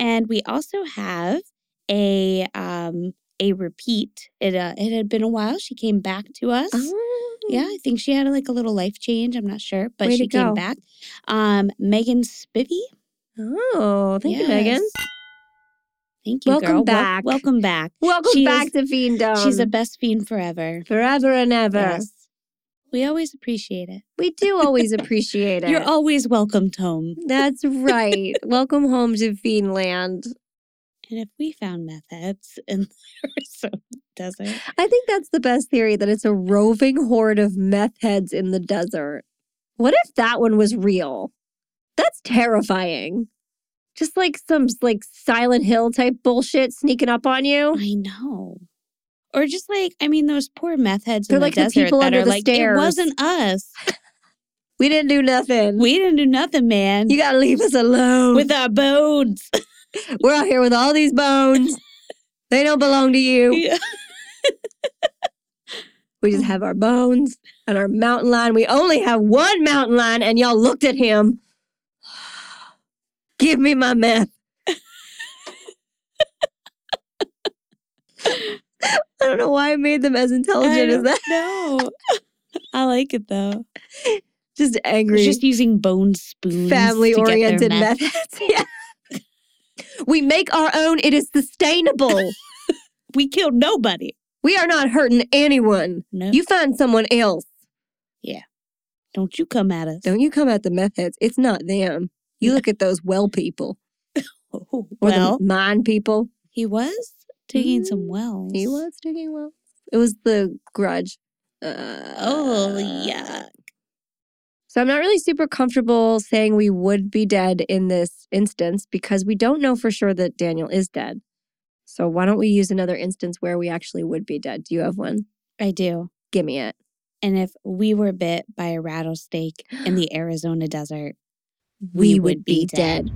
B: And we also have a um a repeat. It uh, it had been a while. She came back to us.
A: Oh.
B: Yeah, I think she had like a little life change. I'm not sure, but
A: Way
B: she
A: go.
B: came back. Um, Megan Spivey.
A: Oh, thank you, Megan.
B: Thank you,
A: Welcome
B: girl. Wel-
A: back.
B: welcome back.
A: Welcome
B: She
A: back
B: is-
A: to Fiendom.
B: She's a best fiend forever.
A: forever and ever.
B: Yes. We always appreciate it.
A: We do always appreciate it.
B: You're always welcomed home.
A: That's right. Welcome home to Fiendland.
B: And if we found meth heads in the Arizona desert,
A: I think that's the best theory that it's a roving horde of meth heads in the desert. What if that one was real? That's terrifying. Just like some like Silent Hill type bullshit sneaking up on you.
B: I know. Or just like, I mean, those poor meth heads
A: They're
B: in the
A: like the
B: desert
A: people
B: that
A: under
B: are
A: the
B: like,
A: stairs."
B: it wasn't us.
A: We didn't do nothing.
B: We didn't do nothing, man.
A: you gotta leave us alone.
B: with our bones.
A: We're out here with all these bones. they don't belong to you.
B: Yeah.
A: We just have our bones and our mountain lion. We only have one mountain lion, and y'all looked at him. Give me my meth. I don't know why I made them as intelligent as that.
B: No. I like it though.
A: Just angry,
B: It's just using bone spoons.
A: family
B: to get their
A: oriented methods. yeah. We make our own. It is sustainable.
B: We killed nobody.
A: we are not hurting anyone.
B: No.
A: You find someone else. Yeah.
B: Don't you come at us.
A: Don't you come at the meth heads. It's not them. You look at those well people
B: Oh,
A: or
B: well,
A: the mine people.
B: he was taking some
A: Mm,
B: wells.
A: He was digging wells. It was the grudge. Uh,
B: Oh, yeah.
A: So I'm not really super comfortable saying we would be dead in this instance because we don't know for sure that Daniel is dead. So why don't we use another instance where we actually would be dead? Do you have one?
B: I do.
A: Give me it.
B: And if we were bit by a rattlesnake in the Arizona desert,
A: We, would, be, dead.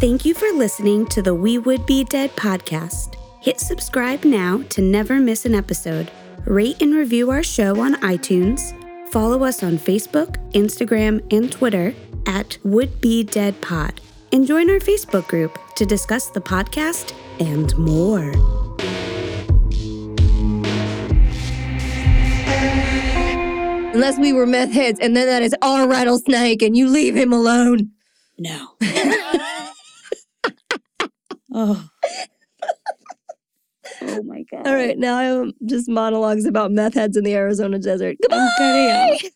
B: Thank you for listening to the We Would Be Dead podcast. Hit subscribe now to never miss an episode. Rate and review our show on iTunes. Follow us on Facebook, Instagram, and Twitter at Would Be Dead Pod. And join our Facebook group to discuss the podcast and more.
A: Unless we were meth heads, and then that is our rattlesnake, and you leave him alone.
B: No. oh. Oh my God.
A: All right, now I'm just monologues about meth heads in the Arizona desert. Goodbye.
B: I'm cutting out.